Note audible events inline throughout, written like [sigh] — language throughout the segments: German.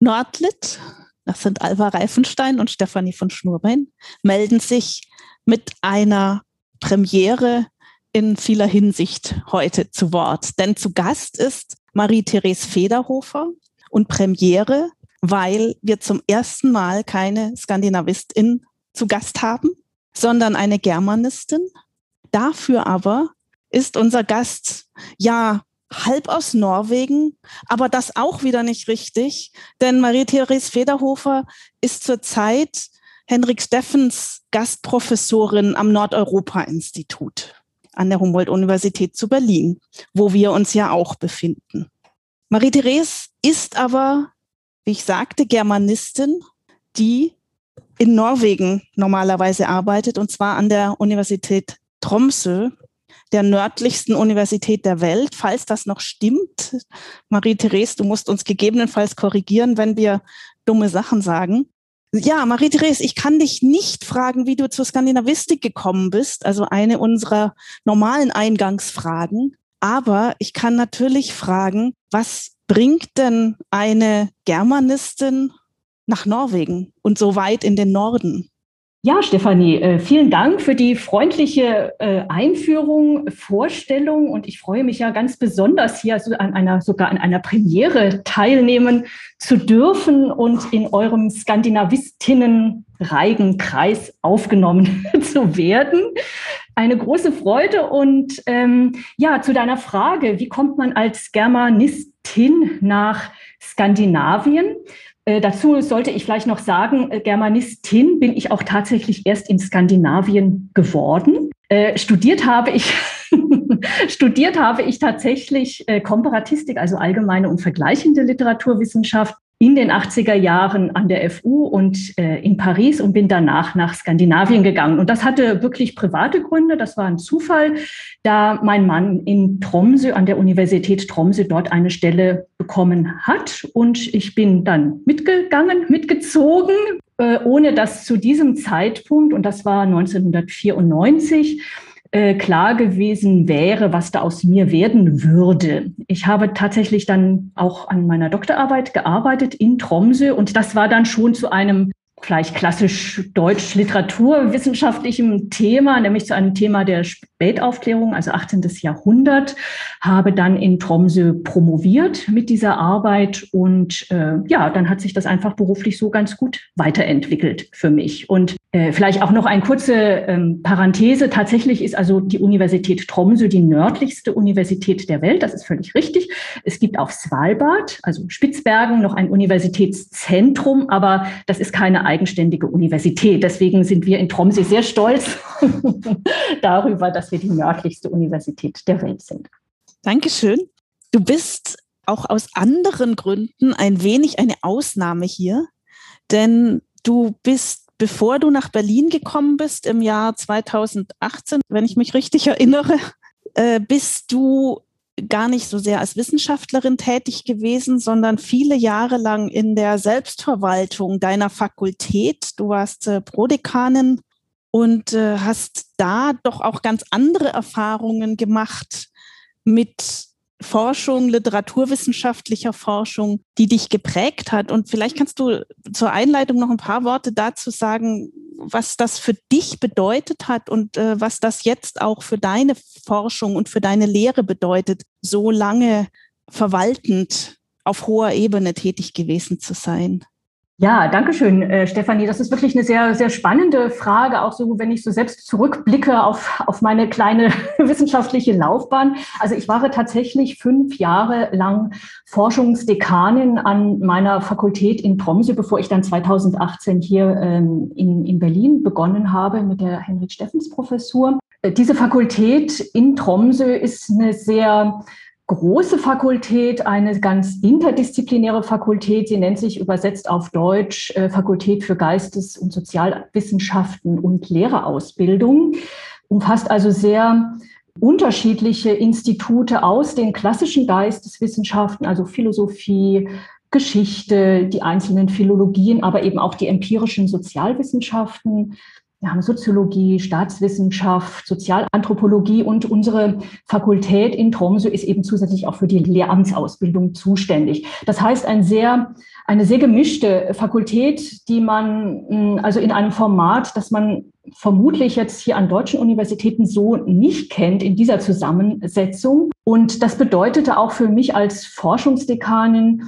Nordlit, das sind Alva Reifenstein und Stefanie von Schnurbein, melden sich mit einer Premiere in vieler Hinsicht heute zu Wort. Denn zu Gast ist Marie-Therese Federhofer und Premiere, weil wir zum ersten Mal keine Skandinavistin zu Gast haben, sondern eine Germanistin. Dafür aber ist unser Gast ja halb aus Norwegen, aber das auch wieder nicht richtig, denn Marie-Therese Federhofer ist zurzeit Henrik Steffens Gastprofessorin am Nordeuropa-Institut an der Humboldt-Universität zu Berlin, wo wir uns ja auch befinden. Marie-Therese ist aber, wie ich sagte, Germanistin, die in Norwegen normalerweise arbeitet, und zwar an der Universität Tromsø, der nördlichsten Universität der Welt, falls das noch stimmt. Marie-Therese, du musst uns gegebenenfalls korrigieren, wenn wir dumme Sachen sagen. Ja, Marie-Therese, ich kann dich nicht fragen, wie du zur Skandinavistik gekommen bist, also eine unserer normalen Eingangsfragen. Aber ich kann natürlich fragen, was bringt denn eine Germanistin nach Norwegen und so weit in den Norden? Ja, Stefanie, äh, vielen Dank für die freundliche äh, Einführung, Vorstellung und ich freue mich ja ganz besonders hier an einer sogar an einer Premiere teilnehmen zu dürfen und in eurem Skandinavistinnen-Reigenkreis aufgenommen [laughs] zu werden. Eine große Freude und ähm, ja, zu deiner Frage, wie kommt man als Germanistin nach Skandinavien? Äh, dazu sollte ich vielleicht noch sagen, äh, Germanistin bin ich auch tatsächlich erst in Skandinavien geworden. Äh, studiert habe ich [laughs] studiert habe ich tatsächlich äh, Komparatistik, also allgemeine und vergleichende Literaturwissenschaft in den 80er Jahren an der FU und äh, in Paris und bin danach nach Skandinavien gegangen. Und das hatte wirklich private Gründe. Das war ein Zufall, da mein Mann in Tromsø, an der Universität Tromsø, dort eine Stelle bekommen hat. Und ich bin dann mitgegangen, mitgezogen, äh, ohne dass zu diesem Zeitpunkt, und das war 1994, äh, klar gewesen wäre, was da aus mir werden würde. Ich habe tatsächlich dann auch an meiner Doktorarbeit gearbeitet in Tromsø und das war dann schon zu einem vielleicht klassisch deutsch-literaturwissenschaftlichem Thema, nämlich zu einem Thema der Spätaufklärung, also 18. Jahrhundert, habe dann in Tromsø promoviert mit dieser Arbeit und äh, ja, dann hat sich das einfach beruflich so ganz gut weiterentwickelt für mich. Und vielleicht auch noch eine kurze ähm, Parenthese. Tatsächlich ist also die Universität Tromsø die nördlichste Universität der Welt. Das ist völlig richtig. Es gibt auf Svalbard, also Spitzbergen, noch ein Universitätszentrum, aber das ist keine eigenständige Universität. Deswegen sind wir in Tromsø sehr stolz [laughs] darüber, dass wir die nördlichste Universität der Welt sind. Dankeschön. Du bist auch aus anderen Gründen ein wenig eine Ausnahme hier, denn du bist bevor du nach Berlin gekommen bist im Jahr 2018, wenn ich mich richtig erinnere, äh, bist du gar nicht so sehr als Wissenschaftlerin tätig gewesen, sondern viele Jahre lang in der Selbstverwaltung deiner Fakultät. Du warst äh, Prodekanin und äh, hast da doch auch ganz andere Erfahrungen gemacht mit Forschung, literaturwissenschaftlicher Forschung, die dich geprägt hat. Und vielleicht kannst du zur Einleitung noch ein paar Worte dazu sagen, was das für dich bedeutet hat und äh, was das jetzt auch für deine Forschung und für deine Lehre bedeutet, so lange verwaltend auf hoher Ebene tätig gewesen zu sein. Ja, danke schön, äh, Stefanie. Das ist wirklich eine sehr, sehr spannende Frage, auch so, wenn ich so selbst zurückblicke auf, auf meine kleine [laughs] wissenschaftliche Laufbahn. Also ich war tatsächlich fünf Jahre lang Forschungsdekanin an meiner Fakultät in Tromsø, bevor ich dann 2018 hier ähm, in, in Berlin begonnen habe mit der Henrik Steffens Professur. Äh, diese Fakultät in Tromsø ist eine sehr große Fakultät, eine ganz interdisziplinäre Fakultät. Sie nennt sich übersetzt auf Deutsch äh, Fakultät für Geistes- und Sozialwissenschaften und Lehrerausbildung. Umfasst also sehr unterschiedliche Institute aus den klassischen Geisteswissenschaften, also Philosophie, Geschichte, die einzelnen Philologien, aber eben auch die empirischen Sozialwissenschaften, wir haben Soziologie, Staatswissenschaft, Sozialanthropologie und unsere Fakultät in Tromsø ist eben zusätzlich auch für die Lehramtsausbildung zuständig. Das heißt, ein sehr, eine sehr gemischte Fakultät, die man hm, also in einem Format, das man vermutlich jetzt hier an deutschen Universitäten so nicht kennt in dieser Zusammensetzung. Und das bedeutete auch für mich als Forschungsdekanin,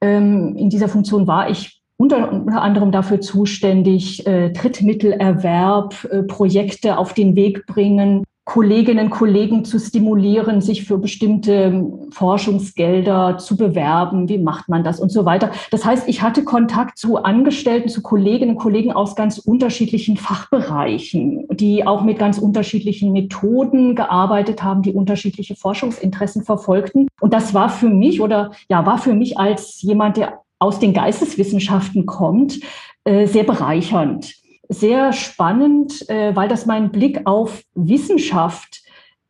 ähm, in dieser Funktion war ich unter, unter anderem dafür zuständig, äh, Drittmittelerwerb, äh, Projekte auf den Weg bringen, Kolleginnen und Kollegen zu stimulieren, sich für bestimmte ähm, Forschungsgelder zu bewerben. Wie macht man das und so weiter. Das heißt, ich hatte Kontakt zu Angestellten, zu Kolleginnen und Kollegen aus ganz unterschiedlichen Fachbereichen, die auch mit ganz unterschiedlichen Methoden gearbeitet haben, die unterschiedliche Forschungsinteressen verfolgten. Und das war für mich oder ja, war für mich als jemand, der aus den Geisteswissenschaften kommt, äh, sehr bereichernd, sehr spannend, äh, weil das meinen Blick auf Wissenschaft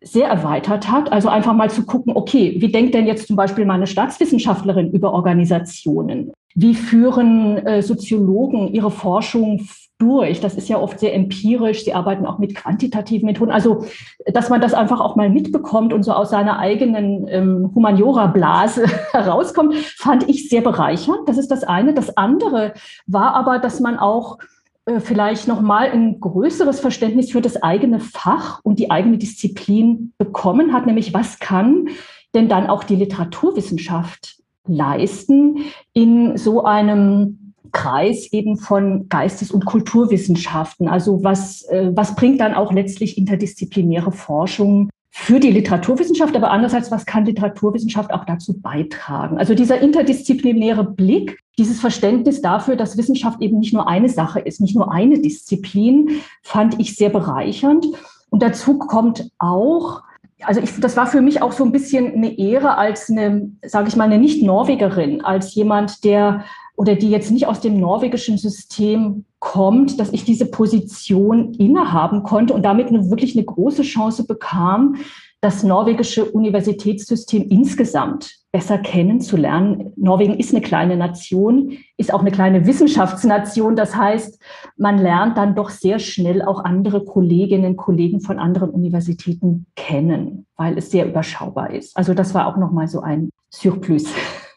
sehr erweitert hat. Also einfach mal zu gucken, okay, wie denkt denn jetzt zum Beispiel meine Staatswissenschaftlerin über Organisationen? Wie führen äh, Soziologen ihre Forschung durch? Das ist ja oft sehr empirisch. Sie arbeiten auch mit quantitativen Methoden. Also, dass man das einfach auch mal mitbekommt und so aus seiner eigenen ähm, Humaniora-Blase [laughs] herauskommt, fand ich sehr bereichernd. Das ist das eine. Das andere war aber, dass man auch äh, vielleicht nochmal ein größeres Verständnis für das eigene Fach und die eigene Disziplin bekommen hat, nämlich was kann denn dann auch die Literaturwissenschaft leisten in so einem Kreis eben von Geistes- und Kulturwissenschaften. Also was, äh, was bringt dann auch letztlich interdisziplinäre Forschung für die Literaturwissenschaft, aber andererseits, was kann Literaturwissenschaft auch dazu beitragen? Also dieser interdisziplinäre Blick, dieses Verständnis dafür, dass Wissenschaft eben nicht nur eine Sache ist, nicht nur eine Disziplin, fand ich sehr bereichernd. Und dazu kommt auch, also ich, das war für mich auch so ein bisschen eine Ehre als eine, sage ich mal, eine Nicht-Norwegerin, als jemand, der oder die jetzt nicht aus dem norwegischen System kommt, dass ich diese Position innehaben konnte und damit eine, wirklich eine große Chance bekam, das norwegische Universitätssystem insgesamt besser kennenzulernen. Norwegen ist eine kleine Nation, ist auch eine kleine Wissenschaftsnation. Das heißt, man lernt dann doch sehr schnell auch andere Kolleginnen und Kollegen von anderen Universitäten kennen, weil es sehr überschaubar ist. Also das war auch nochmal so ein Surplus.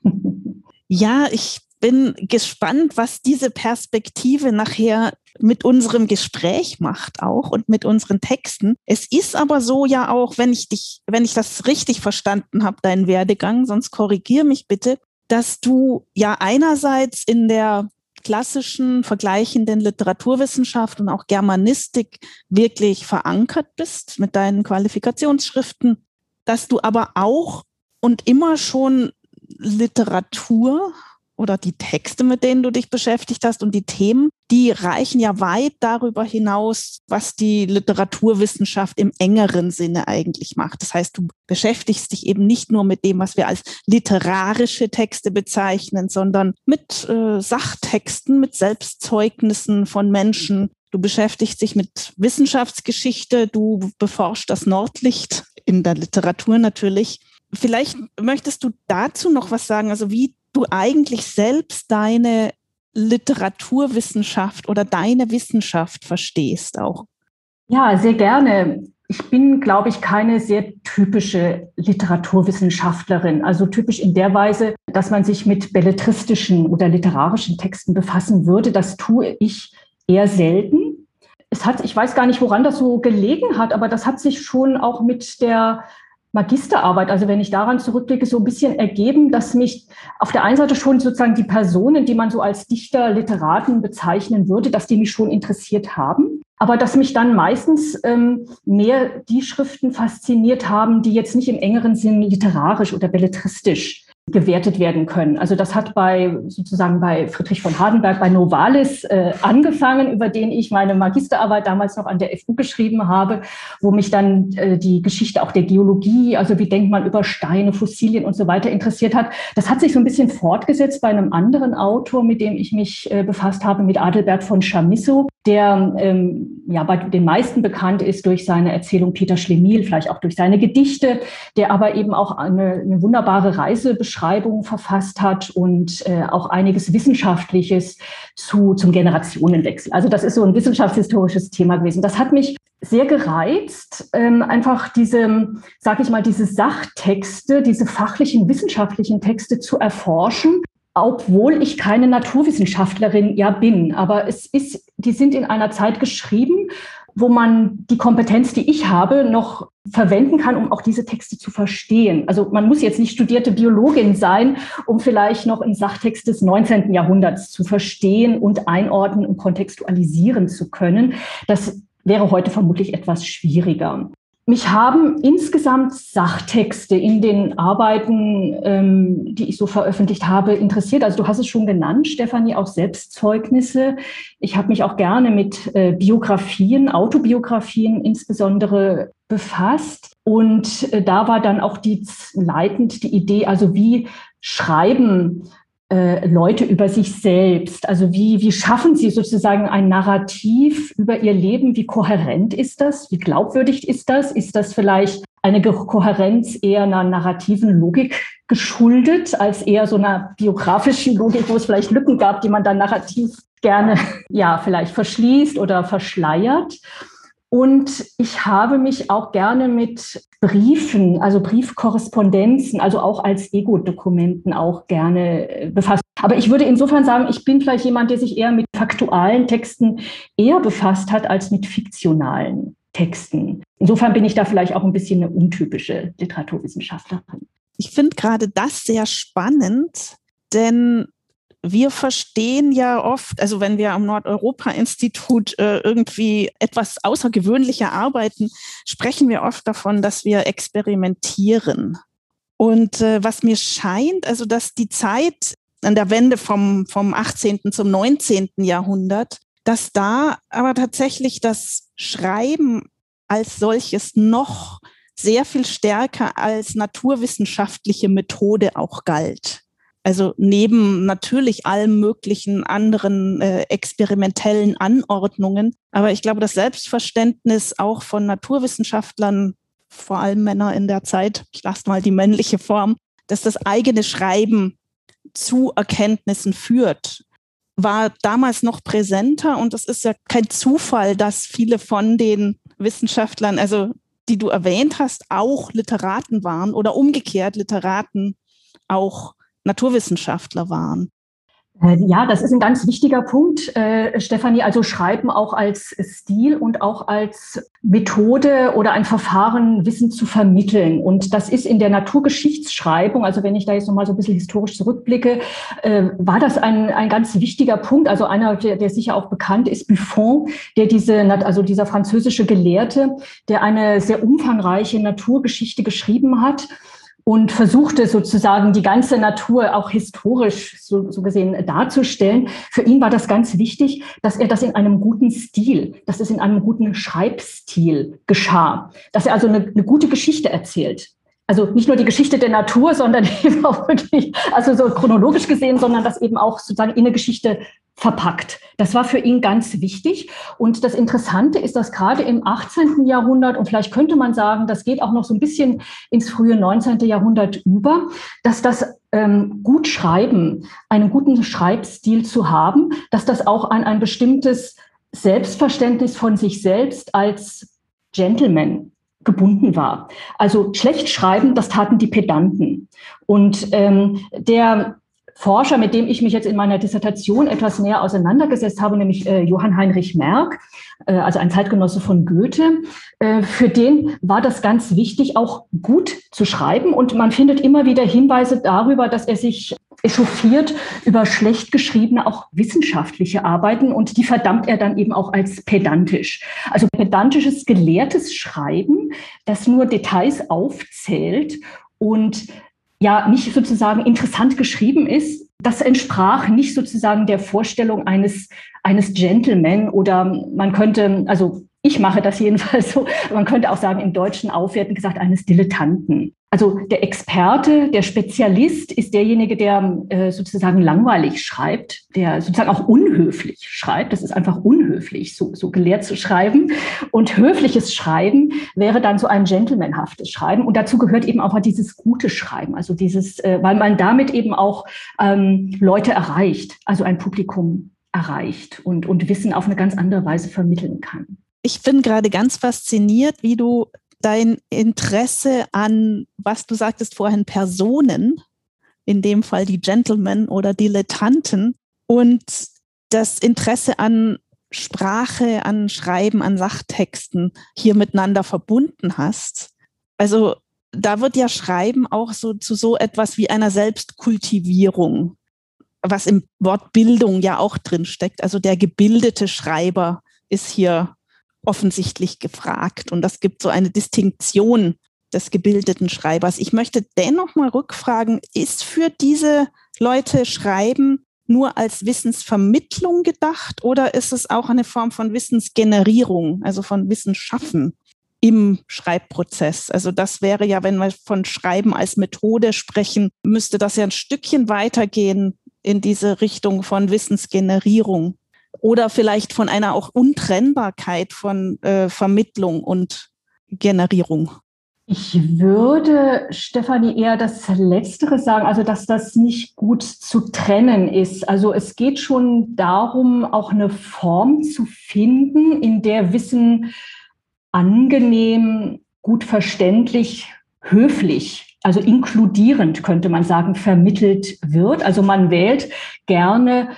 [laughs] Ja, ich bin gespannt, was diese Perspektive nachher mit unserem Gespräch macht auch und mit unseren Texten. Es ist aber so ja auch, wenn ich dich, wenn ich das richtig verstanden habe, deinen Werdegang, sonst korrigier mich bitte, dass du ja einerseits in der klassischen vergleichenden Literaturwissenschaft und auch Germanistik wirklich verankert bist mit deinen Qualifikationsschriften, dass du aber auch und immer schon Literatur oder die Texte, mit denen du dich beschäftigt hast und die Themen, die reichen ja weit darüber hinaus, was die Literaturwissenschaft im engeren Sinne eigentlich macht. Das heißt, du beschäftigst dich eben nicht nur mit dem, was wir als literarische Texte bezeichnen, sondern mit äh, Sachtexten, mit Selbstzeugnissen von Menschen. Du beschäftigst dich mit Wissenschaftsgeschichte, du beforschst das Nordlicht in der Literatur natürlich. Vielleicht möchtest du dazu noch was sagen, also wie du eigentlich selbst deine Literaturwissenschaft oder deine Wissenschaft verstehst auch. Ja, sehr gerne. Ich bin, glaube ich, keine sehr typische Literaturwissenschaftlerin. Also typisch in der Weise, dass man sich mit belletristischen oder literarischen Texten befassen würde. Das tue ich eher selten. Es hat, ich weiß gar nicht, woran das so gelegen hat, aber das hat sich schon auch mit der Magisterarbeit, also wenn ich daran zurückblicke, so ein bisschen ergeben, dass mich auf der einen Seite schon sozusagen die Personen, die man so als Dichter, Literaten bezeichnen würde, dass die mich schon interessiert haben, aber dass mich dann meistens ähm, mehr die Schriften fasziniert haben, die jetzt nicht im engeren Sinn literarisch oder belletristisch gewertet werden können. Also das hat bei sozusagen bei Friedrich von Hardenberg, bei Novalis äh, angefangen, über den ich meine Magisterarbeit damals noch an der FU geschrieben habe, wo mich dann äh, die Geschichte auch der Geologie, also wie denkt man über Steine, Fossilien und so weiter interessiert hat. Das hat sich so ein bisschen fortgesetzt bei einem anderen Autor, mit dem ich mich äh, befasst habe, mit Adelbert von Chamisso, der ähm, ja bei den meisten bekannt ist durch seine Erzählung Peter Schlemiel, vielleicht auch durch seine Gedichte, der aber eben auch eine, eine wunderbare Reise beschreibt Geschichtsschreibung verfasst hat und äh, auch einiges Wissenschaftliches zu, zum Generationenwechsel. Also das ist so ein wissenschaftshistorisches Thema gewesen. Das hat mich sehr gereizt, ähm, einfach diese, sage ich mal, diese Sachtexte, diese fachlichen, wissenschaftlichen Texte zu erforschen obwohl ich keine Naturwissenschaftlerin ja bin. Aber es ist, die sind in einer Zeit geschrieben, wo man die Kompetenz, die ich habe, noch verwenden kann, um auch diese Texte zu verstehen. Also man muss jetzt nicht studierte Biologin sein, um vielleicht noch einen Sachtext des 19. Jahrhunderts zu verstehen und einordnen und kontextualisieren zu können. Das wäre heute vermutlich etwas schwieriger. Mich haben insgesamt Sachtexte in den Arbeiten, ähm, die ich so veröffentlicht habe, interessiert. Also du hast es schon genannt, Stefanie, auch Selbstzeugnisse. Ich habe mich auch gerne mit äh, Biografien, Autobiografien insbesondere befasst. Und äh, da war dann auch die leitend die Idee, also wie Schreiben äh, Leute über sich selbst? Also wie, wie schaffen sie sozusagen ein Narrativ über ihr Leben? Wie kohärent ist das? Wie glaubwürdig ist das? Ist das vielleicht eine Kohärenz eher einer narrativen Logik geschuldet, als eher so einer biografischen Logik, wo es vielleicht Lücken gab, die man dann narrativ gerne, [laughs] ja, vielleicht verschließt oder verschleiert? Und ich habe mich auch gerne mit Briefen, also Briefkorrespondenzen, also auch als Ego-Dokumenten auch gerne äh, befasst. Aber ich würde insofern sagen, ich bin vielleicht jemand, der sich eher mit faktualen Texten eher befasst hat als mit fiktionalen Texten. Insofern bin ich da vielleicht auch ein bisschen eine untypische Literaturwissenschaftlerin. Ich finde gerade das sehr spannend, denn wir verstehen ja oft, also wenn wir am Nordeuropa-Institut äh, irgendwie etwas außergewöhnlicher arbeiten, sprechen wir oft davon, dass wir experimentieren. Und äh, was mir scheint, also dass die Zeit an der Wende vom, vom 18. zum 19. Jahrhundert, dass da aber tatsächlich das Schreiben als solches noch sehr viel stärker als naturwissenschaftliche Methode auch galt. Also neben natürlich allen möglichen anderen äh, experimentellen Anordnungen. Aber ich glaube, das Selbstverständnis auch von Naturwissenschaftlern, vor allem Männer in der Zeit, ich lasse mal die männliche Form, dass das eigene Schreiben zu Erkenntnissen führt, war damals noch präsenter. Und es ist ja kein Zufall, dass viele von den Wissenschaftlern, also die du erwähnt hast, auch Literaten waren oder umgekehrt Literaten auch Naturwissenschaftler waren. Äh, ja, das ist ein ganz wichtiger Punkt, äh, Stefanie. Also Schreiben auch als Stil und auch als Methode oder ein Verfahren, Wissen zu vermitteln. Und das ist in der Naturgeschichtsschreibung, also wenn ich da jetzt nochmal so ein bisschen historisch zurückblicke, äh, war das ein, ein ganz wichtiger Punkt. Also einer, der, der sicher auch bekannt ist, Buffon, der diese, also dieser französische Gelehrte, der eine sehr umfangreiche Naturgeschichte geschrieben hat und versuchte sozusagen die ganze Natur auch historisch so, so gesehen darzustellen. Für ihn war das ganz wichtig, dass er das in einem guten Stil, dass es in einem guten Schreibstil geschah, dass er also eine, eine gute Geschichte erzählt also nicht nur die Geschichte der Natur, sondern [laughs] eben auch wirklich, also so chronologisch gesehen, sondern das eben auch sozusagen in eine Geschichte verpackt. Das war für ihn ganz wichtig. Und das Interessante ist, dass gerade im 18. Jahrhundert, und vielleicht könnte man sagen, das geht auch noch so ein bisschen ins frühe 19. Jahrhundert über, dass das ähm, gut schreiben, einen guten Schreibstil zu haben, dass das auch an ein bestimmtes Selbstverständnis von sich selbst als Gentleman gebunden war. Also schlecht schreiben, das taten die Pedanten. Und ähm, der Forscher, mit dem ich mich jetzt in meiner Dissertation etwas näher auseinandergesetzt habe, nämlich äh, Johann Heinrich Merck, äh, also ein Zeitgenosse von Goethe. Äh, für den war das ganz wichtig, auch gut zu schreiben. Und man findet immer wieder Hinweise darüber, dass er sich echauffiert über schlecht geschriebene, auch wissenschaftliche Arbeiten und die verdammt er dann eben auch als pedantisch. Also pedantisches, gelehrtes Schreiben, das nur Details aufzählt und ja nicht sozusagen interessant geschrieben ist, das entsprach nicht sozusagen der Vorstellung eines, eines Gentleman oder man könnte, also ich mache das jedenfalls so, man könnte auch sagen im Deutschen aufwertend gesagt eines Dilettanten. Also der Experte, der Spezialist ist derjenige, der äh, sozusagen langweilig schreibt, der sozusagen auch unhöflich schreibt. Das ist einfach unhöflich, so, so gelehrt zu schreiben. Und höfliches Schreiben wäre dann so ein gentlemanhaftes Schreiben. Und dazu gehört eben auch dieses gute Schreiben, also dieses, äh, weil man damit eben auch ähm, Leute erreicht, also ein Publikum erreicht und, und Wissen auf eine ganz andere Weise vermitteln kann. Ich bin gerade ganz fasziniert, wie du dein Interesse an, was du sagtest vorhin, Personen, in dem Fall die Gentlemen oder Dilettanten und das Interesse an Sprache, an Schreiben, an Sachtexten hier miteinander verbunden hast. Also da wird ja Schreiben auch so zu so etwas wie einer Selbstkultivierung, was im Wort Bildung ja auch drin steckt. Also der gebildete Schreiber ist hier offensichtlich gefragt. Und das gibt so eine Distinktion des gebildeten Schreibers. Ich möchte dennoch mal rückfragen, ist für diese Leute Schreiben nur als Wissensvermittlung gedacht oder ist es auch eine Form von Wissensgenerierung, also von Wissensschaffen im Schreibprozess? Also das wäre ja, wenn wir von Schreiben als Methode sprechen, müsste das ja ein Stückchen weitergehen in diese Richtung von Wissensgenerierung oder vielleicht von einer auch Untrennbarkeit von äh, Vermittlung und Generierung? Ich würde, Stefanie, eher das Letztere sagen, also dass das nicht gut zu trennen ist. Also es geht schon darum, auch eine Form zu finden, in der Wissen angenehm, gut verständlich, höflich, also inkludierend könnte man sagen, vermittelt wird. Also man wählt gerne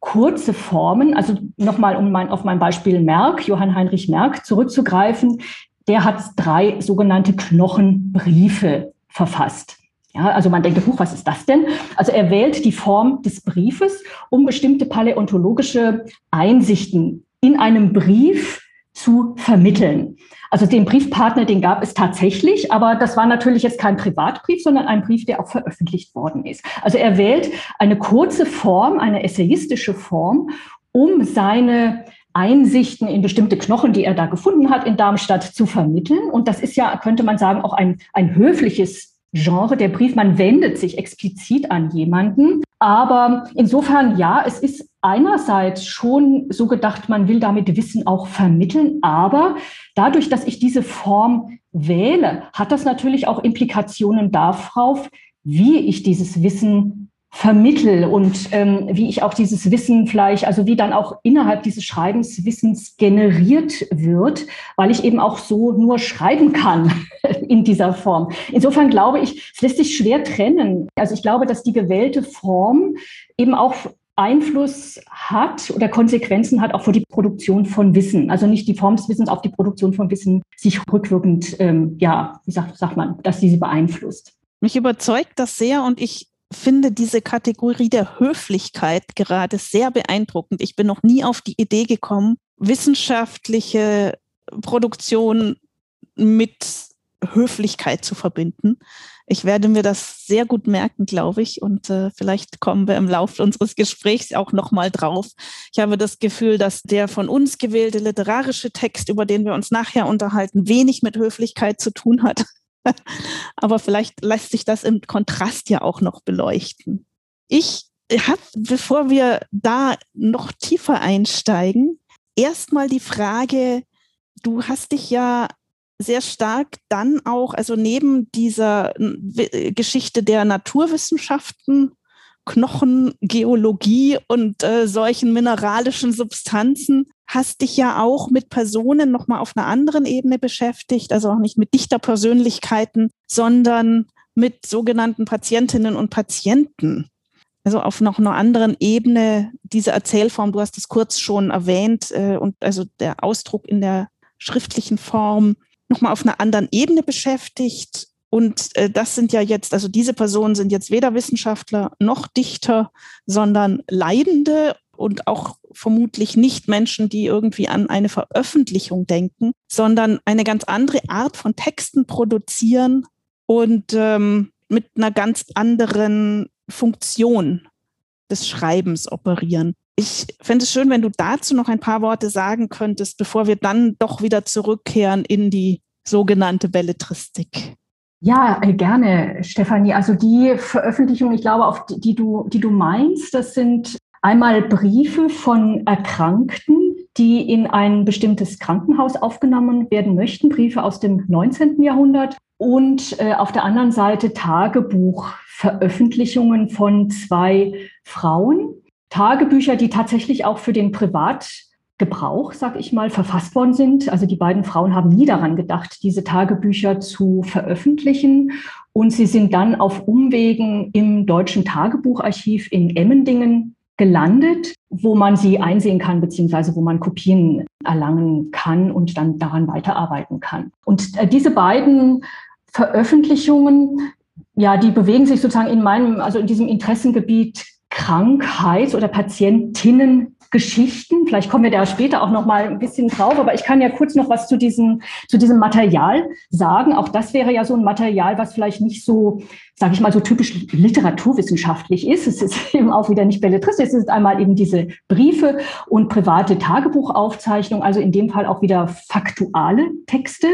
kurze Formen, also nochmal, um mein, auf mein Beispiel Merck, Johann Heinrich Merck zurückzugreifen, der hat drei sogenannte Knochenbriefe verfasst. Ja, also man denkt, huch, was ist das denn? Also er wählt die Form des Briefes, um bestimmte paläontologische Einsichten in einem Brief zu vermitteln. Also den Briefpartner, den gab es tatsächlich, aber das war natürlich jetzt kein Privatbrief, sondern ein Brief, der auch veröffentlicht worden ist. Also er wählt eine kurze Form, eine essayistische Form, um seine Einsichten in bestimmte Knochen, die er da gefunden hat in Darmstadt, zu vermitteln. Und das ist ja, könnte man sagen, auch ein, ein höfliches Genre. Der Brief, man wendet sich explizit an jemanden. Aber insofern, ja, es ist einerseits schon so gedacht, man will damit Wissen auch vermitteln, aber dadurch, dass ich diese Form wähle, hat das natürlich auch Implikationen darauf, wie ich dieses Wissen vermittel und ähm, wie ich auch dieses Wissen vielleicht, also wie dann auch innerhalb dieses Schreibens Wissens generiert wird, weil ich eben auch so nur schreiben kann [laughs] in dieser Form. Insofern glaube ich, es lässt sich schwer trennen. Also ich glaube, dass die gewählte Form eben auch Einfluss hat oder Konsequenzen hat auch für die Produktion von Wissen. Also nicht die Form des Wissens auf die Produktion von Wissen sich rückwirkend, ähm, ja, wie sagt, sagt man, dass diese beeinflusst. Mich überzeugt das sehr und ich finde diese Kategorie der Höflichkeit gerade sehr beeindruckend. Ich bin noch nie auf die Idee gekommen, wissenschaftliche Produktion mit Höflichkeit zu verbinden. Ich werde mir das sehr gut merken, glaube ich, und äh, vielleicht kommen wir im Laufe unseres Gesprächs auch noch mal drauf. Ich habe das Gefühl, dass der von uns gewählte literarische Text, über den wir uns nachher unterhalten, wenig mit Höflichkeit zu tun hat. [laughs] Aber vielleicht lässt sich das im Kontrast ja auch noch beleuchten. Ich habe, bevor wir da noch tiefer einsteigen, erstmal die Frage, du hast dich ja sehr stark dann auch, also neben dieser Geschichte der Naturwissenschaften, Knochengeologie und äh, solchen mineralischen Substanzen, hast dich ja auch mit Personen nochmal auf einer anderen Ebene beschäftigt, also auch nicht mit Dichterpersönlichkeiten, sondern mit sogenannten Patientinnen und Patienten. Also auf noch einer anderen Ebene diese Erzählform, du hast es kurz schon erwähnt, äh, und also der Ausdruck in der schriftlichen Form nochmal auf einer anderen Ebene beschäftigt. Und äh, das sind ja jetzt, also diese Personen sind jetzt weder Wissenschaftler noch Dichter, sondern Leidende und auch vermutlich nicht Menschen, die irgendwie an eine Veröffentlichung denken, sondern eine ganz andere Art von Texten produzieren und ähm, mit einer ganz anderen Funktion des Schreibens operieren. Ich fände es schön, wenn du dazu noch ein paar Worte sagen könntest, bevor wir dann doch wieder zurückkehren in die sogenannte Belletristik. Ja, äh, gerne, Stefanie. Also die Veröffentlichung, ich glaube, auf die, die du, die du meinst, das sind einmal Briefe von Erkrankten, die in ein bestimmtes Krankenhaus aufgenommen werden möchten, Briefe aus dem 19. Jahrhundert und äh, auf der anderen Seite Tagebuchveröffentlichungen von zwei Frauen. Tagebücher, die tatsächlich auch für den Privatgebrauch, sag ich mal, verfasst worden sind. Also die beiden Frauen haben nie daran gedacht, diese Tagebücher zu veröffentlichen. Und sie sind dann auf Umwegen im Deutschen Tagebucharchiv in Emmendingen gelandet, wo man sie einsehen kann, beziehungsweise wo man Kopien erlangen kann und dann daran weiterarbeiten kann. Und äh, diese beiden Veröffentlichungen, ja, die bewegen sich sozusagen in meinem, also in diesem Interessengebiet Krankheit oder Patientinnen Geschichten. Vielleicht kommen wir da später auch noch mal ein bisschen drauf, aber ich kann ja kurz noch was zu diesem, zu diesem Material sagen. Auch das wäre ja so ein Material, was vielleicht nicht so, sage ich mal, so typisch literaturwissenschaftlich ist. Es ist [laughs] eben auch wieder nicht belletristisch. Es ist einmal eben diese Briefe und private Tagebuchaufzeichnungen, also in dem Fall auch wieder faktuale Texte,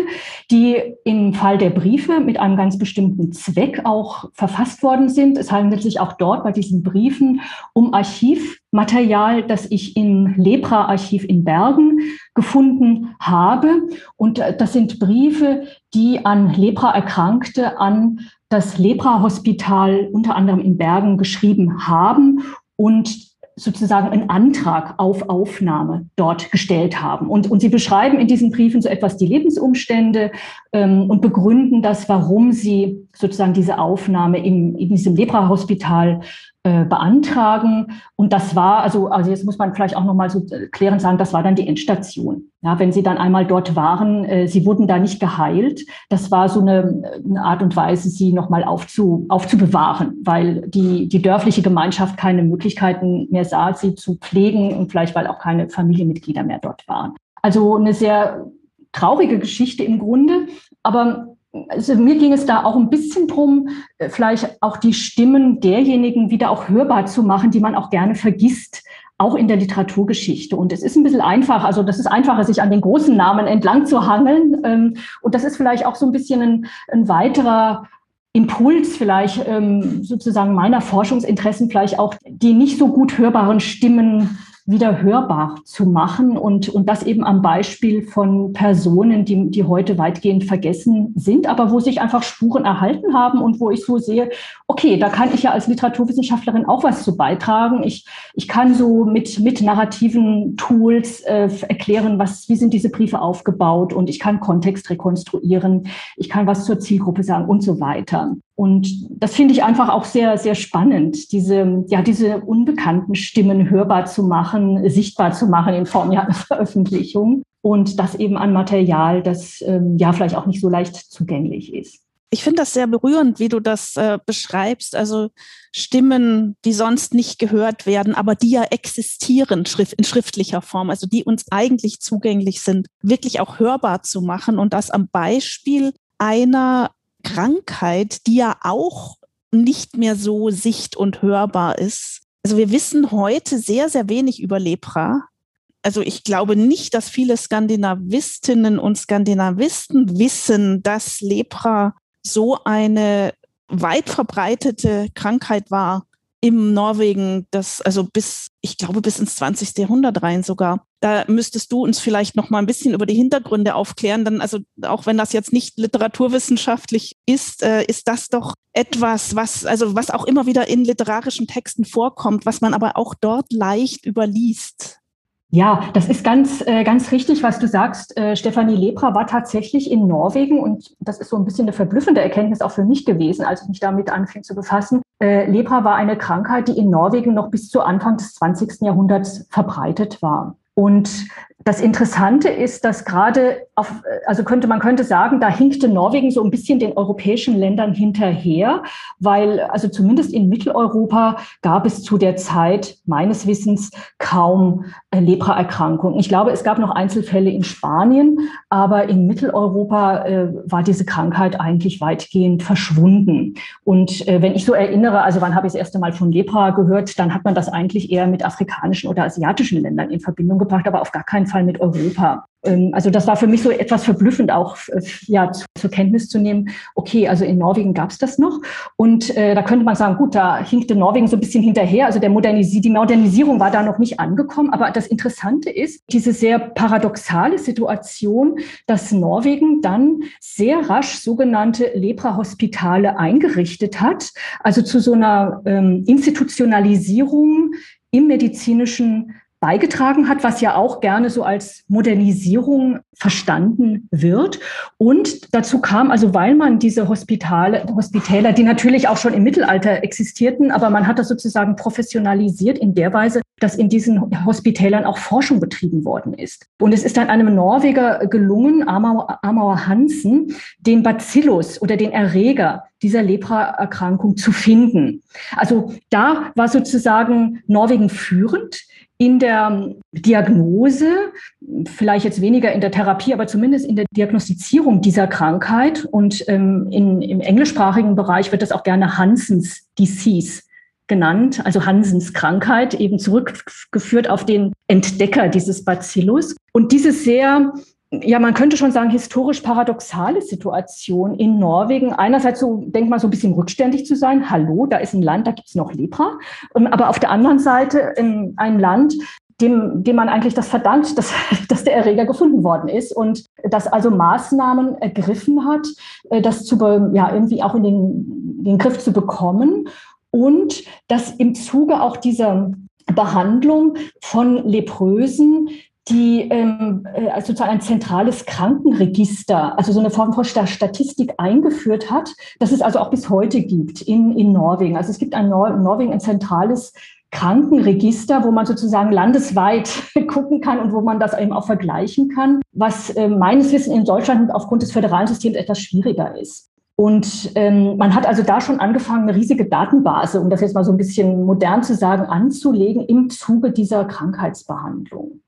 die im Fall der Briefe mit einem ganz bestimmten Zweck auch verfasst worden sind. Es handelt sich auch dort bei diesen Briefen um Archiv Material, das ich im Lepra-Archiv in Bergen gefunden habe. Und äh, das sind Briefe, die an Lepra-Erkrankte an das Lepra-Hospital unter anderem in Bergen geschrieben haben und sozusagen einen Antrag auf Aufnahme dort gestellt haben. Und, und sie beschreiben in diesen Briefen so etwas die Lebensumstände ähm, und begründen das, warum sie sozusagen diese Aufnahme im, in diesem Lepra-Hospital äh, beantragen. Und das war, also, also jetzt muss man vielleicht auch nochmal so klären sagen, das war dann die Endstation. Ja, wenn sie dann einmal dort waren, äh, sie wurden da nicht geheilt. Das war so eine, eine Art und Weise, sie nochmal aufzu, aufzubewahren, weil die, die dörfliche Gemeinschaft keine Möglichkeiten mehr sah, sie zu pflegen und vielleicht, weil auch keine Familienmitglieder mehr dort waren. Also eine sehr traurige Geschichte im Grunde. Aber also mir ging es da auch ein bisschen drum, äh, vielleicht auch die Stimmen derjenigen wieder auch hörbar zu machen, die man auch gerne vergisst, auch in der Literaturgeschichte. Und es ist ein bisschen einfach, also das ist einfacher, sich an den großen Namen entlang zu hangeln. Ähm, und das ist vielleicht auch so ein bisschen ein, ein weiterer Impuls vielleicht ähm, sozusagen meiner Forschungsinteressen, vielleicht auch die nicht so gut hörbaren Stimmen wieder hörbar zu machen und, und das eben am Beispiel von Personen, die, die heute weitgehend vergessen sind, aber wo sich einfach Spuren erhalten haben und wo ich so sehe, okay, da kann ich ja als Literaturwissenschaftlerin auch was zu beitragen. Ich, ich kann so mit, mit narrativen Tools äh, erklären, was, wie sind diese Briefe aufgebaut und ich kann Kontext rekonstruieren, ich kann was zur Zielgruppe sagen und so weiter. Und das finde ich einfach auch sehr, sehr spannend, diese, ja, diese unbekannten Stimmen hörbar zu machen, sichtbar zu machen in Form einer [laughs] Veröffentlichung und das eben an Material, das ähm, ja vielleicht auch nicht so leicht zugänglich ist. Ich finde das sehr berührend, wie du das äh, beschreibst. Also Stimmen, die sonst nicht gehört werden, aber die ja existieren in schriftlicher Form, also die uns eigentlich zugänglich sind, wirklich auch hörbar zu machen und das am Beispiel einer Krankheit, die ja auch nicht mehr so sicht- und hörbar ist. Also wir wissen heute sehr, sehr wenig über Lepra. Also ich glaube nicht, dass viele Skandinavistinnen und Skandinavisten wissen, dass Lepra so eine weit verbreitete Krankheit war im Norwegen, das also bis, ich glaube, bis ins 20. Jahrhundert rein sogar. Da müsstest du uns vielleicht noch mal ein bisschen über die Hintergründe aufklären. Dann, also auch wenn das jetzt nicht literaturwissenschaftlich ist, äh, ist das doch etwas, was, also was auch immer wieder in literarischen Texten vorkommt, was man aber auch dort leicht überliest. Ja, das ist ganz, äh, ganz richtig, was du sagst. Äh, Stefanie Lepra war tatsächlich in Norwegen und das ist so ein bisschen eine verblüffende Erkenntnis auch für mich gewesen, als ich mich damit anfing zu befassen. Äh, Lepra war eine Krankheit, die in Norwegen noch bis zu Anfang des 20. Jahrhunderts verbreitet war. Und das Interessante ist, dass gerade auf, also könnte, man könnte sagen, da hinkte Norwegen so ein bisschen den europäischen Ländern hinterher, weil also zumindest in Mitteleuropa gab es zu der Zeit meines Wissens kaum äh, Lepraerkrankungen. Ich glaube, es gab noch Einzelfälle in Spanien, aber in Mitteleuropa äh, war diese Krankheit eigentlich weitgehend verschwunden. Und äh, wenn ich so erinnere, also wann habe ich das erste Mal von Lepra gehört, dann hat man das eigentlich eher mit afrikanischen oder asiatischen Ländern in Verbindung gebracht, aber auf gar keinen Fall mit Europa. Ähm, also das war für mich so etwas verblüffend auch ja, zur Kenntnis zu nehmen, okay, also in Norwegen gab es das noch. Und äh, da könnte man sagen, gut, da hinkte Norwegen so ein bisschen hinterher. Also der Modernisi die Modernisierung war da noch nicht angekommen. Aber das Interessante ist, diese sehr paradoxale Situation, dass Norwegen dann sehr rasch sogenannte Lepra-Hospitale eingerichtet hat, also zu so einer ähm, Institutionalisierung im medizinischen beigetragen hat, was ja auch gerne so als Modernisierung verstanden wird. Und dazu kam also, weil man diese Hospitale, Hospitäler, die natürlich auch schon im Mittelalter existierten, aber man hat das sozusagen professionalisiert in der Weise, dass in diesen Hospitälern auch Forschung betrieben worden ist. Und es ist dann einem Norweger gelungen, Amauer, Hansen, den Bacillus oder den Erreger dieser Lepra-Erkrankung zu finden. Also da war sozusagen Norwegen führend in der Diagnose, vielleicht jetzt weniger in der Therapie, aber zumindest in der Diagnostizierung dieser Krankheit. Und ähm, in, im englischsprachigen Bereich wird das auch gerne Hansens Disease genannt, also Hansens Krankheit, eben zurückgeführt auf den Entdecker dieses Bacillus. Und diese sehr ja, man könnte schon sagen, historisch paradoxale Situation in Norwegen. Einerseits so, denkt man so ein bisschen rückständig zu sein. Hallo, da ist ein Land, da gibt es noch Lepra. Ähm, aber auf der anderen Seite ein Land, dem, dem man eigentlich das verdankt, dass, [laughs] dass der Erreger gefunden worden ist und das also Maßnahmen ergriffen hat, äh, das zu, ja, irgendwie auch in den, den Griff zu bekommen und dass im Zuge auch dieser Behandlung von Leprösen die ähm, äh, also sozusagen ein zentrales Krankenregister, also so eine Form von Statistik eingeführt hat, das es also auch bis heute gibt in, in Norwegen. Also es gibt ein Nor in Norwegen ein zentrales Krankenregister, wo man sozusagen landesweit [laughs] gucken kann und wo man das eben auch vergleichen kann, was äh, meines Wissens in Deutschland aufgrund des föderalen Systems etwas schwieriger ist. Und ähm, man hat also da schon angefangen, eine riesige Datenbase, um das jetzt mal so ein bisschen modern zu sagen, anzulegen im Zuge dieser Krankheitsbehandlung.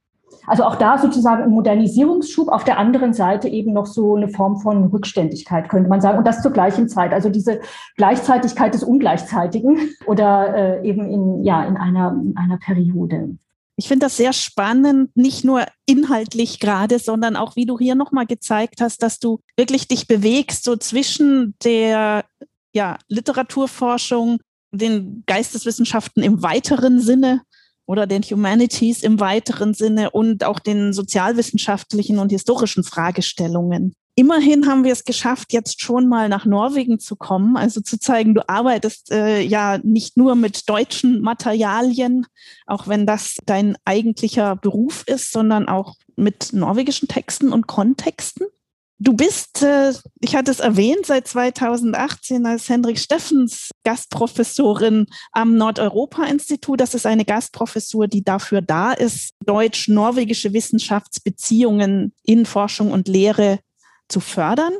Also auch da sozusagen ein Modernisierungsschub, auf der anderen Seite eben noch so eine Form von Rückständigkeit, könnte man sagen. Und das zur gleichen Zeit. Also diese Gleichzeitigkeit des Ungleichzeitigen [laughs] oder äh, eben in, ja, in, einer, in einer Periode. Ich finde das sehr spannend, nicht nur inhaltlich gerade, sondern auch, wie du hier nochmal gezeigt hast, dass du wirklich dich bewegst, so zwischen der ja, Literaturforschung, den Geisteswissenschaften im weiteren Sinne oder den Humanities im weiteren Sinne und auch den sozialwissenschaftlichen und historischen Fragestellungen. Immerhin haben wir es geschafft, jetzt schon mal nach Norwegen zu kommen, also zu zeigen, du arbeitest äh, ja nicht nur mit deutschen Materialien, auch wenn das dein eigentlicher Beruf ist, sondern auch mit norwegischen Texten und Kontexten. Du bist, äh, ich hatte es erwähnt, seit 2018 als Hendrik Steffens Gastprofessorin am Nordeuropa-Institut. Das ist eine Gastprofessur, die dafür da ist, deutsch-norwegische Wissenschaftsbeziehungen in Forschung und Lehre zu fördern.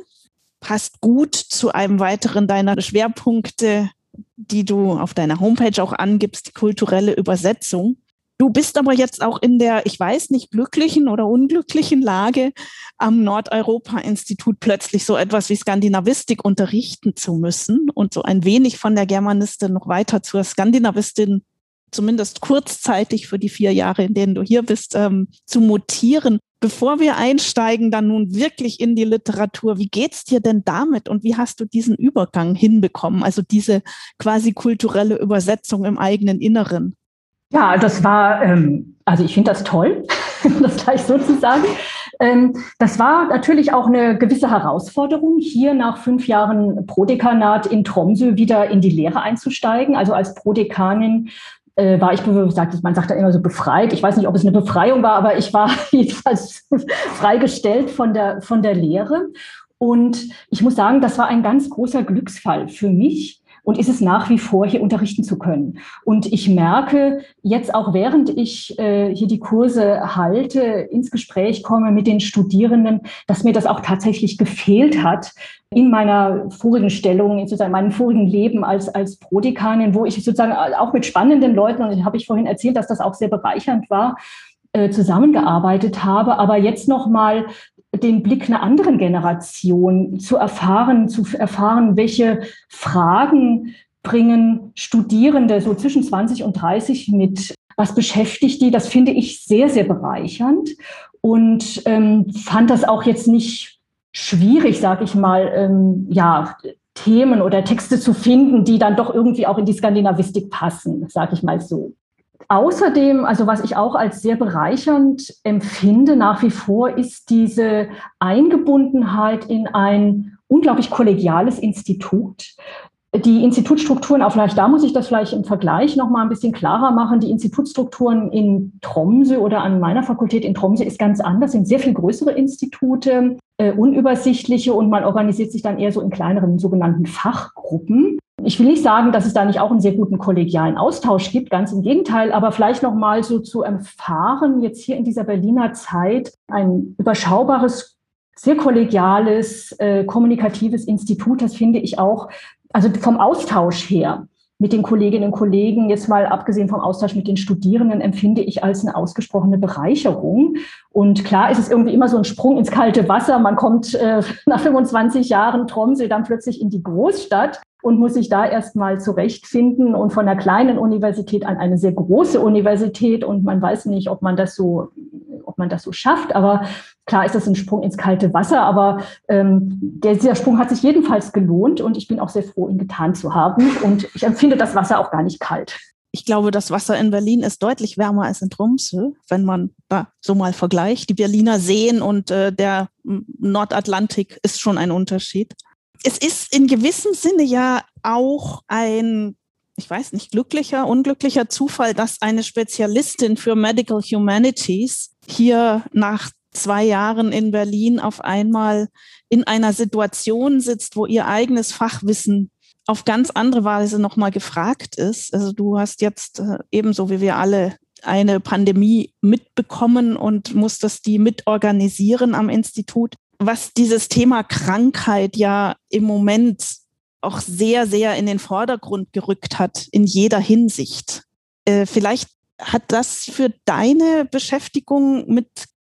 Passt gut zu einem weiteren deiner Schwerpunkte, die du auf deiner Homepage auch angibst, die kulturelle Übersetzung. Du bist aber jetzt auch in der, ich weiß nicht, glücklichen oder unglücklichen Lage, am Nordeuropa-Institut plötzlich so etwas wie Skandinavistik unterrichten zu müssen und so ein wenig von der Germanistin noch weiter zur Skandinavistin, zumindest kurzzeitig für die vier Jahre, in denen du hier bist, ähm, zu mutieren. Bevor wir einsteigen, dann nun wirklich in die Literatur, wie geht's dir denn damit und wie hast du diesen Übergang hinbekommen? Also diese quasi kulturelle Übersetzung im eigenen Inneren? Ja, das war, ähm, also ich finde das toll, [laughs] das gleich so zu sagen. Ähm, das war natürlich auch eine gewisse Herausforderung, hier nach fünf Jahren Prodekanat in Tromsø wieder in die Lehre einzusteigen. Also als Prodekanin äh, war ich, man sagt da immer so befreit. Ich weiß nicht, ob es eine Befreiung war, aber ich war [laughs] jedenfalls freigestellt von der, von der Lehre. Und ich muss sagen, das war ein ganz großer Glücksfall für mich, und ist es nach wie vor, hier unterrichten zu können. Und ich merke jetzt auch, während ich äh, hier die Kurse halte, ins Gespräch komme mit den Studierenden, dass mir das auch tatsächlich gefehlt hat in meiner vorigen Stellung, sozusagen in meinem vorigen Leben als, als Prodekanin, wo ich sozusagen auch mit spannenden Leuten, und habe ich vorhin erzählt, dass das auch sehr bereichernd war, äh, zusammengearbeitet habe, aber jetzt noch mal den Blick einer anderen Generation zu erfahren, zu erfahren, welche Fragen bringen Studierende so zwischen 20 und 30 mit, was beschäftigt die, das finde ich sehr, sehr bereichernd. und ähm, fand das auch jetzt nicht schwierig, sage ich mal, ähm, ja, Themen oder Texte zu finden, die dann doch irgendwie auch in die Skandinavistik passen, sage ich mal so. Außerdem, also was ich auch als sehr bereichernd empfinde nach wie vor, ist diese Eingebundenheit in ein unglaublich kollegiales Institut. Die Institutsstrukturen, auch vielleicht da muss ich das vielleicht im Vergleich noch mal ein bisschen klarer machen. Die Institutsstrukturen in Tromsø oder an meiner Fakultät in Tromsø ist ganz anders, sind sehr viel größere Institute, äh, unübersichtliche und man organisiert sich dann eher so in kleineren sogenannten Fachgruppen. Ich will nicht sagen, dass es da nicht auch einen sehr guten kollegialen Austausch gibt, ganz im Gegenteil, aber vielleicht noch mal so zu erfahren, jetzt hier in dieser Berliner Zeit ein überschaubares sehr kollegiales, äh, kommunikatives Institut. Das finde ich auch also vom Austausch her mit den Kolleginnen und Kollegen, jetzt mal abgesehen vom Austausch mit den Studierenden, empfinde ich als eine ausgesprochene Bereicherung. Und klar ist es irgendwie immer so ein Sprung ins kalte Wasser. Man kommt äh, [laughs] nach 25 Jahren Tromsø dann plötzlich in die Großstadt und muss sich da erstmal zurechtfinden und von einer kleinen Universität an eine sehr große Universität und man weiß nicht, ob man das so, ob man das so schafft. Aber Klar ist das ein Sprung ins kalte Wasser, aber ähm, der, dieser Sprung hat sich jedenfalls gelohnt und ich bin auch sehr froh, ihn getan zu haben. Und ich empfinde das Wasser auch gar nicht kalt. Ich glaube, das Wasser in Berlin ist deutlich wärmer als in Tromsø, wenn man da so mal vergleicht. Die Berliner Seen und äh, der Nordatlantik ist schon ein Unterschied. Es ist in gewissem Sinne ja auch ein ich weiß nicht, glücklicher, unglücklicher Zufall, dass eine Spezialistin für Medical Humanities hier nach zwei Jahren in Berlin auf einmal in einer Situation sitzt, wo ihr eigenes Fachwissen auf ganz andere Weise nochmal gefragt ist. Also du hast jetzt äh, ebenso wie wir alle eine Pandemie mitbekommen und musstest die mitorganisieren am Institut. Was dieses Thema Krankheit ja im Moment auch sehr, sehr in den Vordergrund gerückt hat, in jeder Hinsicht. Äh, vielleicht hat das für deine Beschäftigung mit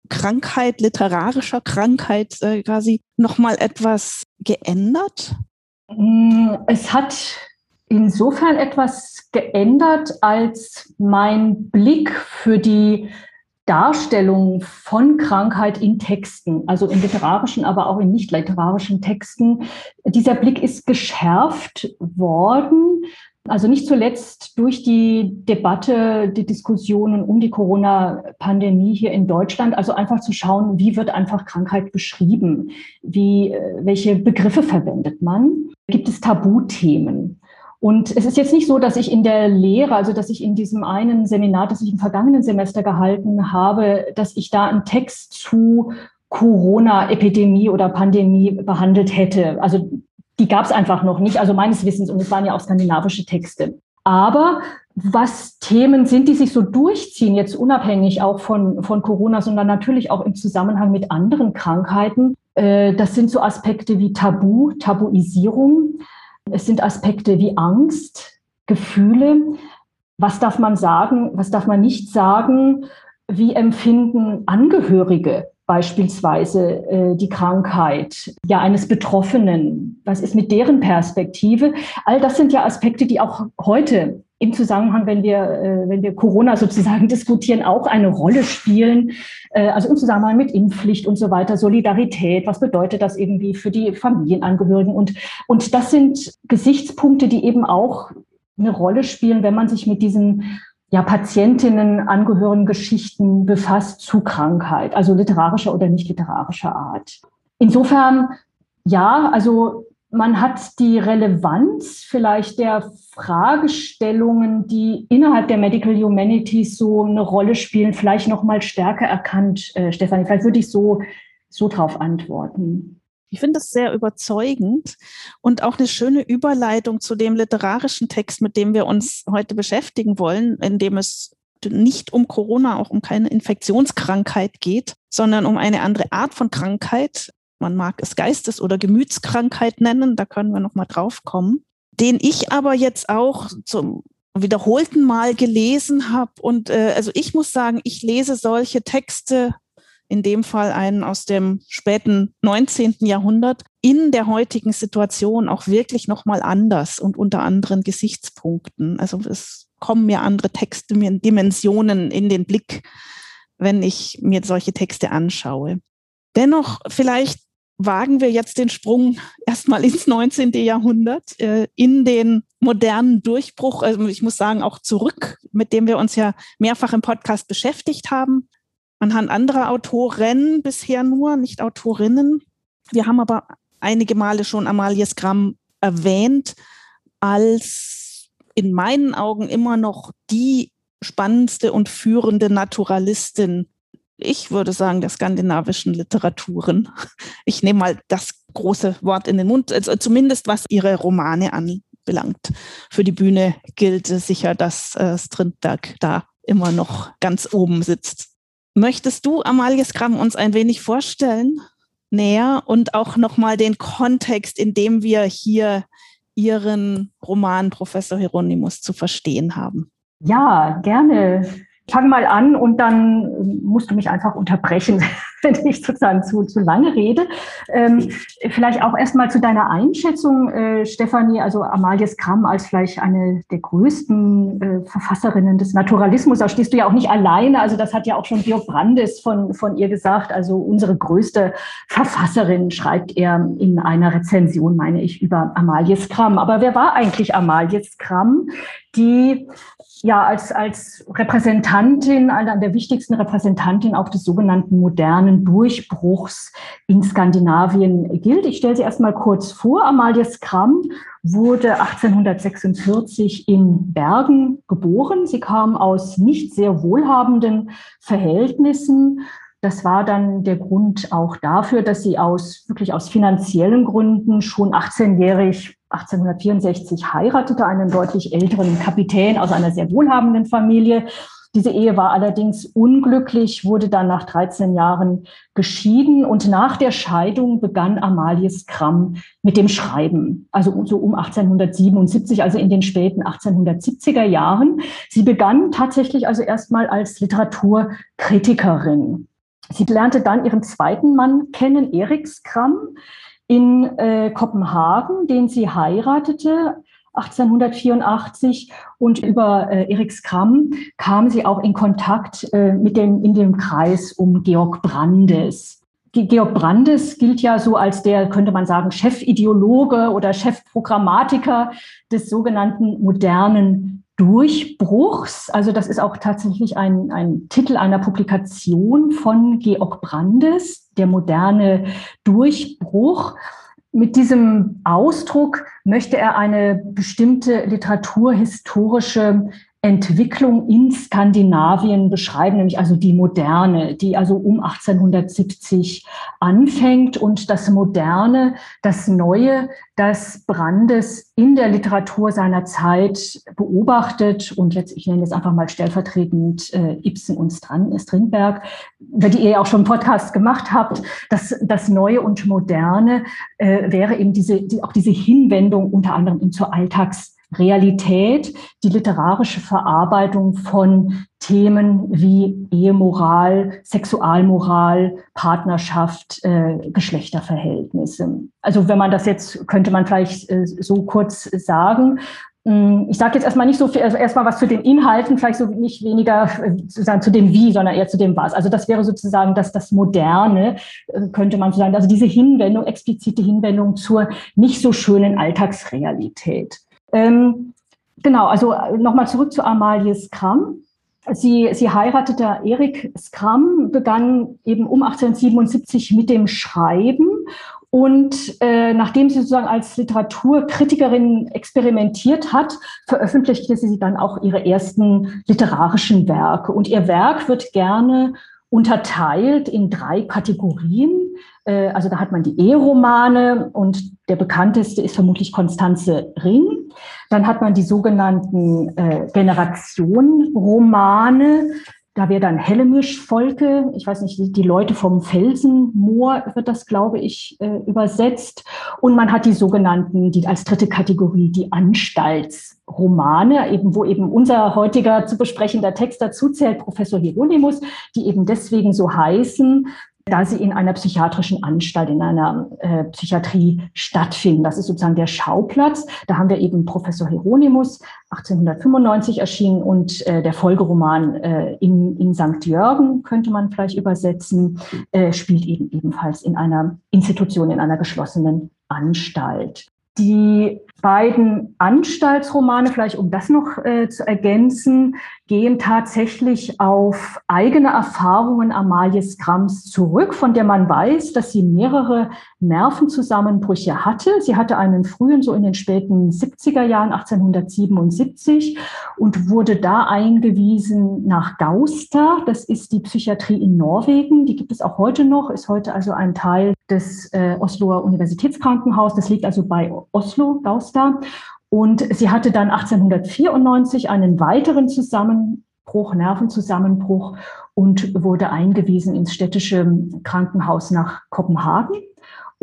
Krankheit, literarischer Krankheit äh, quasi nochmal etwas geändert? Mm, es hat insofern etwas geändert, als mein Blick für die Darstellung von Krankheit in Texten, also in literarischen, aber auch in nicht literarischen Texten, dieser Blick ist geschärft worden also nicht zuletzt durch die Debatte, die Diskussionen um die Corona-Pandemie hier in Deutschland. Also einfach zu schauen, wie wird einfach Krankheit beschrieben? Wie, äh, welche Begriffe verwendet man? Gibt es Tabuthemen? Und es ist jetzt nicht so, dass ich in der Lehre, also dass ich in diesem einen Seminar, das ich im vergangenen Semester gehalten habe, dass ich da einen Text zu Corona-Epidemie oder Pandemie behandelt hätte. Also die gab es einfach noch nicht, also meines Wissens, und es waren ja auch skandinavische Texte. Aber was Themen sind, die sich so durchziehen, jetzt unabhängig auch von, von Corona, sondern natürlich auch im Zusammenhang mit anderen Krankheiten, äh, das sind so Aspekte wie Tabu, Tabuisierung. Es sind Aspekte wie Angst, Gefühle. Was darf man sagen, was darf man nicht sagen? Wie empfinden Angehörige beispielsweise äh, die Krankheit ja eines Betroffenen? Was ist mit deren Perspektive? All das sind ja Aspekte, die auch heute im Zusammenhang, wenn wir, äh, wenn wir Corona sozusagen [laughs] diskutieren, auch eine Rolle spielen. Äh, also im Zusammenhang mit Impfpflicht und so weiter, Solidarität, was bedeutet das irgendwie für die Familienangehörigen? Und, und das sind Gesichtspunkte, die eben auch eine Rolle spielen, wenn man sich mit diesen ja, Patientinnen angehörigen Geschichten befasst zu Krankheit, also literarischer oder nicht literarischer Art. Insofern, ja, also man hat die Relevanz vielleicht der Fragestellungen, die innerhalb der Medical Humanities so eine Rolle spielen, vielleicht noch mal stärker erkannt, äh, Stefanie. Vielleicht würde ich so, so drauf antworten. Ich finde das sehr überzeugend und auch eine schöne Überleitung zu dem literarischen Text, mit dem wir uns heute beschäftigen wollen, in dem es nicht um Corona, auch um keine Infektionskrankheit geht, sondern um eine andere Art von Krankheit. Man mag es Geistes- oder Gemütskrankheit nennen, da können wir noch mal drauf kommen, den ich aber jetzt auch zum wiederholten Mal gelesen habe. Und äh, also ich muss sagen, ich lese solche Texte in dem Fall einen aus dem späten 19. Jahrhundert, in der heutigen Situation auch wirklich nochmal anders und unter anderen Gesichtspunkten. Also es kommen mir andere Texte, Dimensionen in den Blick, wenn ich mir solche Texte anschaue. Dennoch, vielleicht wagen wir jetzt den Sprung erstmal ins 19. Jahrhundert, äh, in den modernen Durchbruch, also ich muss sagen, auch zurück, mit dem wir uns ja mehrfach im Podcast beschäftigt haben, anhand anderer Autoren bisher nur, nicht Autorinnen. Wir haben aber einige Male schon Amalie Skram erwähnt als in meinen Augen immer noch die spannendste und führende Naturalistin ich würde sagen, der skandinavischen Literaturen. Ich nehme mal das große Wort in den Mund, also zumindest was ihre Romane anbelangt. Für die Bühne gilt sicher, dass äh, Strindberg da immer noch ganz oben sitzt. Möchtest du, Amalie Skram, uns ein wenig vorstellen, näher und auch nochmal den Kontext, in dem wir hier Ihren Roman Professor Hieronymus zu verstehen haben? Ja, gerne fang mal an und dann musst du mich einfach unterbrechen, [laughs] wenn ich sozusagen zu, zu lange rede. Ähm, vielleicht auch erstmal zu deiner Einschätzung, äh, Stefanie, also Amalie Skram als vielleicht eine der größten äh, Verfasserinnen des Naturalismus, da stehst du ja auch nicht alleine, also das hat ja auch schon Georg Brandes von, von ihr gesagt, also unsere größte Verfasserin, schreibt er in einer Rezension, meine ich, über Amalie Skram. Aber wer war eigentlich Amalie Skram? Die ja als, als Repräsentantin, einer der wichtigsten Repräsentantin auch des sogenannten modernen Durchbruchs in Skandinavien gilt. Ich stelle sie erstmal kurz vor. Amalie Skram wurde 1846 in Bergen geboren. Sie kam aus nicht sehr wohlhabenden Verhältnissen. Das war dann der Grund auch dafür, dass sie aus wirklich aus finanziellen Gründen schon 18-jährig 1864 heiratete einen deutlich älteren Kapitän aus einer sehr wohlhabenden Familie. Diese Ehe war allerdings unglücklich, wurde dann nach 13 Jahren geschieden und nach der Scheidung begann Amalie Skram mit dem Schreiben, also so um 1877, also in den späten 1870er Jahren. Sie begann tatsächlich also erstmal als Literaturkritikerin. Sie lernte dann ihren zweiten Mann kennen, Erik Skram, in äh, Kopenhagen, den sie heiratete 1884 und über äh, Erik Skram kam sie auch in Kontakt äh, mit dem in dem Kreis um Georg Brandes. Georg Brandes gilt ja so als der, könnte man sagen, Chefideologe oder Chefprogrammatiker des sogenannten modernen Durchbruchs. Also das ist auch tatsächlich ein, ein Titel einer Publikation von Georg Brandes, der moderne Durchbruch. Mit diesem Ausdruck möchte er eine bestimmte literaturhistorische Entwicklung in Skandinavien beschreiben, nämlich also die Moderne, die also um 1870 anfängt und das Moderne, das Neue, das Brandes in der Literatur seiner Zeit beobachtet. Und jetzt, ich nenne jetzt einfach mal stellvertretend äh, Ibsen und Strindberg, über die ihr ja auch schon einen Podcast gemacht habt, das, das Neue und Moderne äh, wäre eben diese, die, auch diese Hinwendung unter anderem zur Alltags Realität, die literarische Verarbeitung von Themen wie Ehemoral, Sexualmoral, Partnerschaft, äh, Geschlechterverhältnisse. Also wenn man das jetzt, könnte man vielleicht äh, so kurz sagen. Hm, ich sage jetzt erstmal nicht so viel, also erstmal was zu den Inhalten, vielleicht so nicht weniger äh, sozusagen zu dem Wie, sondern eher zu dem Was. Also das wäre sozusagen das, das Moderne, äh, könnte man so sagen, also diese Hinwendung, explizite Hinwendung zur nicht so schönen Alltagsrealität. Ähm, genau, also äh, nochmal zurück zu Amalie Skram. Sie, sie heiratete Erik Skram, begann eben um 1877 mit dem Schreiben und äh, nachdem sie sozusagen als Literaturkritikerin experimentiert hat, veröffentlichte sie dann auch ihre ersten literarischen Werke. Und ihr Werk wird gerne unterteilt in drei Kategorien. Äh, also da hat man die Eheromane und der bekannteste ist vermutlich Konstanze Ring. Dann hat man die sogenannten äh, Generationenromane. Da wäre dann Hellemisch-Volke, ich weiß nicht, die Leute vom Felsenmoor wird das, glaube ich, äh, übersetzt. Und man hat die sogenannten, die als dritte Kategorie, die Anstaltsromane, eben, wo eben unser heutiger zu besprechender Text dazu zählt, Professor Hieronymus, die eben deswegen so heißen, da sie in einer psychiatrischen Anstalt, in einer äh, Psychiatrie stattfinden. Das ist sozusagen der Schauplatz. Da haben wir eben Professor Hieronymus, 1895 erschienen, und äh, der Folgeroman äh, in, in St. Jörgen, könnte man vielleicht übersetzen, äh, spielt eben ebenfalls in einer Institution, in einer geschlossenen Anstalt. Die beiden Anstaltsromane, vielleicht um das noch äh, zu ergänzen, gehen tatsächlich auf eigene Erfahrungen Amalie Skrams zurück, von der man weiß, dass sie mehrere Nervenzusammenbrüche hatte. Sie hatte einen frühen, so in den späten 70er Jahren, 1877, und wurde da eingewiesen nach Gausta. Das ist die Psychiatrie in Norwegen. Die gibt es auch heute noch, ist heute also ein Teil des äh, Osloer Universitätskrankenhauses. Das liegt also bei Oslo, Gausta. Münster. Und sie hatte dann 1894 einen weiteren Zusammenbruch, Nervenzusammenbruch und wurde eingewiesen ins städtische Krankenhaus nach Kopenhagen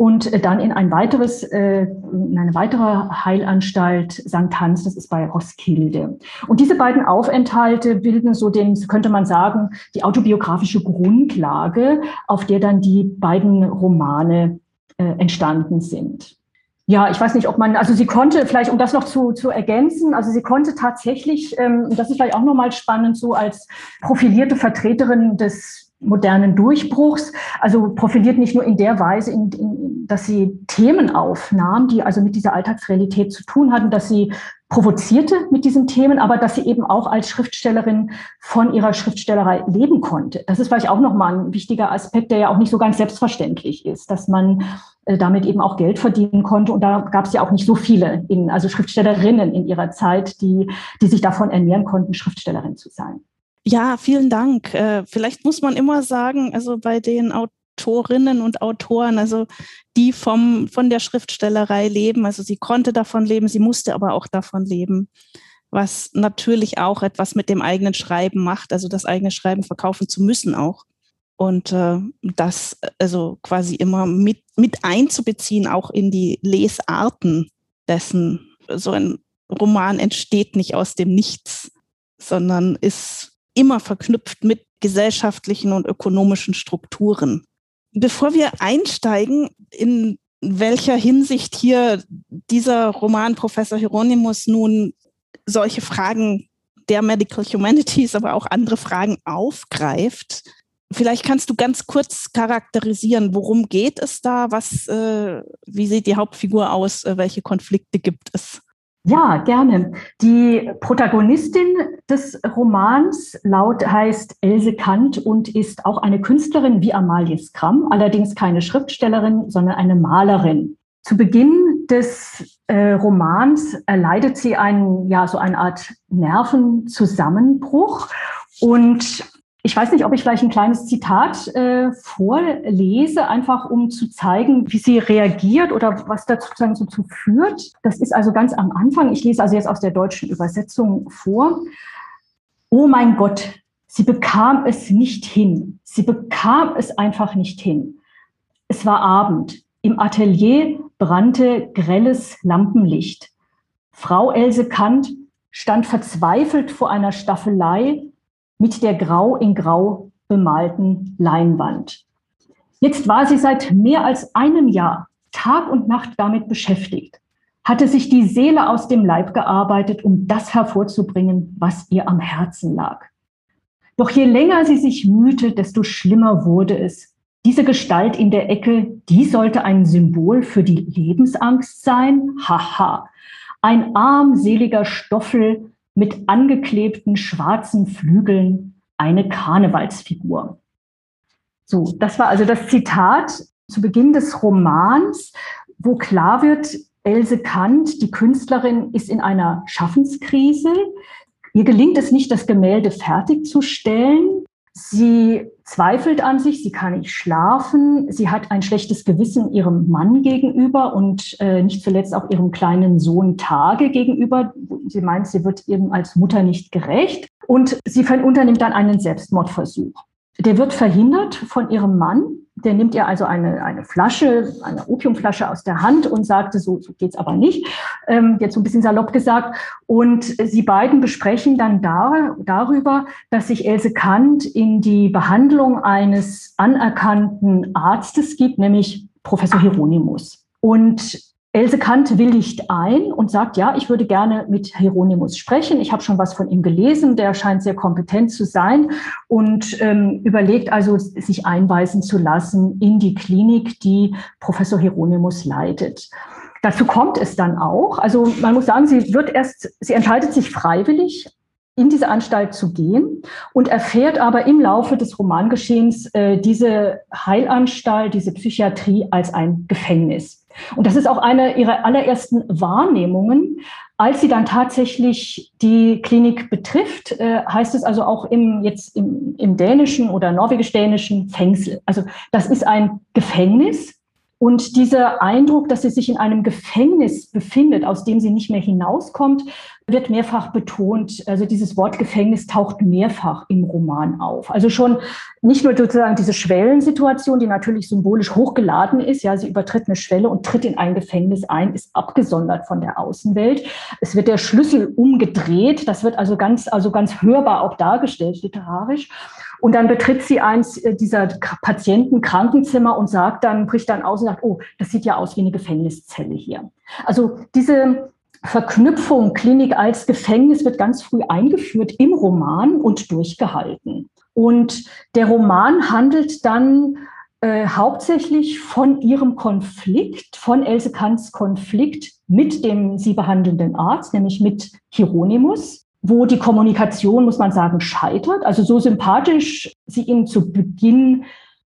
und dann in ein weiteres, äh, in eine weitere Heilanstalt St. Hans, das ist bei Roskilde. Und diese beiden Aufenthalte bilden so den, könnte man sagen, die autobiografische Grundlage, auf der dann die beiden Romane äh, entstanden sind ja, ich weiß nicht, ob man, also sie konnte, vielleicht um das noch zu, zu ergänzen, also sie konnte tatsächlich, ähm, das ist vielleicht auch nochmal spannend, so als profilierte Vertreterin des modernen Durchbruchs, also profiliert nicht nur in der Weise, in, in, dass sie Themen aufnahm, die also mit dieser Alltagsrealität zu tun hatten, dass sie provozierte mit diesen Themen, aber dass sie eben auch als Schriftstellerin von ihrer Schriftstellerei leben konnte. Das ist vielleicht auch nochmal ein wichtiger Aspekt, der ja auch nicht so ganz selbstverständlich ist, dass man äh, damit eben auch Geld verdienen konnte. Und da gab es ja auch nicht so viele, in, also Schriftstellerinnen in ihrer Zeit, die, die sich davon ernähren konnten, Schriftstellerin zu sein. Ja, vielen Dank. Äh, vielleicht muss man immer sagen, also bei den Autorinnen und Autoren, also die vom, von der Schriftstellerei leben, also sie konnte davon leben, sie musste aber auch davon leben, was natürlich auch etwas mit dem eigenen Schreiben macht, also das eigene Schreiben verkaufen zu müssen auch und äh, das also quasi immer mit, mit einzubeziehen, auch in die Lesarten dessen. So ein Roman entsteht nicht aus dem Nichts, sondern ist immer verknüpft mit gesellschaftlichen und ökonomischen Strukturen. Bevor wir einsteigen, in welcher Hinsicht hier dieser Roman Professor Hieronymus nun solche Fragen der Medical Humanities, aber auch andere Fragen aufgreift, Vielleicht kannst du ganz kurz charakterisieren, worum geht es da? Was, äh, wie sieht die Hauptfigur aus? Äh, welche Konflikte gibt es? Ja, gerne. Die Protagonistin des Romans laut heißt Else Kant und ist auch eine Künstlerin wie Amalie Skram, allerdings keine Schriftstellerin, sondern eine Malerin. Zu Beginn des äh, Romans erleidet sie einen, ja, so eine Art Nervenzusammenbruch und ich weiß nicht, ob ich vielleicht ein kleines Zitat äh, vorlese, einfach um zu zeigen, wie sie reagiert oder was dazu sozusagen so zu führt. Das ist also ganz am Anfang. Ich lese also jetzt aus der deutschen Übersetzung vor. Oh mein Gott, sie bekam es nicht hin. Sie bekam es einfach nicht hin. Es war Abend. Im Atelier brannte grelles Lampenlicht. Frau Else Kant stand verzweifelt vor einer Staffelei mit der grau in grau bemalten Leinwand. Jetzt war sie seit mehr als einem Jahr Tag und Nacht damit beschäftigt, hatte sich die Seele aus dem Leib gearbeitet, um das hervorzubringen, was ihr am Herzen lag. Doch je länger sie sich mühte, desto schlimmer wurde es. Diese Gestalt in der Ecke, die sollte ein Symbol für die Lebensangst sein? Haha. Ein armseliger Stoffel, mit angeklebten schwarzen Flügeln eine Karnevalsfigur. So, das war also das Zitat zu Beginn des Romans, wo klar wird, Else Kant, die Künstlerin, ist in einer Schaffenskrise. Ihr gelingt es nicht, das Gemälde fertigzustellen. Sie zweifelt an sich, sie kann nicht schlafen, sie hat ein schlechtes Gewissen ihrem Mann gegenüber und äh, nicht zuletzt auch ihrem kleinen Sohn Tage gegenüber. Sie meint, sie wird ihm als Mutter nicht gerecht und sie unternimmt dann einen Selbstmordversuch. Der wird verhindert von ihrem Mann, der nimmt ihr also eine, eine Flasche, eine Opiumflasche aus der Hand und sagte, so, so geht's aber nicht, ähm, jetzt so ein bisschen salopp gesagt. Und sie beiden besprechen dann da, darüber, dass sich Else Kant in die Behandlung eines anerkannten Arztes gibt, nämlich Professor Hieronymus. Und Else Kant willigt ein und sagt, ja, ich würde gerne mit Hieronymus sprechen. Ich habe schon was von ihm gelesen, der scheint sehr kompetent zu sein und ähm, überlegt also, sich einweisen zu lassen in die Klinik, die Professor Hieronymus leitet. Dazu kommt es dann auch. Also man muss sagen, sie wird erst, sie entscheidet sich freiwillig, in diese Anstalt zu gehen und erfährt aber im Laufe des Romangeschehens äh, diese Heilanstalt, diese Psychiatrie als ein Gefängnis. Und das ist auch eine ihrer allerersten Wahrnehmungen. Als sie dann tatsächlich die Klinik betrifft, äh, heißt es also auch im, jetzt im, im dänischen oder norwegisch-dänischen Fengsel. Also das ist ein Gefängnis, und dieser Eindruck, dass sie sich in einem Gefängnis befindet, aus dem sie nicht mehr hinauskommt, wird mehrfach betont. Also dieses Wort Gefängnis taucht mehrfach im Roman auf. Also schon nicht nur sozusagen diese Schwellensituation, die natürlich symbolisch hochgeladen ist. Ja, sie übertritt eine Schwelle und tritt in ein Gefängnis ein, ist abgesondert von der Außenwelt. Es wird der Schlüssel umgedreht. Das wird also ganz, also ganz hörbar auch dargestellt literarisch. Und dann betritt sie eins äh, dieser Patienten Krankenzimmer und sagt dann, bricht dann aus und sagt, oh, das sieht ja aus wie eine Gefängniszelle hier. Also diese Verknüpfung Klinik als Gefängnis wird ganz früh eingeführt im Roman und durchgehalten. Und der Roman handelt dann äh, hauptsächlich von ihrem Konflikt, von Else Kants Konflikt mit dem sie behandelnden Arzt, nämlich mit Hieronymus wo die Kommunikation, muss man sagen, scheitert. Also so sympathisch sie ihn zu Beginn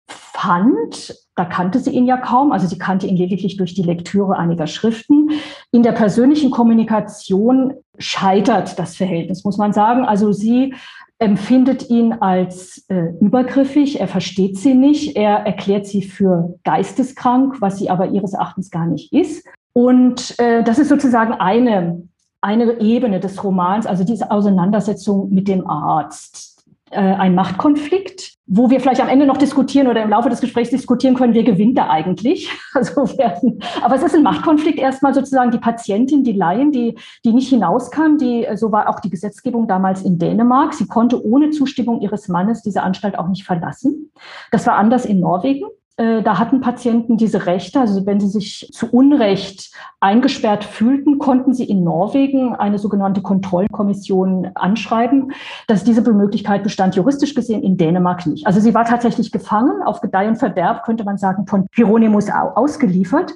fand, da kannte sie ihn ja kaum, also sie kannte ihn lediglich durch die Lektüre einiger Schriften. In der persönlichen Kommunikation scheitert das Verhältnis, muss man sagen. Also sie empfindet ihn als äh, übergriffig, er versteht sie nicht, er erklärt sie für geisteskrank, was sie aber ihres Erachtens gar nicht ist. Und äh, das ist sozusagen eine eine Ebene des Romans, also diese Auseinandersetzung mit dem Arzt. Äh, ein Machtkonflikt, wo wir vielleicht am Ende noch diskutieren oder im Laufe des Gesprächs diskutieren können, wer gewinnt da eigentlich. [laughs] Also werden, aber es ist ein Machtkonflikt erstmal sozusagen die Patientin, die Laien, die, die nicht hinauskam, die, so war auch die Gesetzgebung damals in Dänemark. Sie konnte ohne Zustimmung ihres Mannes diese Anstalt auch nicht verlassen. Das war anders in Norwegen. Äh, da hatten Patienten diese Rechte, also wenn sie sich zu Unrecht eingesperrt fühlten, konnten sie in Norwegen eine sogenannte Kontrollkommission anschreiben, dass diese Möglichkeit bestand, juristisch gesehen in Dänemark nicht. Also sie war tatsächlich gefangen, auf Gedeih und Verderb, könnte man sagen, von Hieronymus ausgeliefert.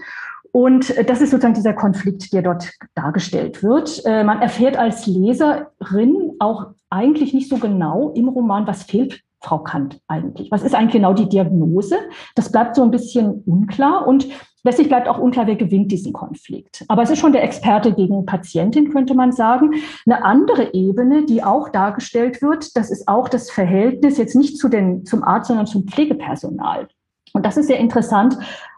Und das ist sozusagen dieser Konflikt, der dort dargestellt wird. Äh, man erfährt als Leserin auch eigentlich nicht so genau im Roman, was fehlt Frau Kant eigentlich? Was ist eigentlich genau die Diagnose? Das bleibt so ein bisschen unklar und letztlich bleibt auch unklar, wer gewinnt diesen Konflikt. Aber es ist schon der Experte gegen Patientin, könnte man sagen. Eine andere Ebene, die auch dargestellt wird, das ist auch das Verhältnis jetzt nicht zu den, zum Arzt, sondern zum Pflegepersonal. Und das ist sehr interessant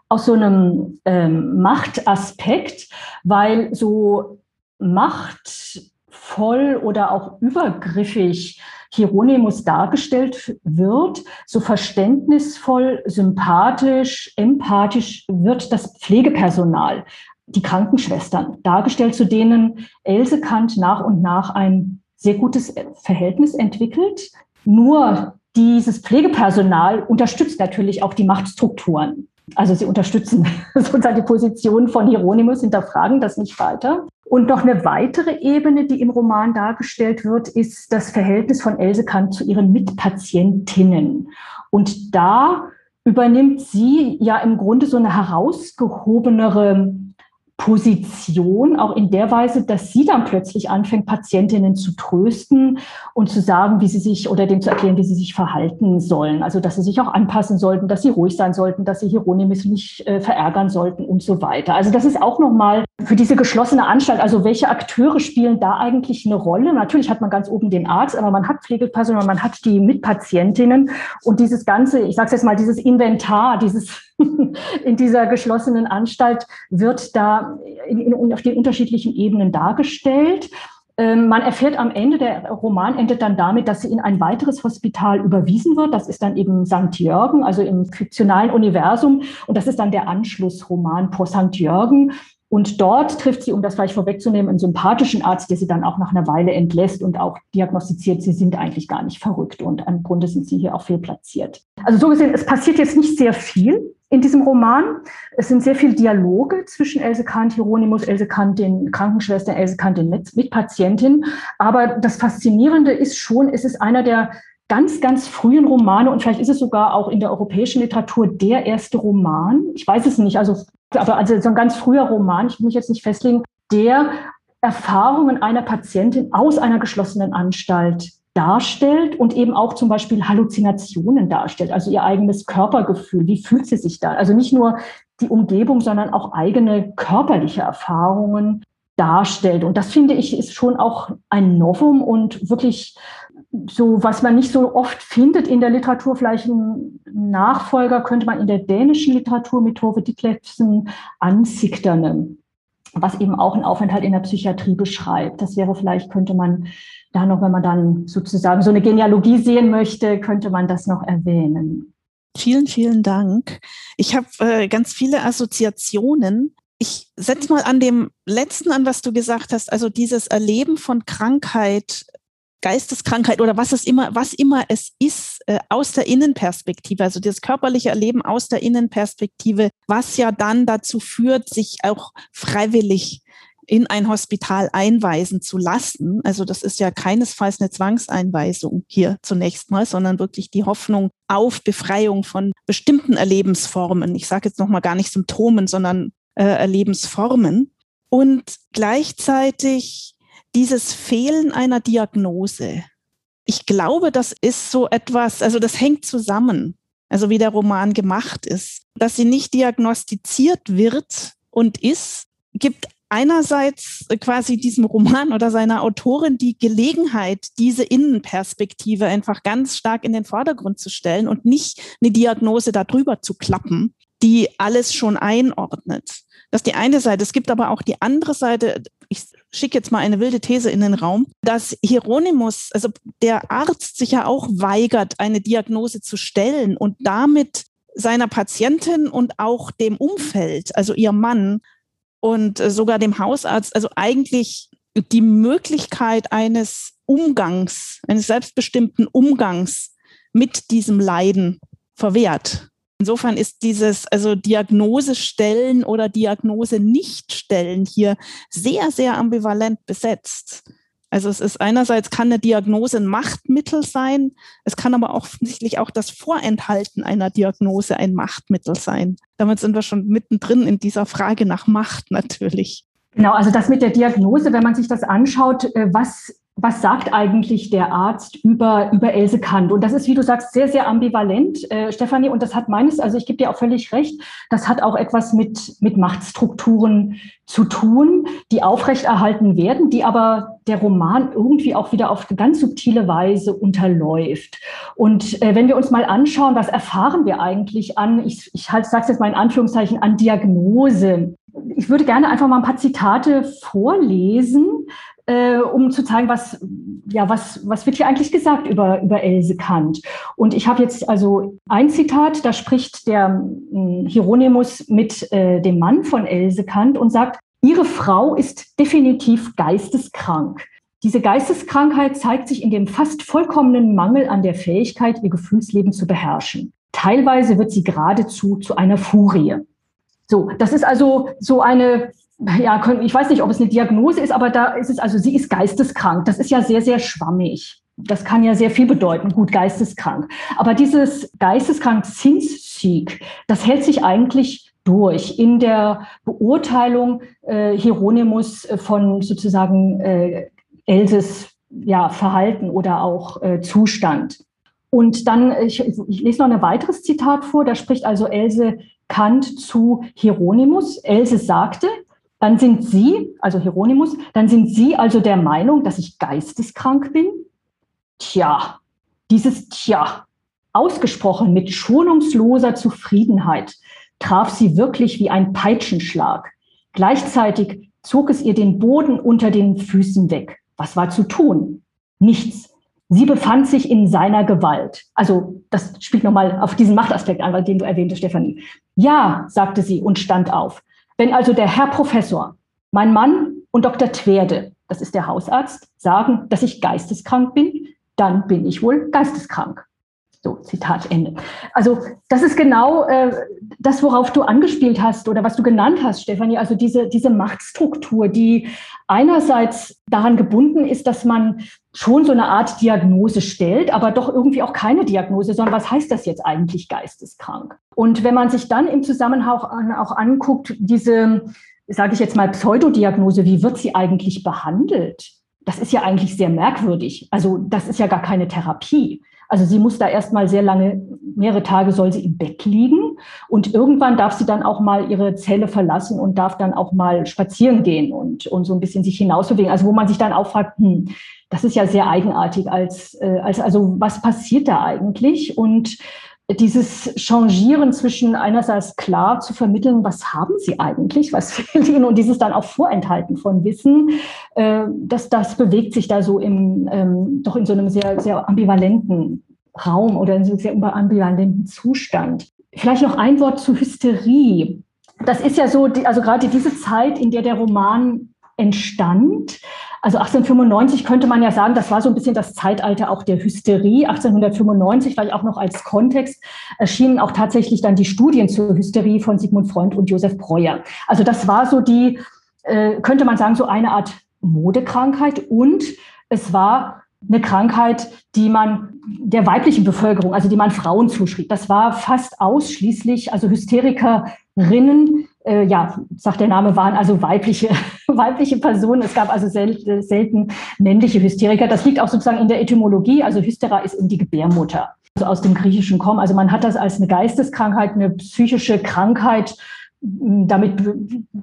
aus so einem ähm, Machtaspekt, weil so machtvoll oder auch übergriffig Hieronymus dargestellt wird, so verständnisvoll, sympathisch, empathisch wird das Pflegepersonal, die Krankenschwestern dargestellt, zu denen Else Kant nach und nach ein sehr gutes Verhältnis entwickelt. Nur dieses Pflegepersonal unterstützt natürlich auch die Machtstrukturen. Also sie unterstützen [laughs] sozusagen die Position von Hieronymus, hinterfragen das nicht weiter. Und noch eine weitere Ebene, die im Roman dargestellt wird, ist das Verhältnis von Else Kant zu ihren Mitpatientinnen. Und da übernimmt sie ja im Grunde so eine herausgehobenere Position, auch in der Weise, dass sie dann plötzlich anfängt, Patientinnen zu trösten und zu sagen, wie sie sich oder dem zu erklären, wie sie sich verhalten sollen. Also, dass sie sich auch anpassen sollten, dass sie ruhig sein sollten, dass sie Hieronymus nicht äh, verärgern sollten und so weiter. Also, das ist auch nochmal für diese geschlossene Anstalt. Also, welche Akteure spielen da eigentlich eine Rolle? Natürlich hat man ganz oben den Arzt, aber man hat Pflegepersonal, man hat die Mitpatientinnen und dieses ganze, ich sage jetzt mal, dieses Inventar, dieses [laughs] in dieser geschlossenen Anstalt wird da in, in, auf den unterschiedlichen Ebenen dargestellt. Ähm, man erfährt am Ende, der Roman endet dann damit, dass sie in ein weiteres Hospital überwiesen wird. Das ist dann eben St. Jürgen, also im fiktionalen Universum. Und das ist dann der Anschlussroman vor St. Jürgen. Und dort trifft sie, um das gleich vorwegzunehmen, einen sympathischen Arzt, der sie dann auch nach einer Weile entlässt und auch diagnostiziert, sie sind eigentlich gar nicht verrückt und im Grunde sind sie hier auch fehlplatziert. Also so gesehen, es passiert jetzt nicht sehr viel in diesem Roman. Es sind sehr viele Dialoge zwischen Else Kant, Hieronymus, Else Kant, den Krankenschwester, Else Kant, den Mitpatientin. Aber das Faszinierende ist schon, es ist einer der ganz, ganz frühen Romane und vielleicht ist es sogar auch in der europäischen Literatur der erste Roman. Ich weiß es nicht, also, aber also so ein ganz früher Roman, ich will mich jetzt nicht festlegen, der Erfahrungen einer Patientin aus einer geschlossenen Anstalt darstellt und eben auch zum Beispiel Halluzinationen darstellt, also ihr eigenes Körpergefühl. Wie fühlt sie sich da? Also nicht nur die Umgebung, sondern auch eigene körperliche Erfahrungen darstellt. Und das finde ich ist schon auch ein Novum und wirklich so, was man nicht so oft findet in der Literatur, vielleicht ein Nachfolger könnte man in der dänischen Literatur mit Tove Ditlevsen Ansikterne, was eben auch einen Aufenthalt in der Psychiatrie beschreibt. Das wäre vielleicht, könnte man da noch, wenn man dann sozusagen so eine Genealogie sehen möchte, könnte man das noch erwähnen. Vielen, vielen Dank. Ich habe äh, ganz viele Assoziationen. Ich setze mal an dem letzten an, was du gesagt hast, also dieses Erleben von Krankheit, Geisteskrankheit oder was es immer, was immer es ist, äh, aus der Innenperspektive, also das körperliche Erleben aus der Innenperspektive, was ja dann dazu führt, sich auch freiwillig in ein Hospital einweisen zu lassen. Also das ist ja keinesfalls eine Zwangseinweisung hier zunächst mal, sondern wirklich die Hoffnung auf Befreiung von bestimmten Erlebensformen. Ich sage jetzt noch mal gar nicht Symptomen, sondern äh, Erlebensformen. Und gleichzeitig dieses Fehlen einer Diagnose. Ich glaube, das ist so etwas, also das hängt zusammen, also wie der Roman gemacht ist, dass sie nicht diagnostiziert wird und ist, gibt einerseits quasi diesem Roman oder seiner Autorin die Gelegenheit, diese Innenperspektive einfach ganz stark in den Vordergrund zu stellen und nicht eine Diagnose darüber zu klappen, die alles schon einordnet. Das ist die eine Seite. Es gibt aber auch die andere Seite. Ich schicke jetzt mal eine wilde These in den Raum, dass Hieronymus, also der Arzt, sich ja auch weigert, eine Diagnose zu stellen und damit seiner Patientin und auch dem Umfeld, also ihr Mann, und äh, sogar dem Hausarzt, also eigentlich die Möglichkeit eines Umgangs, eines selbstbestimmten Umgangs mit diesem Leiden verwehrt. Insofern ist dieses, also Diagnose stellen oder Diagnose nicht stellen hier sehr, sehr ambivalent besetzt. Also es ist einerseits kann eine Diagnose ein Machtmittel sein, es kann aber offensichtlich auch das Vorenthalten einer Diagnose ein Machtmittel sein. Damit sind wir schon mittendrin in dieser Frage nach Macht natürlich. Genau, also das mit der Diagnose, wenn man sich das anschaut, äh, was was sagt eigentlich der Arzt über, über Else Kant? Und das ist, wie du sagst, sehr, sehr ambivalent, äh, Stefanie. Und das hat meines, also ich gebe dir auch völlig recht, das hat auch etwas mit, mit Machtstrukturen zu tun, die aufrechterhalten werden, die aber der Roman irgendwie auch wieder auf ganz subtile Weise unterläuft. Und äh, wenn wir uns mal anschauen, was erfahren wir eigentlich an, ich, ich halt, sage jetzt mal in Anführungszeichen, an Diagnose. Ich würde gerne einfach mal ein paar Zitate vorlesen, äh, um zu zeigen, was, ja, was, was wird hier eigentlich gesagt über, über Else Kant. Und ich habe jetzt also ein Zitat, da spricht der äh, Hieronymus mit äh, dem Mann von Else Kant und sagt, ihre Frau ist definitiv geisteskrank. Diese Geisteskrankheit zeigt sich in dem fast vollkommenen Mangel an der Fähigkeit, ihr Gefühlsleben zu beherrschen. Teilweise wird sie geradezu zu einer Furie. So, das ist also so eine ja, ich weiß nicht, ob es eine Diagnose ist, aber da ist es, also sie ist geisteskrank. Das ist ja sehr, sehr schwammig. Das kann ja sehr viel bedeuten, gut, geisteskrank. Aber dieses geisteskrank Zinssieg, das hält sich eigentlich durch in der Beurteilung äh, Hieronymus von sozusagen äh, Elses ja, Verhalten oder auch äh, Zustand. Und dann, ich, ich lese noch ein weiteres Zitat vor, da spricht also Else Kant zu Hieronymus. Else sagte, dann sind Sie, also Hieronymus, dann sind Sie also der Meinung, dass ich geisteskrank bin? Tja, dieses Tja, ausgesprochen mit schonungsloser Zufriedenheit, traf sie wirklich wie ein Peitschenschlag. Gleichzeitig zog es ihr den Boden unter den Füßen weg. Was war zu tun? Nichts. Sie befand sich in seiner Gewalt. Also das spielt nochmal auf diesen Machtaspekt an, den du erwähnte, Stefanie. Ja, sagte sie und stand auf. Wenn also der Herr Professor, mein Mann und Dr. Twerde, das ist der Hausarzt, sagen, dass ich geisteskrank bin, dann bin ich wohl geisteskrank. So, Zitat Ende. Also das ist genau äh, das, worauf du angespielt hast oder was du genannt hast, Stefanie. Also diese, diese Machtstruktur, die einerseits daran gebunden ist, dass man schon so eine Art Diagnose stellt, aber doch irgendwie auch keine Diagnose, sondern was heißt das jetzt eigentlich geisteskrank? Und wenn man sich dann im Zusammenhang auch anguckt, diese, sage ich jetzt mal, Pseudodiagnose, wie wird sie eigentlich behandelt? Das ist ja eigentlich sehr merkwürdig. Also das ist ja gar keine Therapie. Also sie muss da erstmal sehr lange, mehrere Tage soll sie im Bett liegen und irgendwann darf sie dann auch mal ihre Zelle verlassen und darf dann auch mal spazieren gehen und, und so ein bisschen sich hinausbewegen. Also wo man sich dann auch fragt, hm, das ist ja sehr eigenartig als, äh, als also was passiert da eigentlich? Und dieses Changieren zwischen einerseits klar zu vermitteln, was haben sie eigentlich, was [laughs] fehlt ihnen und dieses dann auch Vorenthalten von Wissen, äh, das, bewegt sich da so im, ähm, doch in so einem sehr, sehr ambivalenten Raum oder in so einem sehr ambivalenten Zustand. Vielleicht noch ein Wort zu Hysterie. Das ist ja so, also gerade diese Zeit, in der der Roman entstand, also 1895 könnte man ja sagen, das war so ein bisschen das Zeitalter auch der Hysterie. 1895, weil auch noch als Kontext erschienen auch tatsächlich dann die Studien zur Hysterie von Sigmund Freund und Josef Breuer. Also das war so die, äh, könnte man sagen, so eine Art Modekrankheit und es war eine Krankheit, die man der weiblichen Bevölkerung, also die man Frauen zuschrieb. Das war fast ausschließlich, also Hysterikerinnen äh, ja, sagt der Name, waren also weibliche, [laughs] weibliche Personen. Es gab also sel selten männliche Hysteriker. Das liegt auch sozusagen in der Etymologie. Also Hystera ist in die Gebärmutter, also aus dem Griechischen kommen. Also man hat das als eine Geisteskrankheit, eine psychische Krankheit damit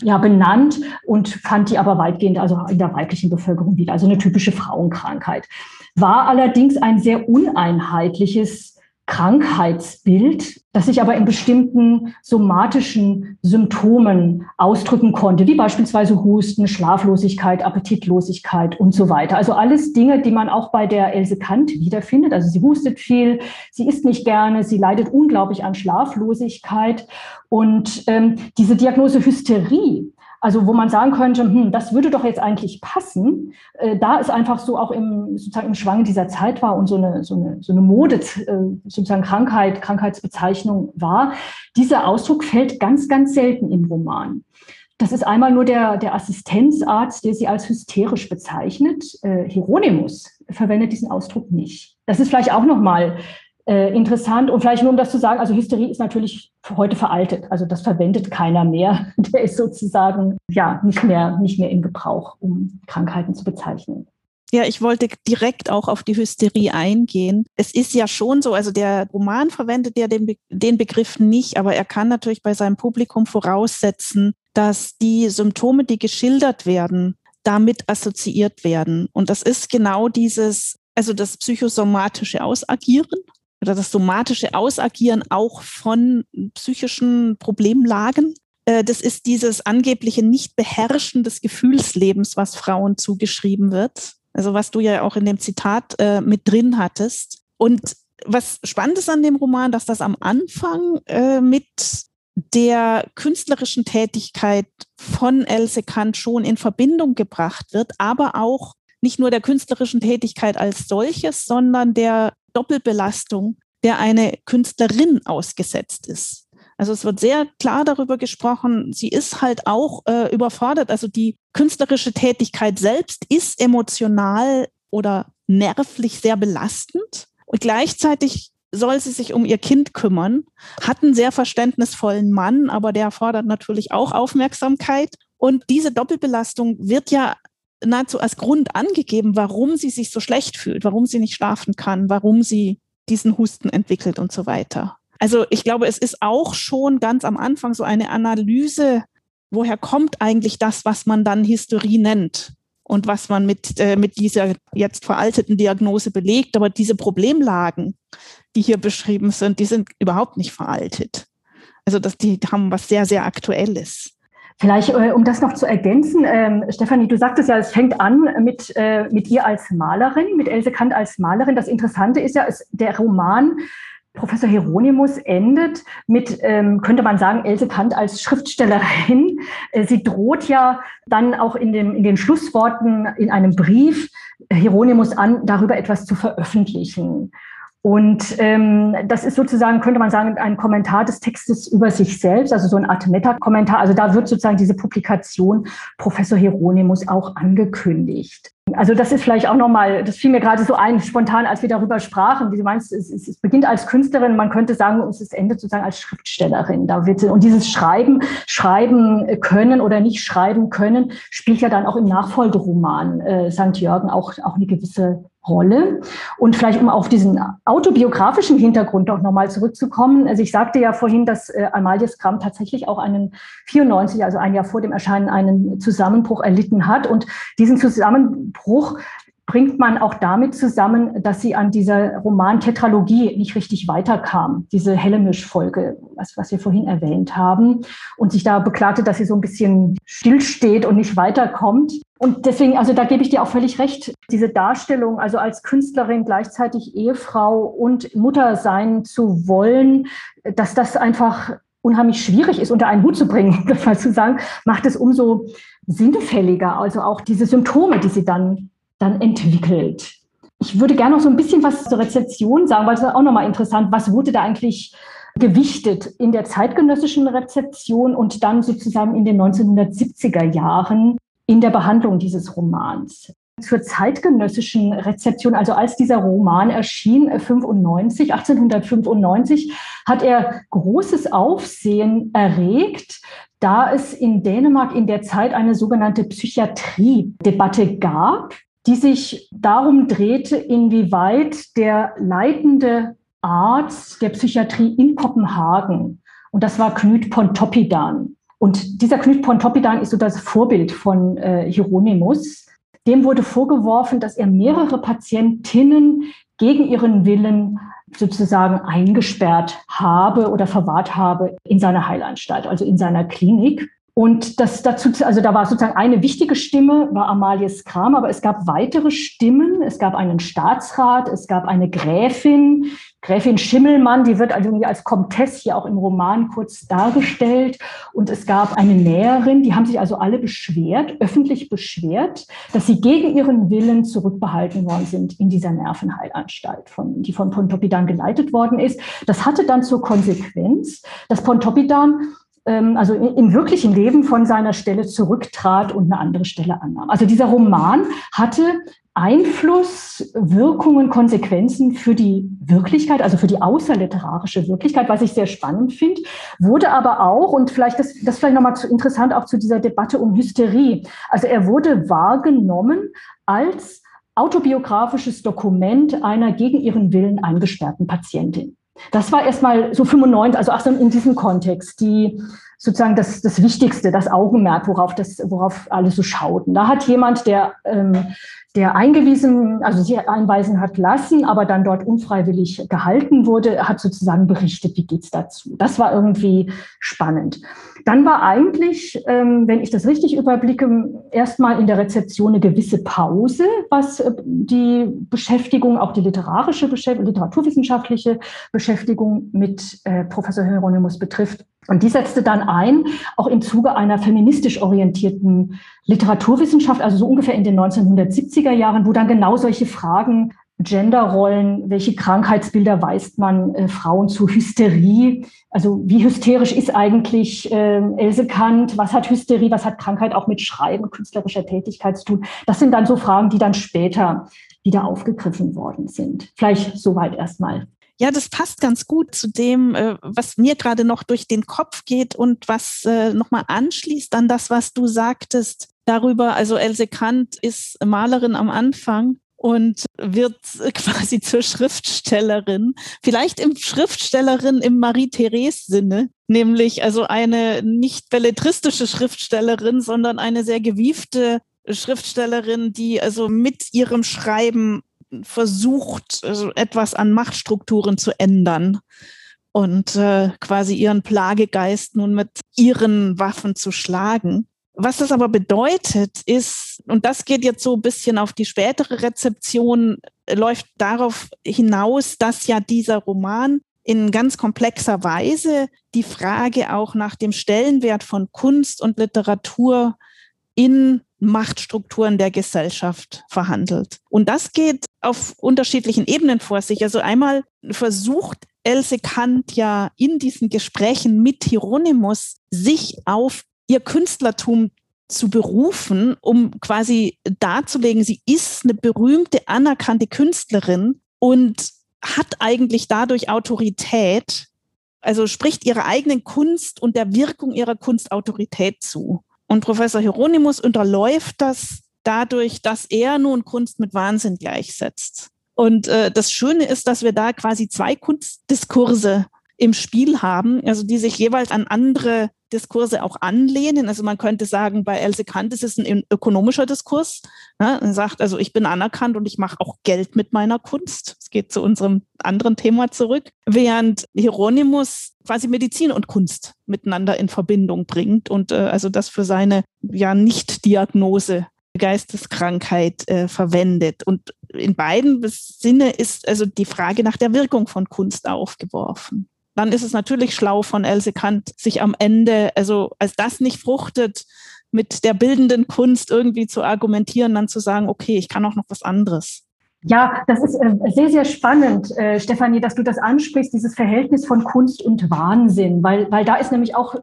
ja benannt und fand die aber weitgehend also in der weiblichen Bevölkerung wieder, also eine typische Frauenkrankheit. War allerdings ein sehr uneinheitliches Krankheitsbild, das sich aber in bestimmten somatischen Symptomen ausdrücken konnte, wie beispielsweise Husten, Schlaflosigkeit, Appetitlosigkeit und so weiter. Also alles Dinge, die man auch bei der Else Kant wiederfindet. Also sie hustet viel, sie isst nicht gerne, sie leidet unglaublich an Schlaflosigkeit. Und ähm, diese Diagnose Hysterie, also wo man sagen könnte, hm, das würde doch jetzt eigentlich passen, äh, da es einfach so auch im, sozusagen im Schwang dieser Zeit war und so eine, so eine, so eine Mode, äh, sozusagen Krankheit, Krankheitsbezeichnung war, dieser Ausdruck fällt ganz, ganz selten im Roman. Das ist einmal nur der, der Assistenzarzt, der sie als hysterisch bezeichnet. Äh, Hieronymus verwendet diesen Ausdruck nicht. Das ist vielleicht auch nochmal äh, interessant. Und vielleicht nur um das zu sagen, also Hysterie ist natürlich heute veraltet. Also das verwendet keiner mehr. [laughs] Der ist sozusagen ja nicht mehr, nicht mehr in Gebrauch, um Krankheiten zu bezeichnen. Ja, ich wollte direkt auch auf die Hysterie eingehen. Es ist ja schon so, also der Roman verwendet ja den, Be den Begriff nicht, aber er kann natürlich bei seinem Publikum voraussetzen, dass die Symptome, die geschildert werden, damit assoziiert werden. Und das ist genau dieses, also das psychosomatische Ausagieren oder das somatische Ausagieren auch von psychischen Problemlagen. Äh, das ist dieses angebliche Nicht-Beherrschen des Gefühlslebens, was Frauen zugeschrieben wird. Also was du ja auch in dem Zitat äh, mit drin hattest. Und was spannend ist an dem Roman, dass das am Anfang äh, mit der künstlerischen Tätigkeit von Else Kant schon in Verbindung gebracht wird, aber auch nicht nur der künstlerischen Tätigkeit als solches, sondern der Doppelbelastung, der eine Künstlerin ausgesetzt ist. Also es wird sehr klar darüber gesprochen, sie ist halt auch äh, überfordert. Also die künstlerische Tätigkeit selbst ist emotional oder nervlich sehr belastend. Und gleichzeitig soll sie sich um ihr Kind kümmern, hat einen sehr verständnisvollen Mann, aber der fordert natürlich auch Aufmerksamkeit. Und diese Doppelbelastung wird ja nahezu als Grund angegeben, warum sie sich so schlecht fühlt, warum sie nicht schlafen kann, warum sie diesen Husten entwickelt und so weiter. Also ich glaube, es ist auch schon ganz am Anfang so eine Analyse, woher kommt eigentlich das, was man dann Hysterie nennt und was man mit, äh, mit dieser jetzt veralteten Diagnose belegt. Aber diese Problemlagen, die hier beschrieben sind, die sind überhaupt nicht veraltet. Also das, die haben was sehr, sehr Aktuelles. Vielleicht, äh, um das noch zu ergänzen, ähm, Stefanie, du sagtest ja, es fängt an mit, äh, mit ihr als Malerin, mit Else Kant als Malerin. Das Interessante ist ja, es, der Roman Professor Hieronymus endet mit, ähm, könnte man sagen, Else Kant als Schriftstellerin. Äh, sie droht ja dann auch in, dem, in den Schlussworten in einem Brief Hieronymus an, darüber etwas zu veröffentlichen. Und ähm, das ist sozusagen, könnte man sagen, ein Kommentar des Textes über sich selbst, also so eine Art Meta-Kommentar. Also da wird sozusagen diese Publikation Professor Hieronymus auch angekündigt. Also das ist vielleicht auch nochmal, das fiel mir gerade so ein, spontan, als wir darüber sprachen, wie du meinst, es, es, beginnt als Künstlerin, man könnte sagen, es endet sozusagen als Schriftstellerin. Da wird, und dieses Schreiben, schreiben können oder nicht schreiben können, spielt ja dann auch im Nachfolgeroman äh, St. Jürgen auch, auch eine gewisse Rolle. Und vielleicht, um auf diesen autobiografischen Hintergrund auch nochmal zurückzukommen. Also ich sagte ja vorhin, dass äh, Amalie Skram tatsächlich auch einen 94, also ein Jahr vor dem Erscheinen, einen Zusammenbruch erlitten hat. Und diesen Zusammenbruch bringt man auch damit zusammen, dass sie an dieser Roman-Tetralogie nicht richtig weiterkam, diese Hellemisch-Folge, was, was wir vorhin erwähnt haben, und sich da beklagte, dass sie so ein bisschen stillsteht und nicht weiterkommt. Und deswegen, also da gebe ich dir auch völlig recht, diese Darstellung, also als Künstlerin gleichzeitig Ehefrau und Mutter sein zu wollen, dass das einfach unheimlich schwierig ist, unter einen Hut zu bringen, [laughs] mal zu sagen, macht es umso sinnfälliger. Also auch diese Symptome, die sie dann, dann entwickelt. Ich würde gerne noch so ein bisschen was zur Rezeption sagen, weil es auch nochmal interessant, was wurde da eigentlich gewichtet in der zeitgenössischen Rezeption und dann sozusagen in den 1970er Jahren in der Behandlung dieses Romans. Zur zeitgenössischen Rezeption, also als dieser Roman erschien, 95, äh, 1895, hat er großes Aufsehen erregt, da es in Dänemark in der Zeit eine sogenannte Psychiatrie-Debatte gab, die sich darum drehte, inwieweit der leitende Arzt der Psychiatrie in Kopenhagen, und das war Knut Pontoppidan, und dieser Knut Pontoppidan ist so das Vorbild von äh, Hieronymus. Dem wurde vorgeworfen, dass er mehrere Patientinnen gegen ihren Willen sozusagen eingesperrt habe oder verwahrt habe in seiner Heilanstalt, also in seiner Klinik. Und das dazu, also da war sozusagen eine wichtige Stimme, war Amalies Kram, aber es gab weitere Stimmen. Es gab einen Staatsrat, es gab eine Gräfin, Gräfin Schimmelmann, die wird also irgendwie als Comtesse hier auch im Roman kurz dargestellt. Und es gab eine Näherin, die haben sich also alle beschwert, öffentlich beschwert, dass sie gegen ihren Willen zurückbehalten worden sind in dieser Nervenheilanstalt, von, die von Pontoppidan geleitet worden ist. Das hatte dann zur Konsequenz, dass Pontoppidan ähm, also im wirklichen Leben von seiner Stelle zurücktrat und eine andere Stelle annahm. Also dieser Roman hatte Einfluss, Wirkungen, Konsequenzen für die Wirklichkeit, also für die außerliterarische Wirklichkeit, was ich sehr spannend finde, wurde aber auch, und vielleicht das, das vielleicht nochmal interessant auch zu dieser Debatte um Hysterie, also er wurde wahrgenommen als autobiografisches Dokument einer gegen ihren Willen eingesperrten Patientin. Das war erstmal so 95, also ach, in diesem Kontext, die sozusagen das, das Wichtigste, das Augenmerk, worauf das, worauf alle so schauten. Da hat jemand, der ähm, der eingewiesen, also sie einweisen hat lassen, aber dann dort unfreiwillig gehalten wurde, hat sozusagen berichtet, wie geht's dazu. Das war irgendwie spannend. Dann war eigentlich, ähm, wenn ich das richtig überblicke, erstmal in der Rezeption eine gewisse Pause, was äh, die Beschäftigung, auch die literarische Beschäftigung, literaturwissenschaftliche Beschäftigung mit äh, Professor Hieronymus betrifft. Und die setzte dann ein, auch im Zuge einer feministisch orientierten Literaturwissenschaft, also so ungefähr in den 1970er Jahren, wo dann genau solche Fragen, Genderrollen, welche Krankheitsbilder weist man äh, Frauen zu Hysterie? Also wie hysterisch ist eigentlich äh, Else Kant? Was hat Hysterie? Was hat Krankheit auch mit Schreiben, künstlerischer Tätigkeit zu tun? Das sind dann so Fragen, die dann später wieder aufgegriffen worden sind. Vielleicht soweit erstmal. Ja, das passt ganz gut zu dem, äh, was mir gerade noch durch den Kopf geht und was äh, nochmal anschließt an das, was du sagtest darüber. Also Else Kant ist Malerin am Anfang und wird [laughs] quasi zur Schriftstellerin, vielleicht im Schriftstellerin im Marie-Therese-Sinne, nämlich also eine nicht belletristische Schriftstellerin, sondern eine sehr gewiefte Schriftstellerin, die also mit ihrem Schreiben versucht, also etwas an Machtstrukturen zu ändern und äh, quasi ihren Plagegeist nun mit ihren Waffen zu schlagen. Was das aber bedeutet, ist, und das geht jetzt so ein bisschen auf die spätere Rezeption, läuft darauf hinaus, dass ja dieser Roman in ganz komplexer Weise die Frage auch nach dem Stellenwert von Kunst und Literatur in Machtstrukturen der Gesellschaft verhandelt. Und das geht auf unterschiedlichen Ebenen vor sich. Also einmal versucht Else Kant ja in diesen Gesprächen mit Hieronymus sich auf ihr Künstlertum zu berufen, um quasi darzulegen, sie ist eine berühmte, anerkannte Künstlerin und hat eigentlich dadurch Autorität, also spricht ihrer eigenen Kunst und der Wirkung ihrer Kunst Autorität zu. Und Professor Hieronymus unterläuft das dadurch, dass er nun Kunst mit Wahnsinn gleichsetzt. Und äh, das Schöne ist, dass wir da quasi zwei Kunstdiskurse im Spiel haben, also die sich jeweils an andere Diskurse auch anlehnen. Also man könnte sagen, bei Else Kant ist es ein ökonomischer Diskurs. Ne? Er sagt, also ich bin anerkannt und ich mache auch Geld mit meiner Kunst. Es geht zu unserem anderen Thema zurück. Während Hieronymus quasi Medizin und Kunst miteinander in Verbindung bringt und äh, also das für seine ja Nicht-Diagnose Geisteskrankheit äh, verwendet. Und in beiden Sinne ist also die Frage nach der Wirkung von Kunst aufgeworfen dann ist es natürlich schlau von Else Kant, sich am Ende, also als das nicht fruchtet, mit der bildenden Kunst irgendwie zu argumentieren, dann zu sagen, okay, ich kann auch noch was anderes. Ja, das ist äh, sehr, sehr spannend, äh, Stefanie, dass du das ansprichst, dieses Verhältnis von Kunst und Wahnsinn, weil, weil da ist nämlich auch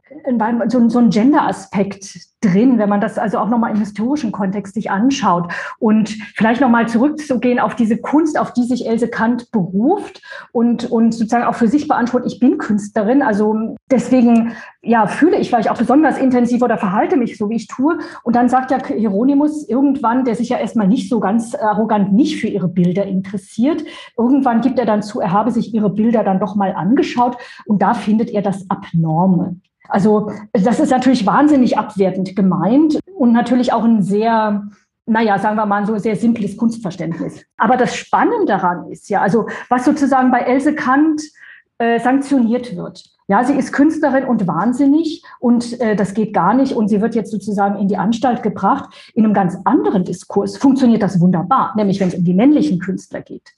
so, ein Gender-Aspekt drin, wenn man das also auch nochmal im historischen Kontext sich anschaut. Und vielleicht nochmal zurückzugehen auf diese Kunst, auf die sich Else Kant beruft und, und sozusagen auch für sich beantwortet, ich bin Künstlerin. Also deswegen ja, fühle ich vielleicht auch besonders intensiv oder verhalte mich so, wie ich tue. Und dann sagt ja Hieronymus irgendwann, der sich ja erstmal nicht so ganz arrogant nicht für ihre Bilder interessiert. Irgendwann gibt er dann zu, er habe sich ihre Bilder dann doch mal angeschaut und da findet er das Abnorme. Also das ist natürlich wahnsinnig abwertend gemeint und natürlich auch ein sehr, naja, sagen wir mal, so sehr simples Kunstverständnis. Aber das Spannende daran ist ja, also was sozusagen bei Else Kant äh, sanktioniert wird. Ja, sie ist Künstlerin und wahnsinnig und äh, das geht gar nicht und sie wird jetzt sozusagen in die Anstalt gebracht. In einem ganz anderen Diskurs funktioniert das wunderbar, nämlich wenn es um die männlichen Künstler geht.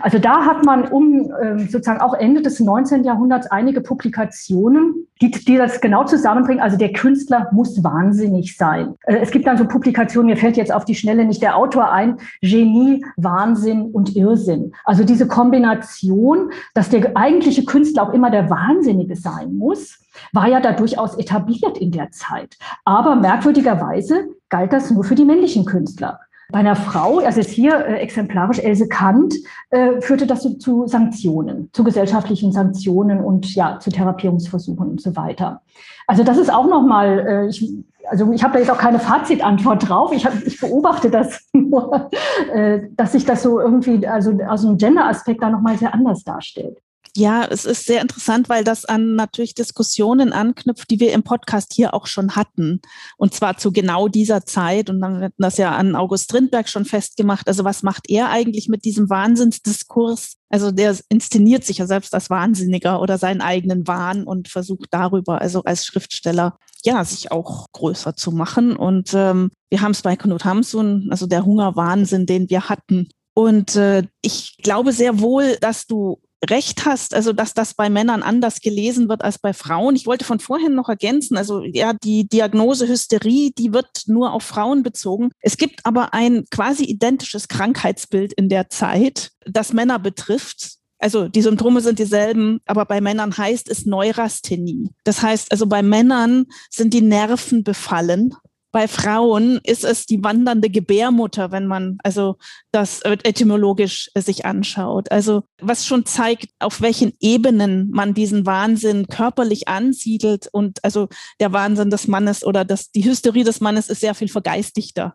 Also da hat man um äh, sozusagen auch Ende des 19. Jahrhunderts einige Publikationen, die, die das genau zusammenbringen. Also der Künstler muss wahnsinnig sein. Äh, es gibt dann so Publikationen, mir fällt jetzt auf die Schnelle nicht der Autor ein, Genie, Wahnsinn und Irrsinn. Also diese Kombination, dass der eigentliche Künstler auch immer der Wahnsinnige sein muss, war ja da durchaus etabliert in der Zeit. Aber merkwürdigerweise galt das nur für die männlichen Künstler. Bei einer Frau, also jetzt hier äh, exemplarisch Else Kant, äh, führte das zu, zu, Sanktionen, zu gesellschaftlichen Sanktionen und ja, zu Therapierungsversuchen und so weiter. Also das ist auch nochmal, äh, ich, also ich habe da jetzt auch keine Fazitantwort drauf. Ich, hab, ich beobachte das [laughs] nur, äh, dass sich das so irgendwie, also aus einem Gender-Aspekt da nochmal sehr anders darstellt. Ja, es ist sehr interessant, weil das an natürlich Diskussionen anknüpft, die wir im Podcast hier auch schon hatten. Und zwar zu genau dieser Zeit. Und dann hatten das ja an August Strindberg schon festgemacht. Also was macht er eigentlich mit diesem Wahnsinnsdiskurs? Also der inszeniert sich ja selbst als Wahnsinniger oder seinen eigenen Wahn und versucht darüber, also als Schriftsteller, ja, sich auch größer zu machen. Und ähm, wir haben es bei Knut Hamsun, also der Hungerwahnsinn, den wir hatten. Und äh, ich glaube sehr wohl, dass du recht hast, also dass das bei Männern anders gelesen wird als bei Frauen. Ich wollte von vorhin noch ergänzen, also ja, die Diagnose Hysterie, die wird nur auf Frauen bezogen. Es gibt aber ein quasi identisches Krankheitsbild in der Zeit, das Männer betrifft. Also die Symptome sind dieselben, aber bei Männern heißt es Neurasthenie. Das heißt also bei Männern sind die Nerven befallen bei Frauen ist es die wandernde Gebärmutter, wenn man also das etymologisch sich anschaut. Also was schon zeigt, auf welchen Ebenen man diesen Wahnsinn körperlich ansiedelt und also der Wahnsinn des Mannes oder das, die Hysterie des Mannes ist sehr viel vergeistigter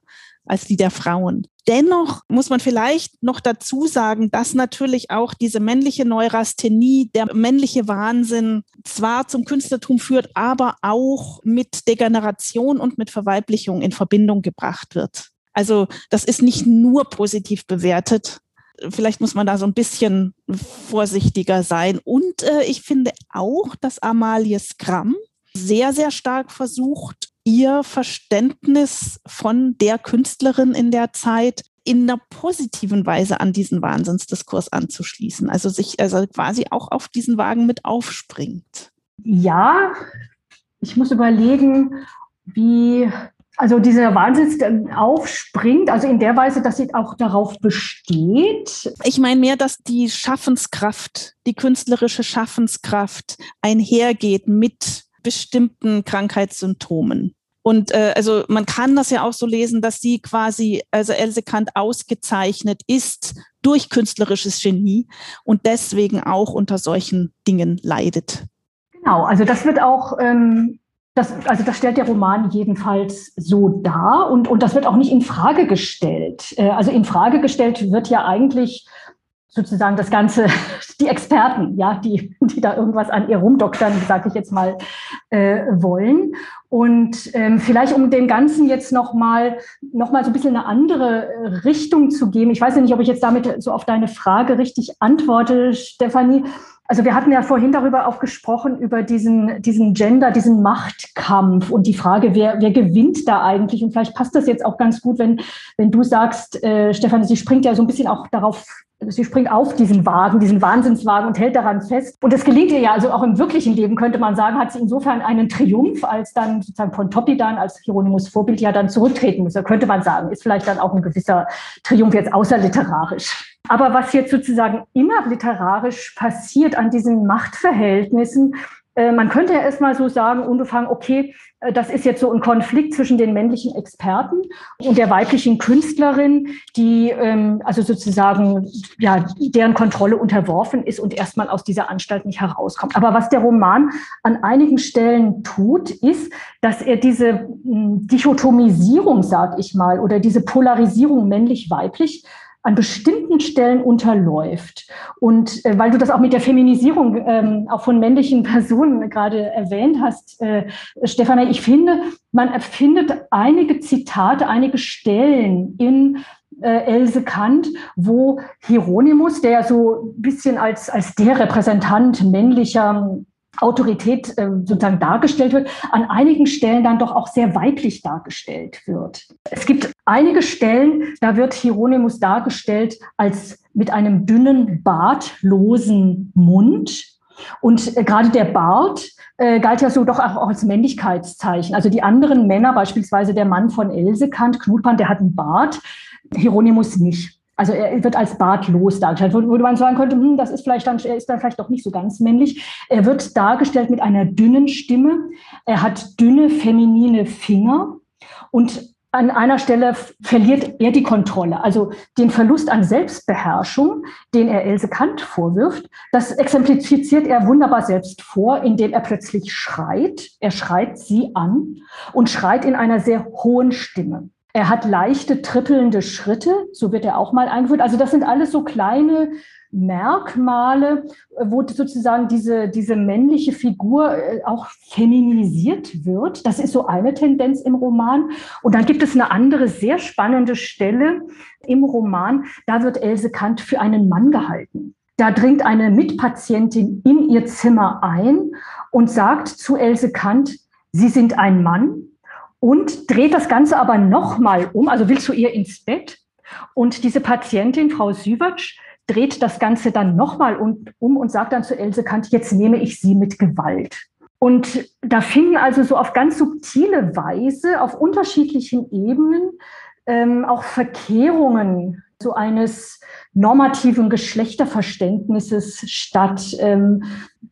als die der Frauen. Dennoch muss man vielleicht noch dazu sagen, dass natürlich auch diese männliche Neurasthenie, der männliche Wahnsinn zwar zum Künstlertum führt, aber auch mit Degeneration und mit Verweiblichung in Verbindung gebracht wird. Also das ist nicht nur positiv bewertet, vielleicht muss man da so ein bisschen vorsichtiger sein. Und äh, ich finde auch, dass Amalie Skram sehr, sehr stark versucht, ihr Verständnis von der Künstlerin in der Zeit in einer positiven Weise an diesen Wahnsinnsdiskurs anzuschließen. Also sich also quasi auch auf diesen Wagen mit aufspringt. Ja, ich muss überlegen, wie also dieser Wahnsinn aufspringt, also in der Weise, dass sie auch darauf besteht. Ich meine mehr, dass die Schaffenskraft, die künstlerische Schaffenskraft einhergeht mit bestimmten Krankheitssymptomen. Und äh, also man kann das ja auch so lesen, dass sie quasi, also Else Kant ausgezeichnet ist durch künstlerisches Genie und deswegen auch unter solchen Dingen leidet. Genau, also das wird auch ähm, das, also das stellt der Roman jedenfalls so dar und, und das wird auch nicht in Frage gestellt. Äh, also in Frage gestellt wird ja eigentlich sozusagen das Ganze, [laughs] die Experten, ja, die, die da irgendwas an ihr rumdoktern, sage ich jetzt mal, äh, wollen. Und ähm, vielleicht um dem Ganzen jetzt nochmal noch mal so ein bisschen eine andere Richtung zu geben. Ich weiß ja nicht, ob ich jetzt damit so auf deine Frage richtig antworte, Stefanie. Also wir hatten ja vorhin darüber auch gesprochen, über diesen, diesen Gender, diesen Machtkampf und die Frage, wer, wer gewinnt da eigentlich? Und vielleicht passt das jetzt auch ganz gut, wenn, wenn du sagst, äh, Stefan, sie springt ja so ein bisschen auch darauf sie springt auf diesen Wagen, diesen Wahnsinnswagen und hält daran fest. Und es gelingt ihr ja, also auch im wirklichen Leben könnte man sagen, hat sie insofern einen Triumph, als dann sozusagen von Pontoppidan als Hieronymus Vorbild ja dann zurücktreten muss. Da könnte man sagen, ist vielleicht dann auch ein gewisser Triumph jetzt außerliterarisch. Aber was jetzt sozusagen innerliterarisch passiert an diesen Machtverhältnissen, äh, man könnte ja erstmal so sagen, unbefangen, okay, äh, das ist jetzt so ein Konflikt zwischen den männlichen Experten und der weiblichen Künstlerin, die ähm, also sozusagen ja deren Kontrolle unterworfen ist und erstmal aus dieser Anstalt nicht herauskommt. Aber was der Roman an einigen Stellen tut, ist, dass er diese hm, Dichotomisierung, sag ich mal, oder diese Polarisierung männlich-weiblich an bestimmten Stellen unterläuft. Und äh, weil du das auch mit der Feminisierung ähm, auch von männlichen [laughs] Personen gerade erwähnt hast, äh, Stefanie, ich finde, man findet einige Zitate, einige Stellen in äh, Else Kant, wo Hieronymus, der so ein bisschen als, als der Repräsentant männlicher Autorität äh, sozusagen dargestellt wird, an einigen Stellen dann doch auch sehr weiblich dargestellt wird. Es gibt einige Stellen, da wird Hieronymus dargestellt als mit einem dünnen, bartlosen Mund. Und äh, gerade der Bart äh, galt ja so doch auch als Männlichkeitszeichen. Also die anderen Männer, beispielsweise der Mann von Elsekant, Knutband, der hat einen Bart, Hieronymus nicht. Also er wird als bartlos dargestellt, wo, wo man sagen könnte, hm, das ist vielleicht dann, er ist dann vielleicht doch nicht so ganz männlich. Er wird dargestellt mit einer dünnen Stimme. Er hat dünne feminine Finger und an einer Stelle verliert er die Kontrolle. Also den Verlust an Selbstbeherrschung, den er Else Kant vorwirft, das exemplifiziert er wunderbar selbst vor, indem er plötzlich schreit. Er schreit sie an und schreit in einer sehr hohen Stimme. Er hat leichte, trippelnde Schritte, so wird er auch mal eingeführt. Also das sind alles so kleine Merkmale, wo sozusagen diese, diese männliche Figur äh, auch feminisiert wird. Das ist so eine Tendenz im Roman. Und dann gibt es eine andere sehr spannende Stelle im Roman. Da wird Else Kant für einen Mann gehalten. Da dringt eine Mitpatientin in ihr Zimmer ein und sagt zu Else Kant, Sie sind ein Mann und dreht das Ganze aber nochmal um, also will zu ihr ins Bett. Und diese Patientin, Frau Süwatsch, dreht das Ganze dann nochmal um, und sagt dann zu Else Kant, jetzt nehme ich sie mit Gewalt. Und da finden also so auf ganz subtile Weise, auf unterschiedlichen Ebenen, ähm, auch Verkehrungen so eines normativen Geschlechterverständnisses statt. Ähm,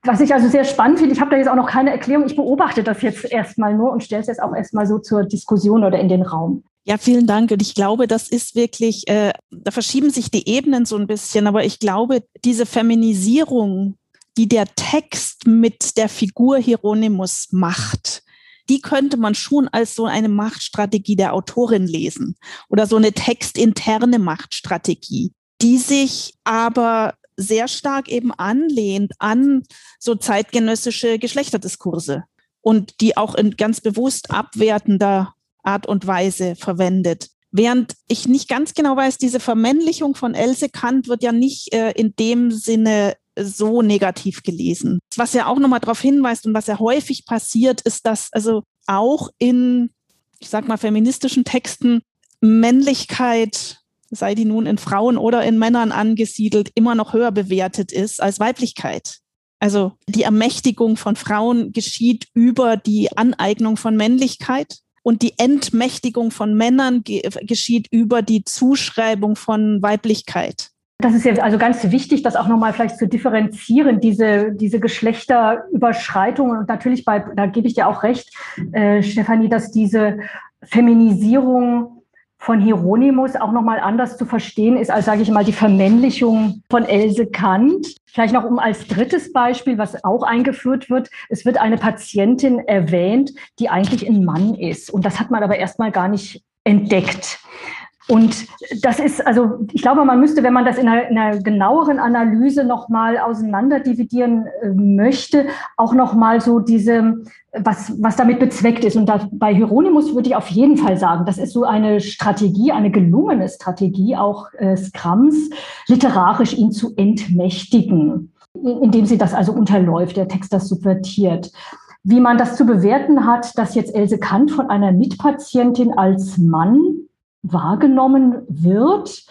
was ich also sehr spannend finde, ich habe da jetzt auch noch keine Erklärung, ich beobachte das jetzt erstmal nur und stelle es jetzt auch erstmal so zur Diskussion oder in den Raum. Ja, vielen Dank. Und ich glaube, das ist wirklich, äh, da verschieben sich die Ebenen so ein bisschen, aber ich glaube, diese Feminisierung, die der Text mit der Figur Hieronymus macht, die könnte man schon als so eine Machtstrategie der Autorin lesen oder so eine textinterne Machtstrategie, die sich aber sehr stark eben anlehnt an so zeitgenössische Geschlechterdiskurse und die auch in ganz bewusst abwertender Art und Weise verwendet. Während ich nicht ganz genau weiß, diese Vermännlichung von Else Kant wird ja nicht äh, in dem Sinne so negativ gelesen. Was ja auch nochmal darauf hinweist und was ja häufig passiert, ist, dass also auch in, ich sag mal, feministischen Texten Männlichkeit, sei die nun in Frauen oder in Männern angesiedelt, immer noch höher bewertet ist als Weiblichkeit. Also die Ermächtigung von Frauen geschieht über die Aneignung von Männlichkeit und die Entmächtigung von Männern ge geschieht über die Zuschreibung von Weiblichkeit. Das ist ja also ganz wichtig, das auch nochmal vielleicht zu differenzieren, diese, diese Geschlechterüberschreitungen. Und natürlich bei, da gebe ich dir auch recht, äh, Stefanie, dass diese Feminisierung von Hieronymus auch nochmal anders zu verstehen ist als, sage ich mal, die Vermännlichung von Else Kant. Vielleicht noch um als drittes Beispiel, was auch eingeführt wird. Es wird eine Patientin erwähnt, die eigentlich ein Mann ist. Und das hat man aber erstmal gar nicht entdeckt. Und das ist, also ich glaube, man müsste, wenn man das in einer, in einer genaueren Analyse nochmal auseinanderdividieren äh, möchte, auch nochmal so diese, was, was damit bezweckt ist. Und da, bei Hieronymus würde ich auf jeden Fall sagen, das ist so eine Strategie, eine gelungene Strategie auch äh, Scrums, literarisch ihn zu entmächtigen, indem sie das also unterläuft, der Text das subvertiert. Wie man das zu bewerten hat, dass jetzt Else Kant von einer Mitpatientin als Mann wahrgenommen wird,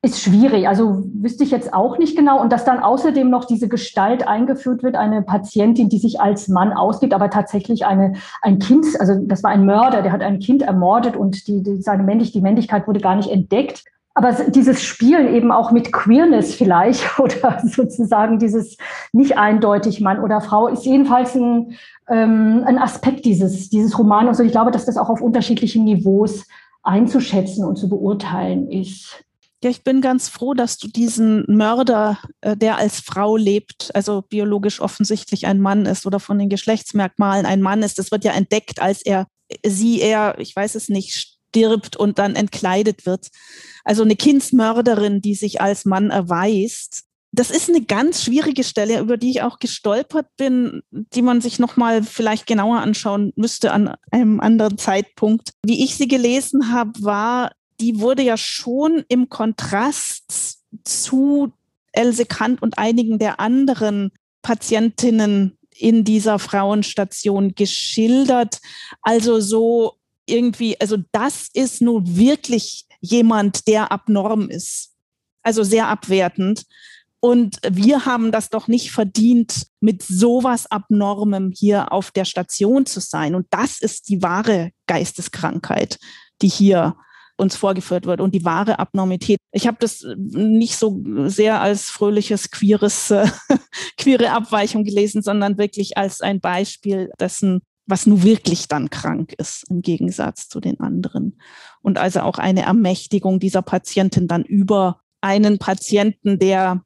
ist schwierig. Also wüsste ich jetzt auch nicht genau. Und dass dann außerdem noch diese Gestalt eingeführt wird, eine Patientin, die sich als Mann ausgibt, aber tatsächlich eine, ein Kind, also das war ein Mörder, der hat ein Kind ermordet und die, die, seine Männlich, die Männlichkeit wurde gar nicht entdeckt. Aber dieses Spielen eben auch mit Queerness vielleicht [laughs] oder sozusagen dieses nicht eindeutig Mann oder Frau ist jedenfalls ein, ähm, ein Aspekt dieses, dieses Romans. Und ich glaube, dass das auch auf unterschiedlichen Niveaus einzuschätzen und zu beurteilen ist. Ja, ich bin ganz froh, dass du diesen Mörder, äh, der als Frau lebt, also biologisch offensichtlich ein Mann ist oder von den Geschlechtsmerkmalen ein Mann ist, das wird ja entdeckt, als er sie er, ich weiß es nicht, stirbt und dann entkleidet wird. Also eine Kindsmörderin, die sich als Mann erweist. Das ist eine ganz schwierige Stelle, über die ich auch gestolpert bin, die man sich noch mal vielleicht genauer anschauen müsste an einem anderen Zeitpunkt. Wie ich sie gelesen habe, war, die wurde ja schon im Kontrast zu Else Kant und einigen der anderen Patientinnen in dieser Frauenstation geschildert. Also so irgendwie, also das ist nun wirklich jemand, der abnorm ist. Also sehr abwertend. Und wir haben das doch nicht verdient, mit sowas Abnormem hier auf der Station zu sein. Und das ist die wahre Geisteskrankheit, die hier uns vorgeführt wird und die wahre Abnormität. Ich habe das nicht so sehr als fröhliches queeres äh, [laughs] queere Abweichung gelesen, sondern wirklich als ein Beispiel dessen, was nun wirklich dann krank ist im Gegensatz zu den anderen. Und also auch eine Ermächtigung dieser Patientin dann über einen Patienten, der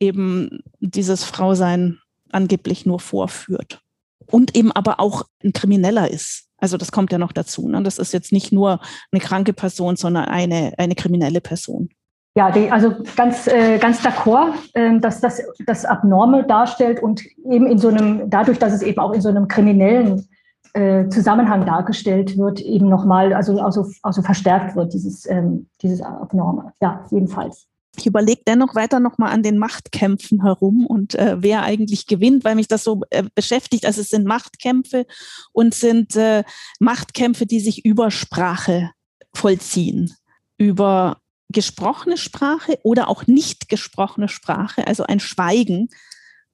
eben dieses Frausein angeblich nur vorführt. Und eben aber auch ein Krimineller ist. Also das kommt ja noch dazu. Ne? Das ist jetzt nicht nur eine kranke Person, sondern eine, eine kriminelle Person. Ja, die, also ganz, äh, ganz d'accord, äh, dass das das Abnorme darstellt und eben in so einem, dadurch, dass es eben auch in so einem kriminellen äh, Zusammenhang dargestellt wird, eben nochmal, also, also, also verstärkt wird, dieses, ähm, dieses Abnorme. Ja, jedenfalls. Ich überlege dennoch weiter nochmal an den Machtkämpfen herum und äh, wer eigentlich gewinnt, weil mich das so äh, beschäftigt. Also es sind Machtkämpfe und sind äh, Machtkämpfe, die sich über Sprache vollziehen. Über gesprochene Sprache oder auch nicht gesprochene Sprache, also ein Schweigen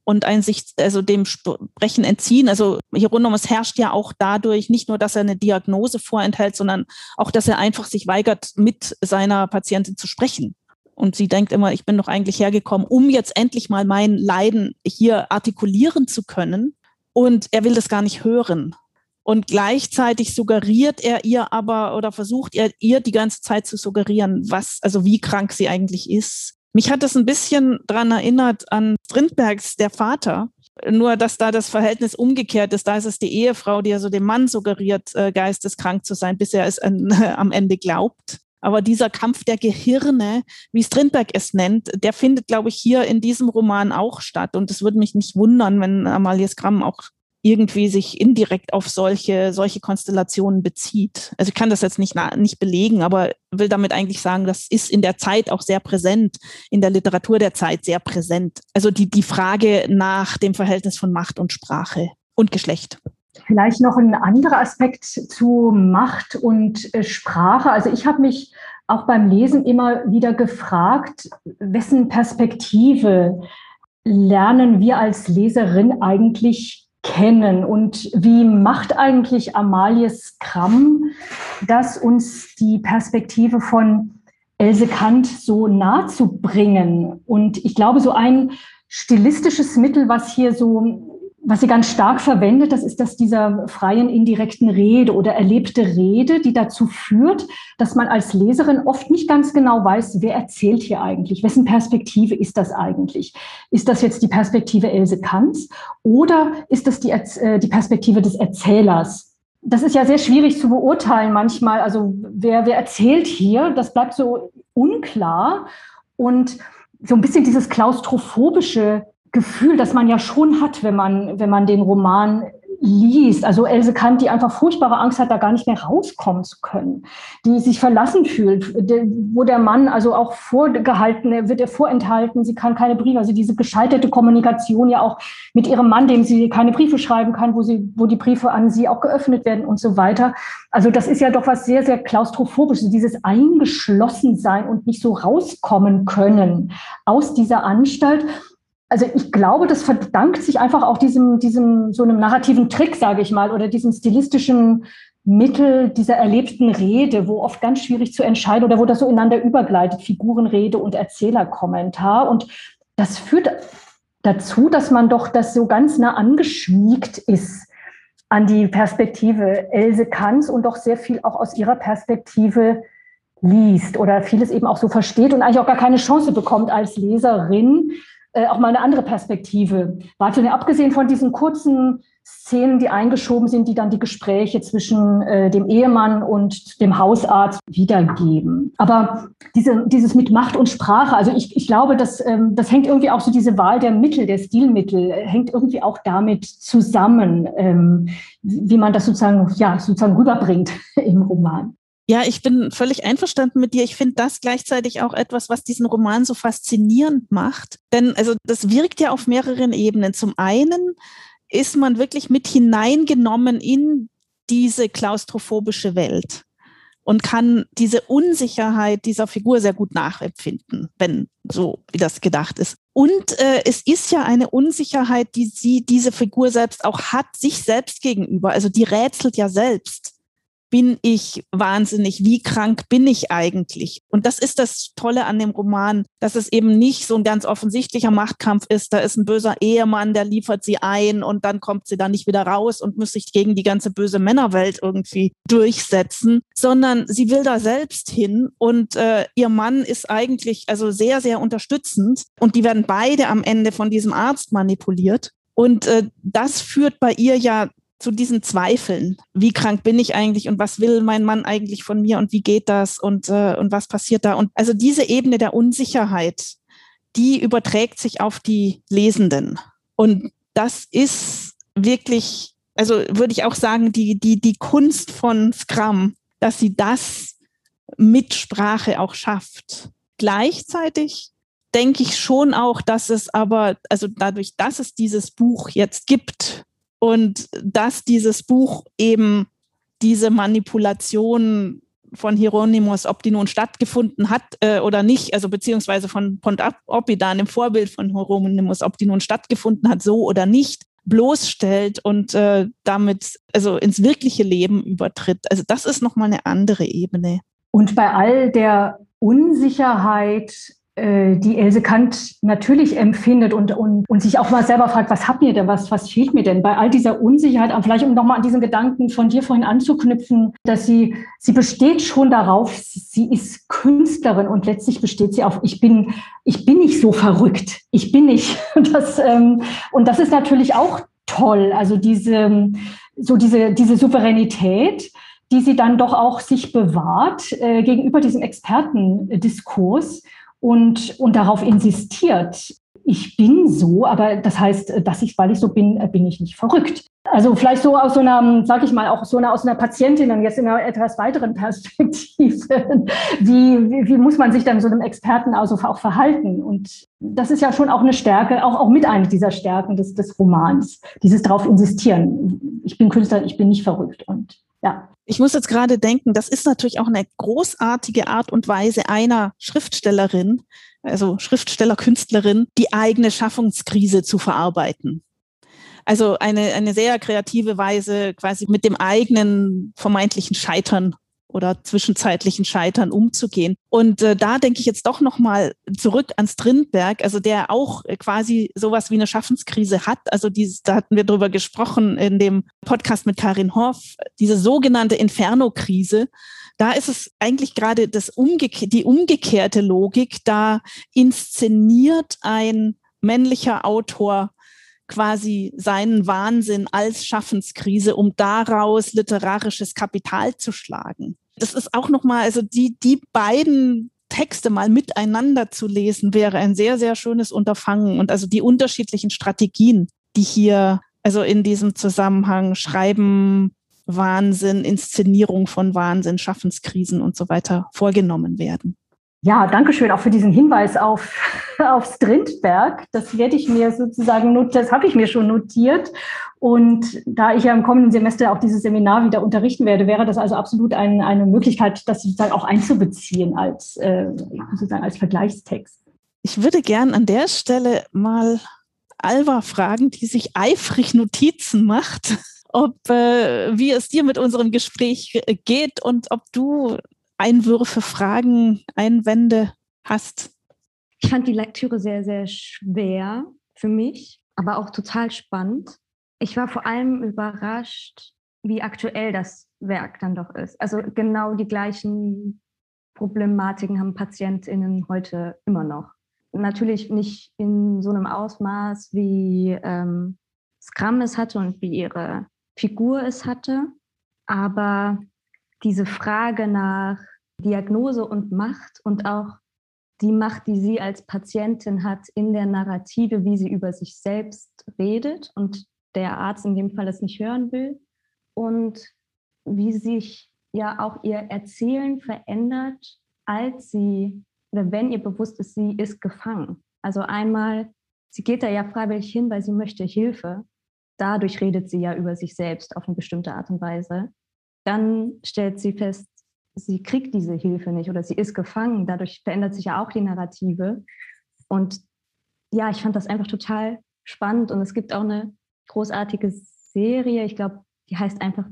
und ein sich also dem Sprechen entziehen. Also Hieronymus herrscht ja auch dadurch nicht nur, dass er eine Diagnose vorenthält, sondern auch, dass er einfach sich weigert, mit seiner Patientin zu sprechen. Und sie denkt immer, ich bin doch eigentlich hergekommen, um jetzt endlich mal mein Leiden hier artikulieren zu können. Und er will das gar nicht hören. Und gleichzeitig suggeriert er ihr aber oder versucht er ihr die ganze Zeit zu suggerieren, was, also wie krank sie eigentlich ist. Mich hat das ein bisschen daran erinnert an Strindbergs Der Vater. Nur, dass da das Verhältnis umgekehrt ist. Da ist es die Ehefrau, die also dem Mann suggeriert, äh, geisteskrank zu sein, bis er es an, äh, [laughs] am Ende glaubt. Aber dieser Kampf der Gehirne, wie Strindberg es nennt, der findet, glaube ich, hier in diesem Roman auch statt. Und es würde mich nicht wundern, wenn Amalie Skram auch irgendwie sich indirekt auf solche, solche Konstellationen bezieht. Also ich kann das jetzt nicht, nicht belegen, aber will damit eigentlich sagen, das ist in der Zeit auch sehr präsent, in der Literatur der Zeit sehr präsent. Also die, die Frage nach dem Verhältnis von Macht und Sprache und Geschlecht. Vielleicht noch ein anderer Aspekt zu Macht und äh, Sprache. Also ich habe mich auch beim Lesen immer wieder gefragt, wessen Perspektive lernen wir als Leserin eigentlich kennen und wie macht eigentlich Amalie Skram, dass uns die Perspektive von Else Kant so nahe zu bringen? Und ich glaube, so ein stilistisches Mittel, was hier so was sie ganz stark verwendet, das ist das dieser freien indirekten Rede oder erlebte Rede, die dazu führt, dass man als Leserin oft nicht ganz genau weiß, wer erzählt hier eigentlich, wessen Perspektive ist das eigentlich? Ist das jetzt die Perspektive Else Kants oder ist das die, äh, die Perspektive des Erzählers? Das ist ja sehr schwierig zu beurteilen manchmal. Also wer, wer erzählt hier, das bleibt so unklar und so ein bisschen dieses klaustrophobische Gefühl, das man ja schon hat, wenn man, wenn man den Roman liest. Also Else Kant, die einfach furchtbare Angst hat, da gar nicht mehr rauskommen zu können, die sich verlassen fühlt, wo der Mann also auch vorgehalten, wird er vorenthalten, sie kann keine Briefe, also diese gescheiterte Kommunikation ja auch mit ihrem Mann, dem sie keine Briefe schreiben kann, wo sie, wo die Briefe an sie auch geöffnet werden und so weiter. Also das ist ja doch was sehr, sehr klaustrophobisches, dieses Eingeschlossensein und nicht so rauskommen können aus dieser Anstalt also ich glaube, das verdankt sich einfach auch diesem, diesem so einem narrativen Trick, sage ich mal, oder diesem stilistischen Mittel dieser erlebten Rede, wo oft ganz schwierig zu entscheiden oder wo das so ineinander übergleitet, Figurenrede und Erzählerkommentar. Und das führt dazu, dass man doch das so ganz nah angeschmiegt ist an die Perspektive Else Kants und doch sehr viel auch aus ihrer Perspektive liest oder vieles eben auch so versteht und eigentlich auch gar keine Chance bekommt als Leserin, äh, auch mal eine andere Perspektive wahrzunehmen. Abgesehen von diesen kurzen Szenen, die eingeschoben sind, die dann die Gespräche zwischen äh, dem Ehemann und dem Hausarzt wiedergeben. Aber diese, dieses mit Macht und Sprache, also ich, ich glaube, das, ähm, das hängt irgendwie auch so diese Wahl der Mittel, der Stilmittel, äh, hängt irgendwie auch damit zusammen, ähm, wie man das sozusagen, ja, sozusagen rüberbringt [laughs] im Roman. Ja, ich bin völlig einverstanden mit dir. Ich finde das gleichzeitig auch etwas, was diesen Roman so faszinierend macht. Denn also das wirkt ja auf mehreren Ebenen. Zum einen ist man wirklich mit hineingenommen in diese klaustrophobische Welt und kann diese Unsicherheit dieser Figur sehr gut nachempfinden, wenn so wie das gedacht ist. Und äh, es ist ja eine Unsicherheit, die sie, diese Figur selbst auch hat, sich selbst gegenüber. Also die rätselt ja selbst bin ich wahnsinnig? Wie krank bin ich eigentlich? Und das ist das Tolle an dem Roman, dass es eben nicht so ein ganz offensichtlicher Machtkampf ist. Da ist ein böser Ehemann, der liefert sie ein und dann kommt sie da nicht wieder raus und muss sich gegen die ganze böse Männerwelt irgendwie durchsetzen, sondern sie will da selbst hin und äh, ihr Mann ist eigentlich also sehr, sehr unterstützend und die werden beide am Ende von diesem Arzt manipuliert. Und äh, das führt bei ihr ja zu diesen Zweifeln. Wie krank bin ich eigentlich und was will mein Mann eigentlich von mir und wie geht das und, äh, und was passiert da? Und also diese Ebene der Unsicherheit, die überträgt sich auf die Lesenden. Und das ist wirklich, also würde ich auch sagen, die, die, die Kunst von Scrum, dass sie das mit Sprache auch schafft. Gleichzeitig denke ich schon auch, dass es aber, also dadurch, dass es dieses Buch jetzt gibt, und dass dieses Buch eben diese Manipulation von Hieronymus, ob die nun stattgefunden hat äh, oder nicht, also beziehungsweise von Pont Opidan, dem Vorbild von Hieronymus, ob die nun stattgefunden hat, so oder nicht, bloßstellt und äh, damit also ins wirkliche Leben übertritt. Also das ist nochmal eine andere Ebene. Und bei all der Unsicherheit die Else Kant natürlich empfindet und, und, und sich auch mal selber fragt, was habt ihr denn, was, was fehlt mir denn bei all dieser Unsicherheit, vielleicht um nochmal an diesen Gedanken von dir vorhin anzuknüpfen, dass sie, sie besteht schon darauf, sie ist Künstlerin und letztlich besteht sie auf, ich bin, ich bin nicht so verrückt, ich bin nicht. [laughs] Das, ähm, und das ist natürlich auch toll, also diese, so diese, diese Souveränität, die sie dann doch auch sich bewahrt äh, gegenüber diesem Expertendiskurs und, und darauf insistiert. Ich bin so, aber das heißt, dass ich, weil ich so bin, bin ich nicht verrückt. Also vielleicht so aus so einer, sag ich mal, auch so einer, aus einer Patientin und jetzt in einer etwas weiteren Perspektive. [laughs] Wie, wie, wie muss man sich dann so einem Experten also auch verhalten? Und das ist ja schon auch eine Stärke, auch, auch mit einer dieser Stärken des, des Romans, dieses darauf insistieren. Ich bin Künstler, ich bin nicht verrückt. Und ja. Ich muss jetzt gerade denken, das ist natürlich auch eine großartige Art und Weise einer Schriftstellerin, also Schriftsteller, Künstlerin, die eigene Schaffungskrise zu verarbeiten. Also eine, eine sehr kreative Weise, quasi mit dem eigenen vermeintlichen Scheitern oder zwischenzeitlichen Scheitern umzugehen. Und äh, da denke ich jetzt doch nochmal zurück an Strindberg, also der auch quasi sowas wie eine Schaffenskrise hat. Also dieses, da hatten wir drüber gesprochen in dem Podcast mit Karin Hoff, diese sogenannte Inferno-Krise. Da ist es eigentlich gerade das umgeke die umgekehrte Logik. Da inszeniert ein männlicher Autor quasi seinen Wahnsinn als Schaffenskrise, um daraus literarisches Kapital zu schlagen. Das ist auch nochmal, also die, die beiden Texte mal miteinander zu lesen, wäre ein sehr, sehr schönes Unterfangen. Und also die unterschiedlichen Strategien, die hier, also in diesem Zusammenhang Schreiben, Wahnsinn, Inszenierung von Wahnsinn, Schaffenskrisen und so weiter vorgenommen werden. Ja, danke schön auch für diesen Hinweis auf, [laughs] auf Strindberg. Das werde ich mir sozusagen, das habe ich mir schon notiert. Und da ich ja im kommenden Semester auch dieses Seminar wieder unterrichten werde, wäre das also absolut ein, eine Möglichkeit, das sozusagen auch einzubeziehen als, äh, sozusagen als Vergleichstext. Ich würde gern an der Stelle mal Alva fragen, die sich eifrig Notizen macht, [laughs] ob äh, wie es dir mit unserem Gespräch geht und ob du Einwürfe, Fragen, Einwände hast? Ich fand die Lektüre sehr, sehr schwer für mich, aber auch total spannend. Ich war vor allem überrascht, wie aktuell das Werk dann doch ist. Also genau die gleichen Problematiken haben PatientInnen heute immer noch. Natürlich nicht in so einem Ausmaß, wie ähm, Scrum es hatte und wie ihre Figur es hatte, aber diese Frage nach Diagnose und Macht und auch die Macht, die sie als Patientin hat in der Narrative, wie sie über sich selbst redet und der Arzt in dem Fall es nicht hören will und wie sich ja auch ihr Erzählen verändert, als sie oder wenn ihr bewusst ist, sie ist gefangen. Also einmal, sie geht da ja freiwillig hin, weil sie möchte Hilfe. Dadurch redet sie ja über sich selbst auf eine bestimmte Art und Weise. Dann stellt sie fest, sie kriegt diese Hilfe nicht oder sie ist gefangen. Dadurch verändert sich ja auch die Narrative. Und ja, ich fand das einfach total spannend. Und es gibt auch eine großartige Serie, ich glaube, die heißt einfach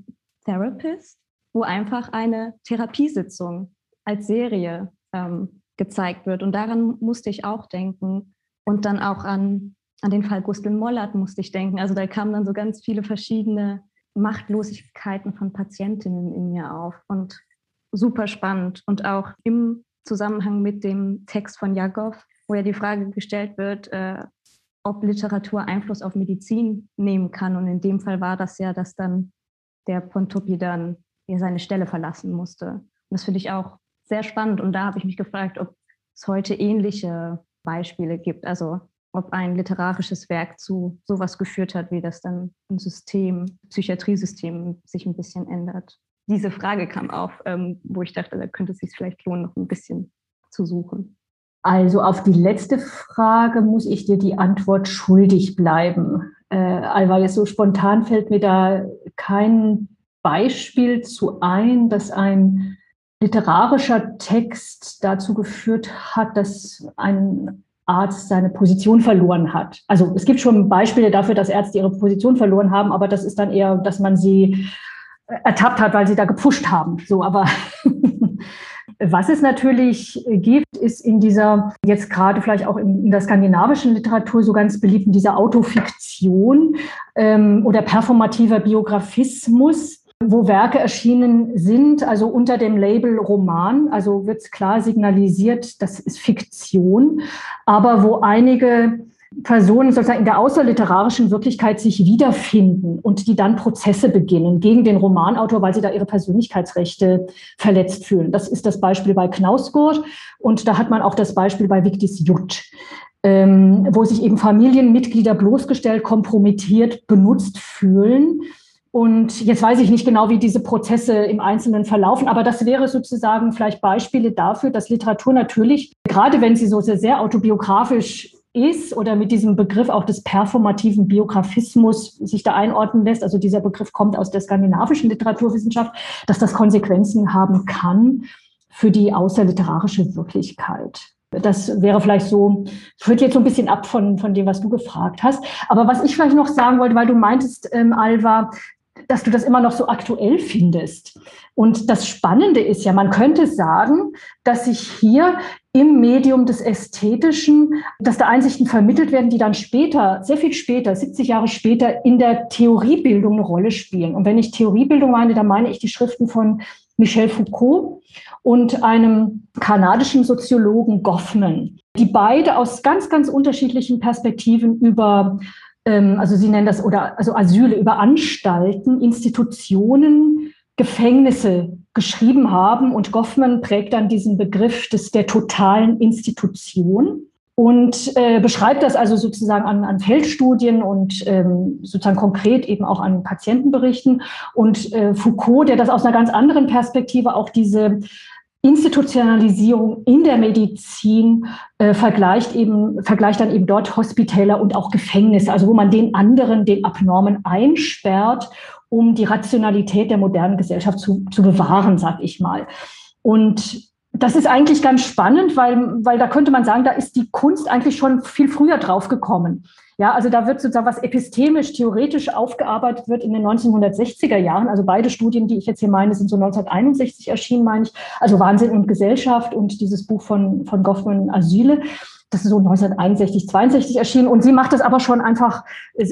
Therapist, wo einfach eine Therapiesitzung als Serie ähm, gezeigt wird. Und daran musste ich auch denken. Und dann auch an, an den Fall Gustl Mollert musste ich denken. Also da kamen dann so ganz viele verschiedene Machtlosigkeiten von Patientinnen in mir auf. Und super spannend und auch im Zusammenhang mit dem Text von Jakov, wo ja die Frage gestellt wird, äh, ob Literatur Einfluss auf Medizin nehmen kann. Und in dem Fall war das ja, dass dann der Pontoppidan ja seine Stelle verlassen musste. Und das finde ich auch sehr spannend. Und da habe ich mich gefragt, ob es heute ähnliche Beispiele gibt. Also ob ein literarisches Werk zu sowas geführt hat, wie das dann ein System, Psychiatriesystem sich ein bisschen ändert diese Frage kam auf, ähm, wo ich dachte, da könnte es sich vielleicht lohnen, noch ein bisschen zu suchen. Also auf die letzte Frage muss ich dir die Antwort schuldig bleiben. Äh, Alva, jetzt so spontan fällt mir da kein Beispiel zu ein, dass ein literarischer Text dazu geführt hat, dass ein Arzt seine Position verloren hat. Also es gibt schon Beispiele dafür, dass Ärzte ihre Position verloren haben, aber das ist dann eher, dass man sie ertappt hat, weil sie da gepusht haben. So, aber [laughs] was es natürlich gibt, ist in dieser, jetzt gerade vielleicht auch in, der skandinavischen Literatur so ganz beliebt, in dieser Autofiktion ähm, oder performativer Biografismus, wo Werke erschienen sind, also unter dem Label Roman, also wird klar signalisiert, das ist Fiktion, aber wo einige Personen sozusagen in der außerliterarischen Wirklichkeit sich wiederfinden und die dann Prozesse beginnen gegen den Romanautor, weil sie da ihre Persönlichkeitsrechte verletzt fühlen. Das ist das Beispiel bei Knausgård und da hat man auch das Beispiel bei Victis Jutt. ähm, wo sich eben Familienmitglieder bloßgestellt, kompromittiert, benutzt fühlen. Und jetzt weiß ich nicht genau, wie diese Prozesse im Einzelnen verlaufen, aber das wäre sozusagen vielleicht Beispiele dafür, dass Literatur natürlich, gerade wenn sie so sehr, sehr autobiografisch ist oder mit diesem Begriff auch des performativen Biografismus sich da einordnen lässt, also dieser Begriff kommt aus der skandinavischen Literaturwissenschaft, dass das Konsequenzen haben kann für die außerliterarische Wirklichkeit. Das wäre vielleicht so, führt jetzt so ein bisschen ab von, von dem, was du gefragt hast. Aber was ich vielleicht noch sagen wollte, weil du meintest, ähm, Alva, dass du das immer noch so aktuell findest. Und das Spannende ist ja, man könnte sagen, dass sich hier im Medium des Ästhetischen, dass da Einsichten vermittelt werden, die dann später, sehr viel später, 70 Jahre später, in der Theoriebildung eine Rolle spielen. Und wenn ich Theoriebildung meine, dann meine ich die Schriften von Michel Foucault und einem kanadischen Soziologen Goffman, die beide aus ganz, ganz unterschiedlichen Perspektiven über also Sie nennen das, oder also Asyle über Anstalten, Institutionen, Gefängnisse geschrieben haben. Und Goffman prägt dann diesen Begriff des, der totalen Institution und äh, beschreibt das also sozusagen an, an Feldstudien und ähm, sozusagen konkret eben auch an Patientenberichten. Und äh, Foucault, der das aus einer ganz anderen Perspektive auch diese Institutionalisierung in der Medizin äh, vergleicht eben, vergleicht dann eben dort Hospitäler und auch Gefängnisse, also wo man den anderen, den Abnormen einsperrt, um die Rationalität der modernen Gesellschaft zu, zu bewahren, sag ich mal. Und das ist eigentlich ganz spannend, weil, weil da könnte man sagen, da ist die Kunst eigentlich schon viel früher drauf gekommen. Ja, also da wird sozusagen was epistemisch, theoretisch aufgearbeitet wird in den 1960er Jahren. Also beide Studien, die ich jetzt hier meine, sind so 1961 erschienen, meine ich. Also Wahnsinn und Gesellschaft und dieses Buch von, von Goffman Asyle. Das ist so 1961, 62 erschienen. Und sie macht das aber schon einfach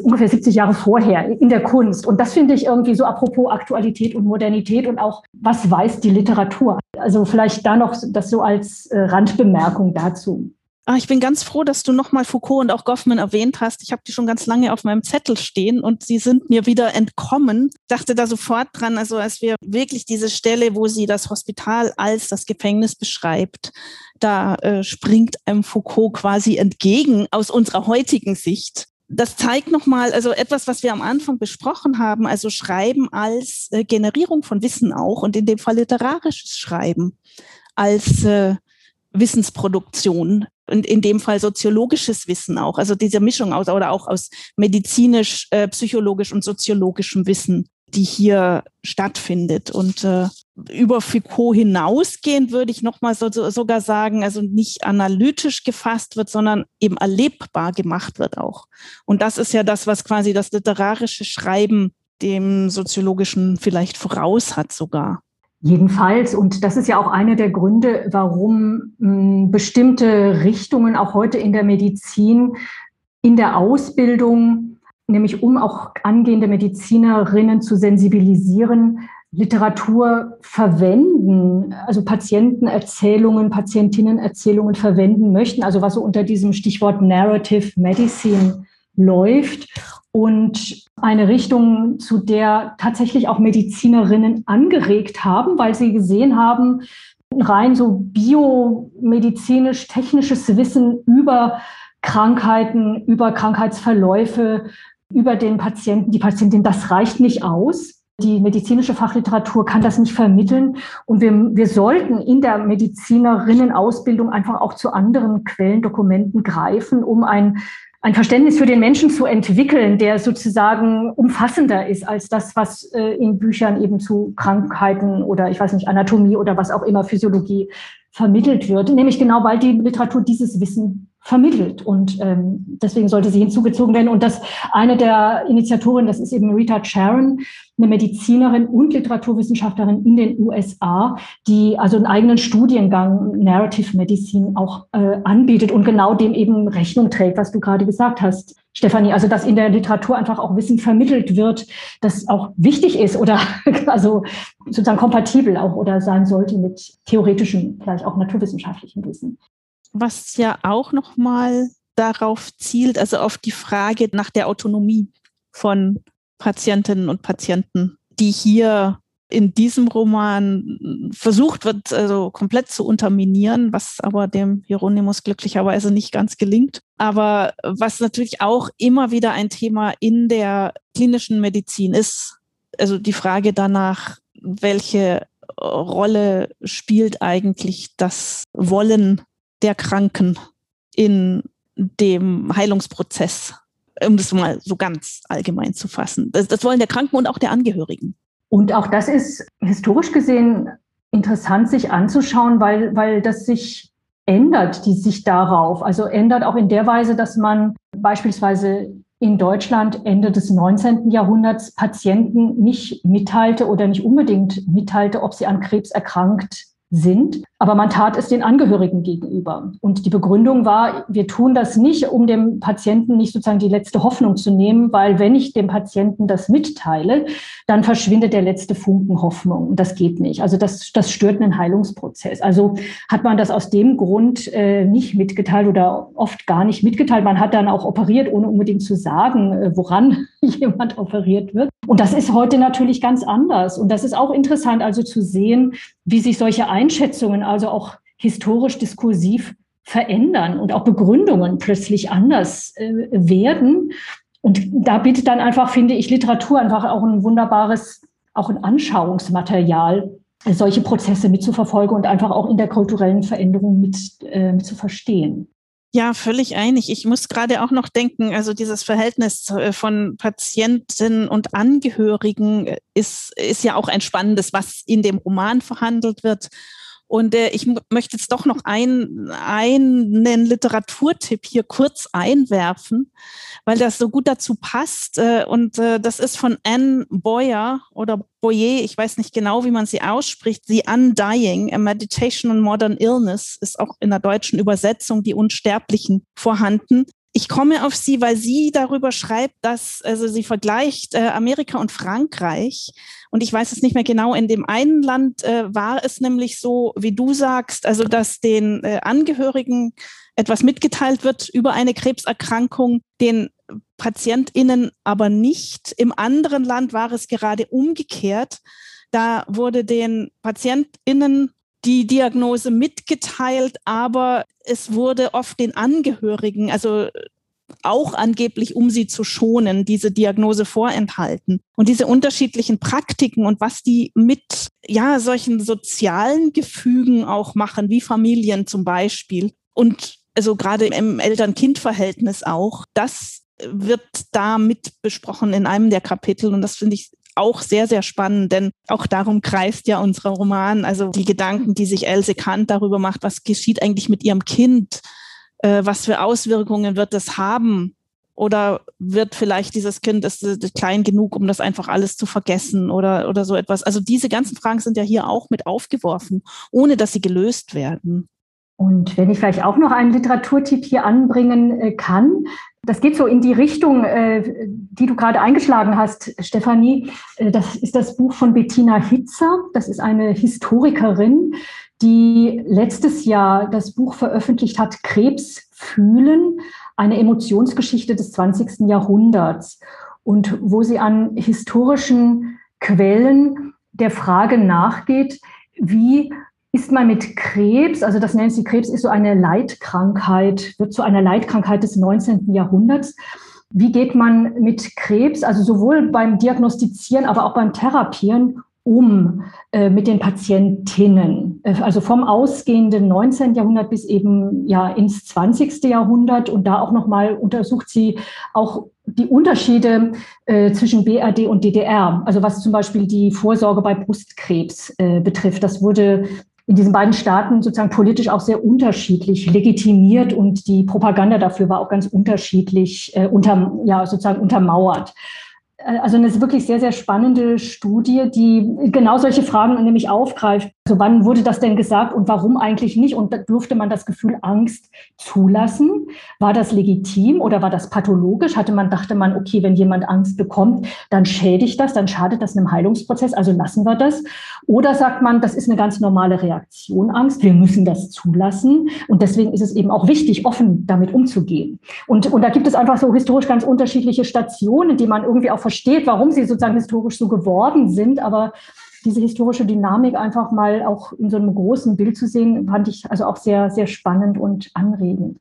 ungefähr 70 Jahre vorher in der Kunst. Und das finde ich irgendwie so apropos Aktualität und Modernität und auch, was weiß die Literatur? Also vielleicht da noch das so als äh, Randbemerkung dazu. Ah, ich bin ganz froh, dass du nochmal Foucault und auch Goffman erwähnt hast. Ich habe die schon ganz lange auf meinem Zettel stehen und sie sind mir wieder entkommen. Dachte da sofort dran, also als wir wirklich diese Stelle, wo sie das Hospital als das Gefängnis beschreibt, da äh, springt einem Foucault quasi entgegen aus unserer heutigen Sicht. Das zeigt nochmal, also etwas, was wir am Anfang besprochen haben, also Schreiben als äh, Generierung von Wissen auch und in dem Fall literarisches Schreiben als äh, Wissensproduktion und in dem Fall soziologisches Wissen auch, also diese Mischung aus oder auch aus medizinisch, äh, psychologisch und soziologischem Wissen, die hier stattfindet. Und äh, über Foucault hinausgehend würde ich nochmal so, so, sogar sagen, also nicht analytisch gefasst wird, sondern eben erlebbar gemacht wird auch. Und das ist ja das, was quasi das literarische Schreiben dem soziologischen vielleicht voraus hat sogar. Jedenfalls, und das ist ja auch einer der Gründe, warum mh, hm, bestimmte Richtungen auch heute in der Medizin, in der Ausbildung, nämlich um auch angehende Medizinerinnen zu sensibilisieren, Literatur verwenden, also Patientenerzählungen, Patientinnenerzählungen verwenden möchten, also was so unter diesem Stichwort Narrative Medicine läuft. Und eine Richtung, zu der tatsächlich auch Medizinerinnen angeregt haben, weil sie gesehen haben, rein so biomedizinisch, technisches Wissen über Krankheiten, über Krankheitsverläufe, über den Patienten, die Patientin, das reicht nicht aus. Die medizinische Fachliteratur kann das nicht vermitteln. Und wir, wir sollten in der Medizinerinnenausbildung einfach auch zu anderen Quellendokumenten greifen, um ein ein Verständnis für den Menschen zu entwickeln, der sozusagen umfassender ist als das, was äh, in Büchern eben zu Krankheiten oder ich weiß nicht, Anatomie oder was auch immer, Physiologie vermittelt wird. Nämlich genau, weil die Literatur dieses Wissen vermittelt. Und ähm, deswegen sollte sie hinzugezogen werden. Und das eine der Initiatoren, das ist eben Rita Sharon, eine Medizinerin und Literaturwissenschaftlerin in den USA, die also einen eigenen Studiengang Narrative Medicine auch äh, anbietet und genau dem eben Rechnung trägt, was du gerade gesagt hast. Stefanie, also dass in der Literatur einfach auch Wissen vermittelt wird, das auch wichtig ist oder [laughs] also sozusagen kompatibel auch oder sein sollte mit theoretischem, vielleicht auch naturwissenschaftlichem Wissen was ja auch nochmal darauf zielt, also auf die Frage nach der Autonomie von Patientinnen und Patienten, die hier in diesem Roman versucht wird, also komplett zu unterminieren, was aber dem Hieronymus glücklicherweise nicht ganz gelingt. Aber was natürlich auch immer wieder ein Thema in der klinischen Medizin ist, also die Frage danach, welche Rolle spielt eigentlich das Wollen der Kranken in dem Heilungsprozess, um das mal so ganz allgemein zu fassen. Das, das Wollen der Kranken und auch der Angehörigen. Und auch das ist historisch gesehen interessant, sich anzuschauen, weil, weil das sich ändert, die sich darauf. Also ändert auch in der Weise, dass man beispielsweise in Deutschland Ende des 19. Jahrhunderts Patienten nicht mitteilte oder nicht unbedingt mitteilte, ob sie an Krebs erkrankt sind. Aber man tat es den Angehörigen gegenüber. Und die Begründung war, wir tun das nicht, um dem Patienten nicht sozusagen die letzte Hoffnung zu nehmen, weil wenn ich dem Patienten das mitteile, dann verschwindet der letzte Funken Hoffnung. Und das geht nicht. Also das, das stört einen Heilungsprozess. Also hat man das aus dem Grund äh, nicht mitgeteilt oder oft gar nicht mitgeteilt. Man hat dann auch operiert, ohne unbedingt zu sagen, äh, woran [laughs] jemand operiert wird. Und das ist heute natürlich ganz anders. Und das ist auch interessant, also zu sehen, wie sich solche Einschätzungen, also auch historisch diskursiv verändern und auch Begründungen plötzlich anders äh, werden. Und da bietet dann einfach, finde ich, Literatur einfach auch ein wunderbares, auch ein Anschauungsmaterial, solche Prozesse mitzuverfolgen und einfach auch in der kulturellen Veränderung mit, äh, mit zu verstehen. Ja, völlig einig. Ich muss gerade auch noch denken, also dieses Verhältnis äh, von Patienten und Angehörigen ist, ist ja auch ein spannendes, was in dem Roman verhandelt wird. Und äh, ich möchte jetzt doch noch ein, einen Literaturtipp hier kurz einwerfen, weil das so gut dazu passt. Äh, und äh, das ist von Anne Boyer oder Boyer, ich weiß nicht genau, wie man sie ausspricht. The Undying, A Meditation on Modern Illness, ist auch in der deutschen Übersetzung die Unsterblichen vorhanden. Ich komme auf sie, weil sie darüber schreibt, dass, also sie vergleicht äh, Amerika und Frankreich. Und ich weiß es nicht mehr genau. In dem einen Land äh, war es nämlich so, wie du sagst, also dass den äh, Angehörigen etwas mitgeteilt wird über eine Krebserkrankung, den PatientInnen aber nicht. Im anderen Land war es gerade umgekehrt. Da wurde den PatientInnen die Diagnose mitgeteilt, aber es wurde oft den Angehörigen, also auch angeblich, um sie zu schonen, diese Diagnose vorenthalten. Und diese unterschiedlichen Praktiken und was die mit ja solchen sozialen Gefügen auch machen, wie Familien zum Beispiel und also gerade im Eltern-Kind-Verhältnis auch, das wird da mit besprochen in einem der Kapitel und das finde ich auch sehr, sehr spannend, denn auch darum kreist ja unser Roman, also die Gedanken, die sich Else Kant darüber macht, was geschieht eigentlich mit ihrem Kind, äh, was für Auswirkungen wird das haben oder wird vielleicht dieses Kind ist, ist klein genug, um das einfach alles zu vergessen oder, oder so etwas. Also diese ganzen Fragen sind ja hier auch mit aufgeworfen, ohne dass sie gelöst werden. Und wenn ich vielleicht auch noch einen Literaturtipp hier anbringen äh, kann, das geht so in die Richtung, äh, die du gerade eingeschlagen hast, Stefanie. Äh, das ist das Buch von Bettina Hitzer. Das ist eine Historikerin, die letztes Jahr das Buch veröffentlicht hat, Krebs fühlen, eine Emotionsgeschichte des 20. Jahrhunderts. Und wo sie an historischen Quellen der Frage nachgeht, wie ist man mit Krebs, also das nennt sie Krebs, ist so eine Leitkrankheit, wird zu einer Leitkrankheit des 19. Jahrhunderts. Wie geht man mit Krebs, also sowohl beim Diagnostizieren, aber auch beim Therapieren um äh, mit den Patientinnen, äh, also vom ausgehenden 19. Jahrhundert bis eben ja ins 20. Jahrhundert und da auch nochmal untersucht sie auch die Unterschiede äh, zwischen BRD und DDR, also was zum Beispiel die Vorsorge bei Brustkrebs äh, betrifft. Das wurde in diesen beiden Staaten sozusagen politisch auch sehr unterschiedlich legitimiert und die Propaganda dafür war auch ganz unterschiedlich äh, unter, ja, sozusagen untermauert. Äh, also eine wirklich sehr, sehr spannende Studie, die genau solche Fragen nämlich aufgreift. Also wann wurde das denn gesagt und warum eigentlich nicht? Und durfte man das Gefühl Angst zulassen? War das legitim oder war das pathologisch? Hatte man, dachte man, okay, wenn jemand Angst bekommt, dann schädigt das, dann schadet das einem Heilungsprozess, also lassen wir das. Oder sagt man, das ist eine ganz normale Reaktion, Angst, wir müssen das zulassen. Und deswegen ist es eben auch wichtig, offen damit umzugehen. Und, und da gibt es einfach so historisch ganz unterschiedliche Stationen, die man irgendwie auch versteht, warum sie sozusagen historisch so geworden sind. Aber diese historische Dynamik einfach mal auch in so einem großen Bild zu sehen, fand ich also auch sehr, sehr spannend und anregend.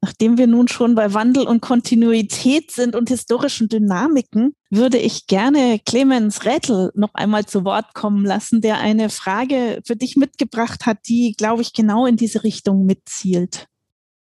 Nachdem wir nun schon bei Wandel und Kontinuität sind und historischen Dynamiken, würde ich gerne Clemens Rättel noch einmal zu Wort kommen lassen, der eine Frage für dich mitgebracht hat, die, glaube ich, genau in diese Richtung mitzielt.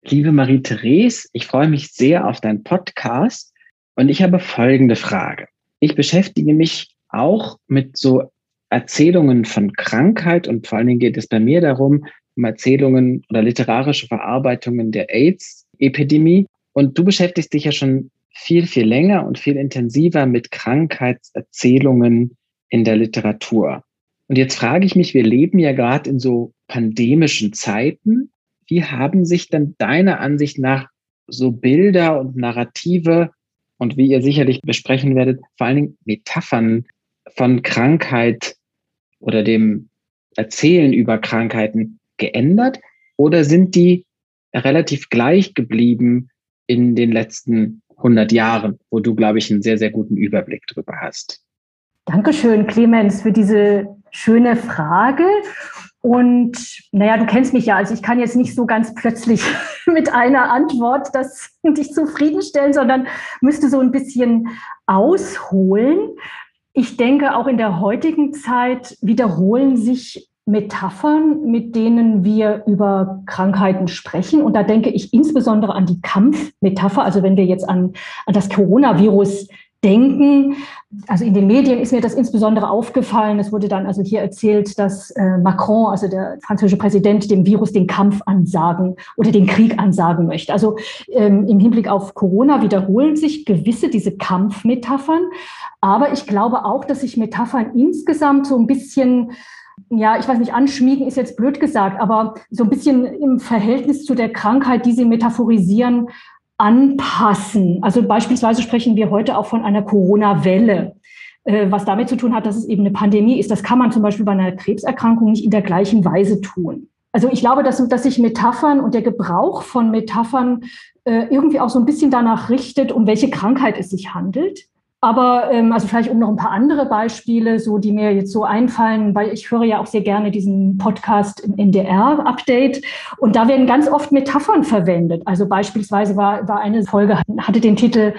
Liebe Marie-Therese, ich freue mich sehr auf deinen Podcast und ich habe folgende Frage. Ich beschäftige mich auch mit so Erzählungen von Krankheit und vor allen Dingen geht es bei mir darum, um Erzählungen oder literarische Verarbeitungen der AIDS-Epidemie. Und du beschäftigst dich ja schon viel, viel länger und viel intensiver mit Krankheitserzählungen in der Literatur. Und jetzt frage ich mich, wir leben ja gerade in so pandemischen Zeiten. Wie haben sich denn deiner Ansicht nach so Bilder und Narrative und wie ihr sicherlich besprechen werdet, vor allen Dingen Metaphern von Krankheit oder dem Erzählen über Krankheiten geändert oder sind die relativ gleich geblieben in den letzten 100 Jahren, wo du, glaube ich, einen sehr, sehr guten Überblick drüber hast? Dankeschön, Clemens, für diese schöne Frage. Und naja, du kennst mich ja, also ich kann jetzt nicht so ganz plötzlich [laughs] mit einer Antwort das [laughs] dich zufriedenstellen, sondern müsste so ein bisschen ausholen. Ich denke, auch in der heutigen Zeit wiederholen sich Metaphern, mit denen wir über Krankheiten sprechen. Und da denke ich insbesondere an die Kampfmetapher. Also wenn wir jetzt an, an das Coronavirus denken. Also in den Medien ist mir das insbesondere aufgefallen. Es wurde dann also hier erzählt, dass äh, Macron, also der französische Präsident, dem Virus den Kampf ansagen oder den Krieg ansagen möchte. Also ähm, im Hinblick auf Corona wiederholen sich gewisse diese Kampfmetaphern. Aber ich glaube auch, dass sich Metaphern insgesamt so ein bisschen ja, ich weiß nicht, anschmiegen ist jetzt blöd gesagt, aber so ein bisschen im Verhältnis zu der Krankheit, die sie metaphorisieren, anpassen. Also beispielsweise sprechen wir heute auch von einer Corona-Welle, äh, was damit zu tun hat, dass es eben eine Pandemie ist. Das kann man zum Beispiel bei einer Krebserkrankung nicht in der gleichen Weise tun. Also ich glaube, dass, dass sich Metaphern und der Gebrauch von Metaphern äh, irgendwie auch so ein bisschen danach richtet, um welche Krankheit es sich handelt. Aber ähm, also vielleicht um noch ein paar andere Beispiele, so die mir jetzt so einfallen, weil ich höre ja auch sehr gerne diesen Podcast im NDR-Update und da werden ganz oft Metaphern verwendet. Also beispielsweise war, war eine Folge, hatte den Titel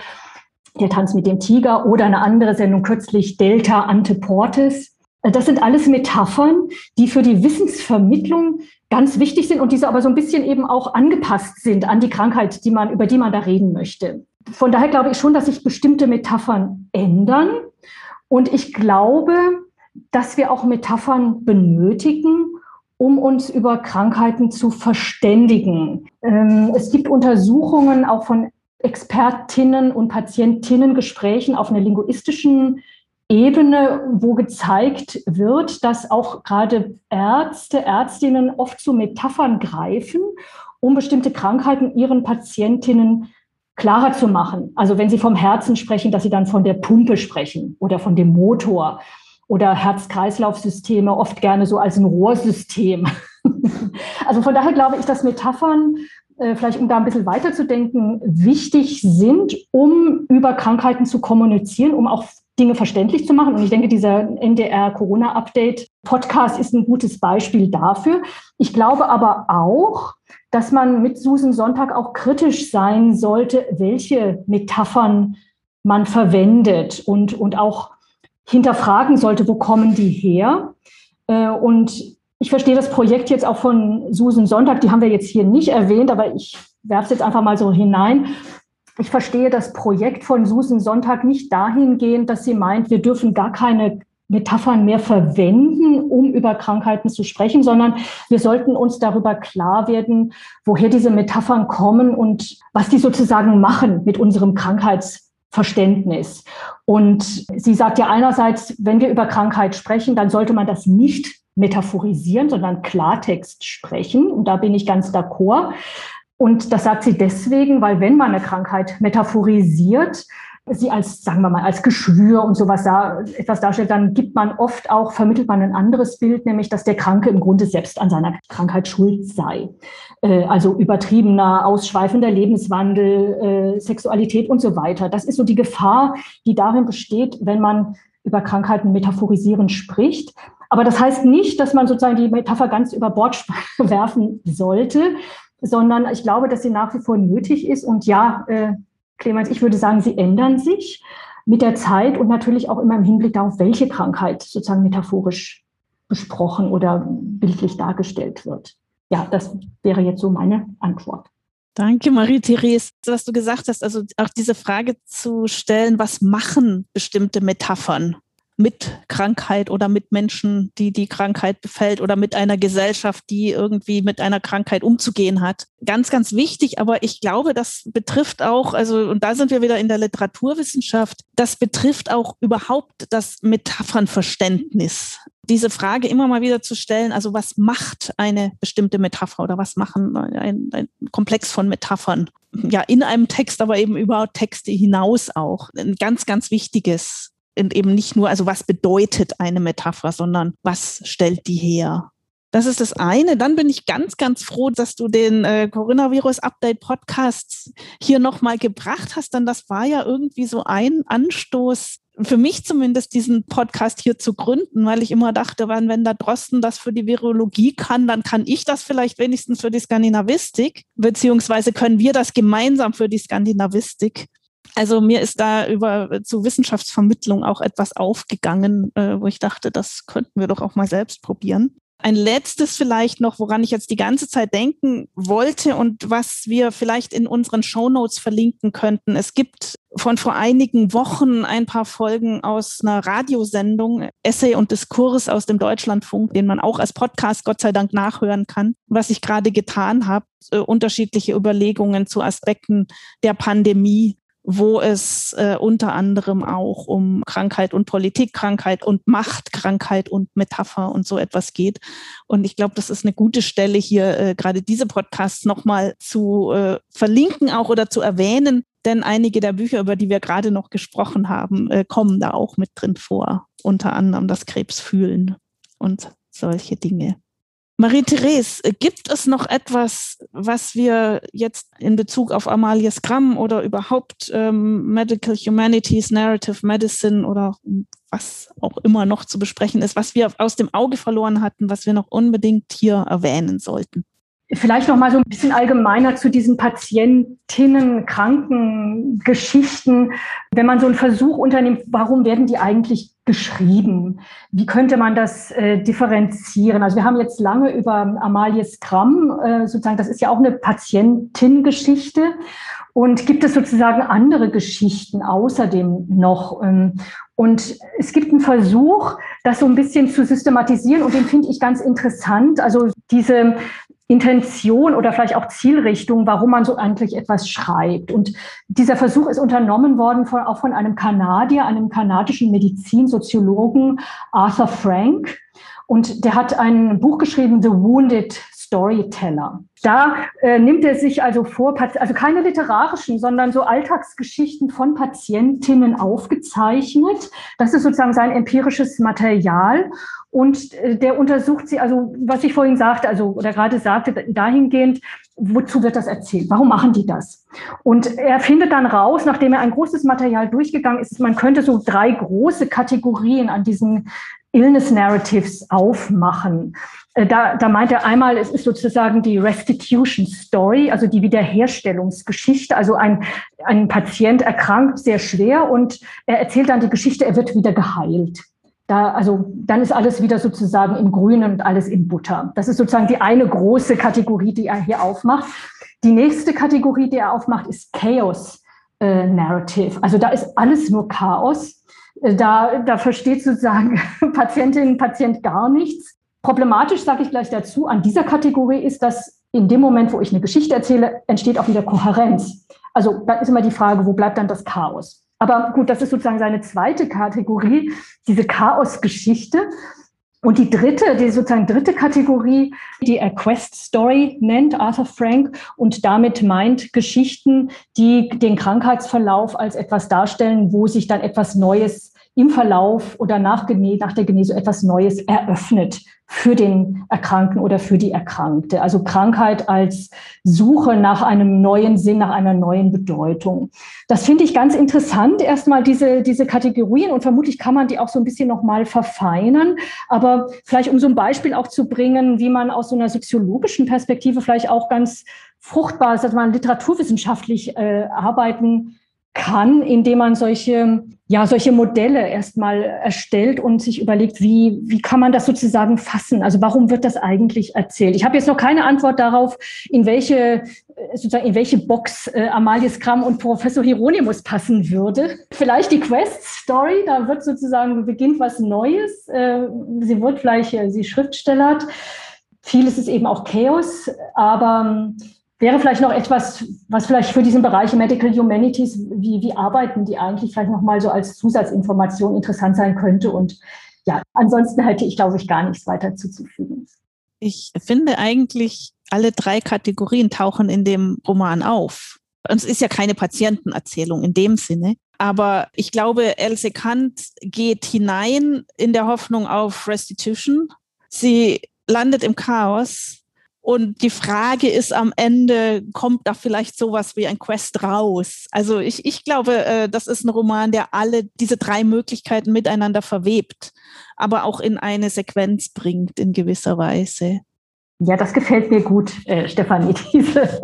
Der Tanz mit dem Tiger oder eine andere Sendung kürzlich Delta Ante Portis. Das sind alles Metaphern, die für die Wissensvermittlung ganz wichtig sind und diese aber so ein bisschen eben auch angepasst sind an die Krankheit, die man, über die man da reden möchte von daher glaube ich schon, dass sich bestimmte Metaphern ändern. Und ich glaube, dass wir auch Metaphern benötigen, um uns über Krankheiten zu verständigen. Ähm, es gibt Untersuchungen auch von Expertinnen und Patientinnengesprächen auf einer linguistischen Ebene, wo gezeigt wird, dass auch gerade Ärzte, Ärztinnen oft zu Metaphern greifen, um bestimmte Krankheiten ihren Patientinnen klarer zu machen. Also wenn Sie vom Herzen sprechen, dass Sie dann von der Pumpe sprechen oder von dem Motor oder Herz-Kreislauf-Systeme oft gerne so als ein Rohrsystem. [laughs] also von daher glaube ich, dass Metaphern, äh, vielleicht um da ein bisschen weiterzudenken, wichtig sind, um über Krankheiten zu kommunizieren, um auch Dinge verständlich zu machen. Und ich denke, dieser NDR Corona-Update Podcast ist ein gutes Beispiel dafür. Ich glaube aber auch, dass man mit Susan Sonntag auch kritisch sein sollte, welche Metaphern man verwendet und, und auch hinterfragen sollte, wo kommen die her. Äh, und ich verstehe das Projekt jetzt auch von Susan Sonntag, die haben wir jetzt hier nicht erwähnt, aber ich werfe es jetzt einfach mal so hinein. Ich verstehe das Projekt von Susan Sonntag nicht dahingehend, dass sie meint, wir dürfen gar keine Metaphern mehr verwenden, um über Krankheiten zu sprechen, sondern wir sollten uns darüber klar werden, woher diese Metaphern kommen und was die sozusagen machen mit unserem Krankheitsverständnis. Und sie sagt ja einerseits, wenn wir über Krankheit sprechen, dann sollte man das nicht metaphorisieren, sondern Klartext sprechen. Und da bin ich ganz d'accord. Und das sagt sie deswegen, weil wenn man eine Krankheit metaphorisiert, sie als, sagen wir mal, als Geschwür und sowas da, etwas darstellt, dann gibt man oft auch, vermittelt man ein anderes Bild, nämlich, dass der Kranke im Grunde selbst an seiner Krankheit schuld sei. Äh, also übertriebener, ausschweifender Lebenswandel, äh, Sexualität und so weiter. Das ist so die Gefahr, die darin besteht, wenn man über Krankheiten metaphorisieren spricht. Aber das heißt nicht, dass man sozusagen die Metapher ganz über Bord [laughs] werfen sollte, sondern ich glaube, dass sie nach wie vor nötig ist. Und ja, äh, Clemens, ich würde sagen, sie ändern sich mit der Zeit und natürlich auch immer im Hinblick darauf, welche Krankheit sozusagen metaphorisch besprochen oder bildlich dargestellt wird. Ja, das wäre jetzt so meine Antwort. Danke, Marie-Therese, was du gesagt hast. Also auch diese Frage zu stellen, was machen bestimmte Metaphern? Mit Krankheit oder mit Menschen, die die Krankheit befällt oder mit einer Gesellschaft, die irgendwie mit einer Krankheit umzugehen hat. Ganz, ganz wichtig, aber ich glaube, das betrifft auch, also, und da sind wir wieder in der Literaturwissenschaft, das betrifft auch überhaupt das Metaphernverständnis. Diese Frage immer mal wieder zu stellen, also was macht eine bestimmte Metapher oder was machen ein, ein Komplex von Metaphern? Ja, in einem Text, aber eben über Texte hinaus auch. Ein ganz, ganz wichtiges eben nicht nur, also was bedeutet eine Metapher, sondern was stellt die her? Das ist das eine. Dann bin ich ganz, ganz froh, dass du den äh, Coronavirus Update Podcast hier nochmal gebracht hast, denn das war ja irgendwie so ein Anstoß, für mich zumindest diesen Podcast hier zu gründen, weil ich immer dachte, wenn, wenn da Drosten das für die Virologie kann, dann kann ich das vielleicht wenigstens für die Skandinavistik, beziehungsweise können wir das gemeinsam für die Skandinavistik. Also mir ist da über zu Wissenschaftsvermittlung auch etwas aufgegangen, äh, wo ich dachte, das könnten wir doch auch mal selbst probieren. Ein letztes vielleicht noch, woran ich jetzt die ganze Zeit denken wollte und was wir vielleicht in unseren Show Notes verlinken könnten. Es gibt von vor einigen Wochen ein paar Folgen aus einer Radiosendung, Essay und Diskurs aus dem Deutschlandfunk, den man auch als Podcast Gott sei Dank nachhören kann, was ich gerade getan habe, äh, unterschiedliche Überlegungen zu Aspekten der Pandemie wo es äh, unter anderem auch um Krankheit und Politik, Krankheit und Macht, Krankheit und Metapher und so etwas geht. Und ich glaube, das ist eine gute Stelle hier, äh, gerade diese Podcasts nochmal zu äh, verlinken auch oder zu erwähnen, denn einige der Bücher, über die wir gerade noch gesprochen haben, äh, kommen da auch mit drin vor. Unter anderem das Krebsfühlen und solche Dinge. Marie-Therese, gibt es noch etwas, was wir jetzt in Bezug auf Amalia Scrum oder überhaupt ähm, Medical Humanities, Narrative Medicine oder was auch immer noch zu besprechen ist, was wir aus dem Auge verloren hatten, was wir noch unbedingt hier erwähnen sollten? Vielleicht noch mal so ein bisschen allgemeiner zu diesen Patientinnen, Krankengeschichten. Wenn man so einen Versuch unternimmt, warum werden die eigentlich geschrieben? Wie könnte man das äh, differenzieren? Also wir haben jetzt lange über Amalie Skram, äh, sozusagen, das ist ja auch eine Patientin-Geschichte. Und gibt es sozusagen andere Geschichten außerdem noch? Ähm, und es gibt einen Versuch, das so ein bisschen zu systematisieren und den finde ich ganz interessant. Also diese Intention oder vielleicht auch Zielrichtung, warum man so eigentlich etwas schreibt. Und dieser Versuch ist unternommen worden von, auch von einem Kanadier, einem kanadischen Medizinsoziologen Arthur Frank. Und der hat ein Buch geschrieben, The Wounded Storyteller. Da äh, nimmt er sich also vor, also keine literarischen, sondern so Alltagsgeschichten von Patientinnen aufgezeichnet. Das ist sozusagen sein empirisches Material. Und äh, der untersucht sie, also was ich vorhin sagte, also oder gerade sagte, dahingehend, wozu wird das erzählt? Warum machen die das? Und er findet dann raus, nachdem er ein großes Material durchgegangen ist, man könnte so drei große Kategorien an diesen Illness Narratives aufmachen. Äh, da, da meint er einmal, es ist sozusagen die Restitution Story, also die Wiederherstellungsgeschichte. Also ein, ein Patient erkrankt sehr schwer und er erzählt dann die Geschichte, er wird wieder geheilt. Da, also dann ist alles wieder sozusagen im Grünen und alles in Butter. Das ist sozusagen die eine große Kategorie, die er hier aufmacht. Die nächste Kategorie, die er aufmacht, ist Chaos äh, Narrative. Also da ist alles nur Chaos. Äh, da, da versteht sozusagen [laughs] Patientin, Patient gar nichts. Problematisch, sage ich gleich dazu, an dieser Kategorie ist, dass in dem Moment, wo ich eine Geschichte erzähle, entsteht auch wieder Kohärenz. Also da ist immer die Frage, wo bleibt dann das Chaos? Aber gut, das ist sozusagen seine zweite Kategorie, diese Chaos-Geschichte. Und die dritte, die sozusagen dritte Kategorie, die er Quest Story nennt, Arthur Frank, und damit meint Geschichten, die den Krankheitsverlauf als etwas darstellen, wo sich dann etwas Neues im Verlauf oder nach, nach der Genese etwas Neues eröffnet für den Erkrankten oder für die Erkrankte. Also Krankheit als Suche nach einem neuen Sinn, nach einer neuen Bedeutung. Das finde ich ganz interessant, erstmal diese, diese Kategorien und vermutlich kann man die auch so ein bisschen nochmal verfeinern. Aber vielleicht um so ein Beispiel auch zu bringen, wie man aus so einer soziologischen Perspektive vielleicht auch ganz fruchtbar, dass man literaturwissenschaftlich äh, arbeiten kann, indem man solche, ja, solche Modelle erstmal erstellt und sich überlegt, wie, wie kann man das sozusagen fassen? Also warum wird das eigentlich erzählt? Ich habe jetzt noch keine Antwort darauf, in welche, sozusagen in welche Box äh, Amalie Skram und Professor Hieronymus passen würde. Vielleicht die Quest-Story, da wird sozusagen, beginnt was Neues. Äh, sie wird vielleicht, äh, sie schriftstellert. Vieles ist eben auch Chaos, aber wäre vielleicht noch etwas, was vielleicht für diesen Bereich Medical Humanities, wie, wie arbeiten die eigentlich, vielleicht nochmal so als Zusatzinformation interessant sein könnte. Und ja, ansonsten hätte ich, glaube ich, gar nichts weiter zuzufügen. Ich finde eigentlich, alle drei Kategorien tauchen in dem Roman auf. Und es ist ja keine Patientenerzählung in dem Sinne. Aber ich glaube, Else Kant geht hinein in der Hoffnung auf Restitution. Sie landet im Chaos und die Frage ist am Ende, kommt da vielleicht sowas wie ein Quest raus? Also ich, ich glaube, äh, das ist ein Roman, der alle diese drei Möglichkeiten miteinander verwebt, aber auch in eine Sequenz bringt in gewisser Weise. Ja, das gefällt mir gut, äh, Stefanie, [laughs] diese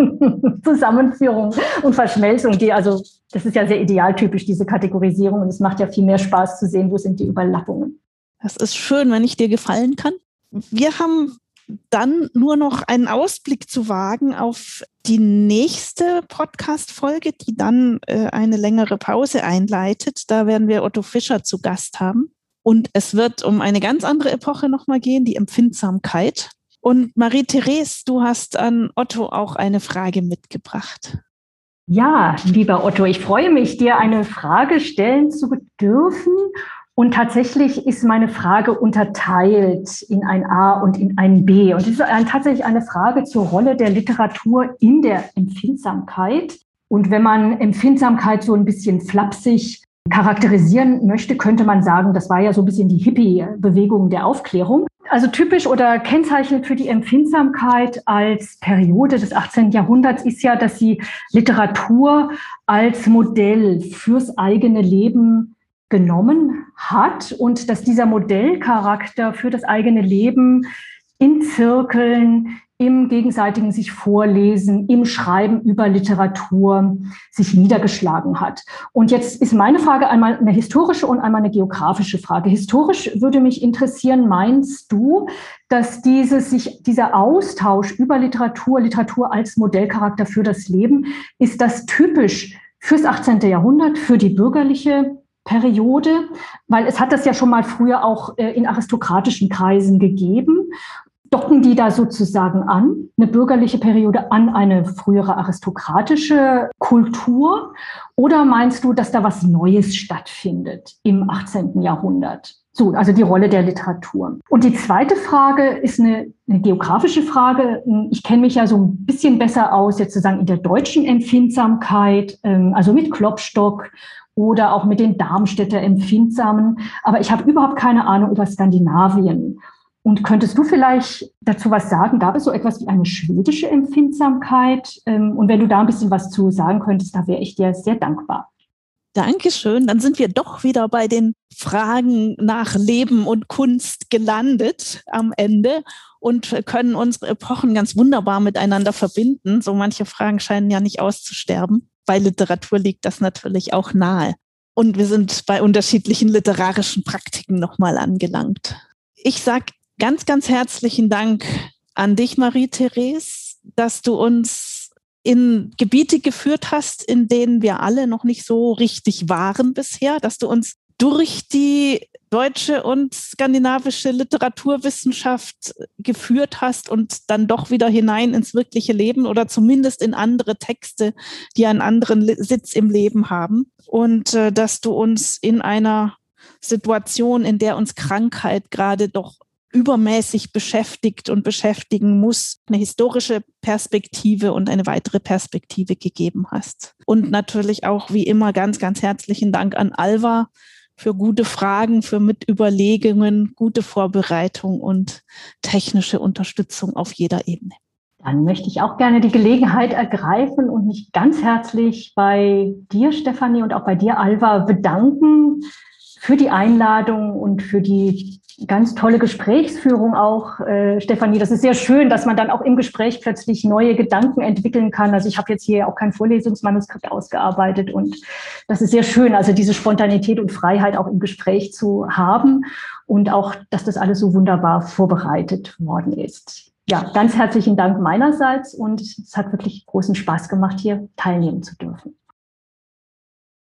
Zusammenführung und Verschmelzung, die also, das ist ja sehr idealtypisch, diese Kategorisierung und es macht ja viel mehr Spaß zu sehen, wo sind die Überlappungen. Das ist schön, wenn ich dir gefallen kann. Wir haben dann nur noch einen Ausblick zu wagen auf die nächste Podcast-Folge, die dann äh, eine längere Pause einleitet. Da werden wir Otto Fischer zu Gast haben. Und es wird um eine ganz andere Epoche nochmal gehen, die Empfindsamkeit. Und Marie-Therese, du hast an Otto auch eine Frage mitgebracht. Ja, lieber Otto, ich freue mich, dir eine Frage stellen zu dürfen. Und tatsächlich ist meine Frage unterteilt in ein A und in ein B. Und es ist ein, tatsächlich eine Frage zur Rolle der Literatur in der Empfindsamkeit. Und wenn man Empfindsamkeit so ein bisschen flapsig charakterisieren möchte, könnte man sagen, das war ja so ein bisschen die Hippie-Bewegung der Aufklärung. Also typisch oder kennzeichnend für die Empfindsamkeit als Periode des 18. Jahrhunderts ist ja, dass sie Literatur als Modell fürs eigene Leben genommen hat und dass dieser Modellcharakter für das eigene Leben in Zirkeln, im gegenseitigen sich vorlesen, im Schreiben über Literatur sich niedergeschlagen hat. Und jetzt ist meine Frage einmal eine historische und einmal eine geografische Frage. Historisch würde mich interessieren, meinst du, dass dieses, sich, dieser Austausch über Literatur, Literatur als Modellcharakter für das Leben, ist das typisch fürs 18. Jahrhundert, für die bürgerliche Periode, weil es hat das ja schon mal früher auch äh, in aristokratischen Kreisen gegeben. Docken die da sozusagen an, eine bürgerliche Periode an eine frühere aristokratische Kultur? Oder meinst du, dass da was Neues stattfindet im 18. Jahrhundert? So, also die Rolle der Literatur. Und die zweite Frage ist eine, eine geografische Frage. Ich kenne mich ja so ein bisschen besser aus, jetzt sozusagen in der deutschen Empfindsamkeit, ähm, also mit Klopstock oder auch mit den Darmstädter Empfindsamen. Aber ich habe überhaupt keine Ahnung über Skandinavien. Und könntest du vielleicht dazu was sagen? Gab es so etwas wie eine schwedische Empfindsamkeit? Ähm, und wenn du da ein bisschen was zu sagen könntest, da wäre ich dir sehr dankbar. Dankeschön. Dann sind wir doch wieder bei den Fragen nach Leben und Kunst gelandet am Ende und können unsere Epochen ganz wunderbar miteinander verbinden. So manche Fragen scheinen ja nicht auszusterben bei Literatur liegt das natürlich auch nahe. Und wir sind bei unterschiedlichen literarischen Praktiken nochmal angelangt. Ich sage ganz, ganz herzlichen Dank an dich, Marie-Therese, dass du uns in Gebiete geführt hast, in denen wir alle noch nicht so richtig waren bisher, dass du uns durch die deutsche und skandinavische Literaturwissenschaft geführt hast und dann doch wieder hinein ins wirkliche Leben oder zumindest in andere Texte, die einen anderen Sitz im Leben haben. Und äh, dass du uns in einer Situation, in der uns Krankheit gerade doch übermäßig beschäftigt und beschäftigen muss, eine historische Perspektive und eine weitere Perspektive gegeben hast. Und natürlich auch wie immer ganz, ganz herzlichen Dank an Alva, für gute Fragen, für Mitüberlegungen, gute Vorbereitung und technische Unterstützung auf jeder Ebene. Dann möchte ich auch gerne die Gelegenheit ergreifen und mich ganz herzlich bei dir, Stefanie, und auch bei dir, Alva, bedanken für die Einladung und für die ganz tolle Gesprächsführung auch, äh, Stefanie. Das ist sehr schön, dass man dann auch im Gespräch plötzlich neue Gedanken entwickeln kann. Also ich habe jetzt hier auch kein Vorlesungsmanuskript ausgearbeitet und das ist sehr schön, also diese Spontanität und Freiheit auch im Gespräch zu haben und auch, dass das alles so wunderbar vorbereitet worden ist. Ja, ganz herzlichen Dank meinerseits und es hat wirklich großen Spaß gemacht, hier teilnehmen zu dürfen.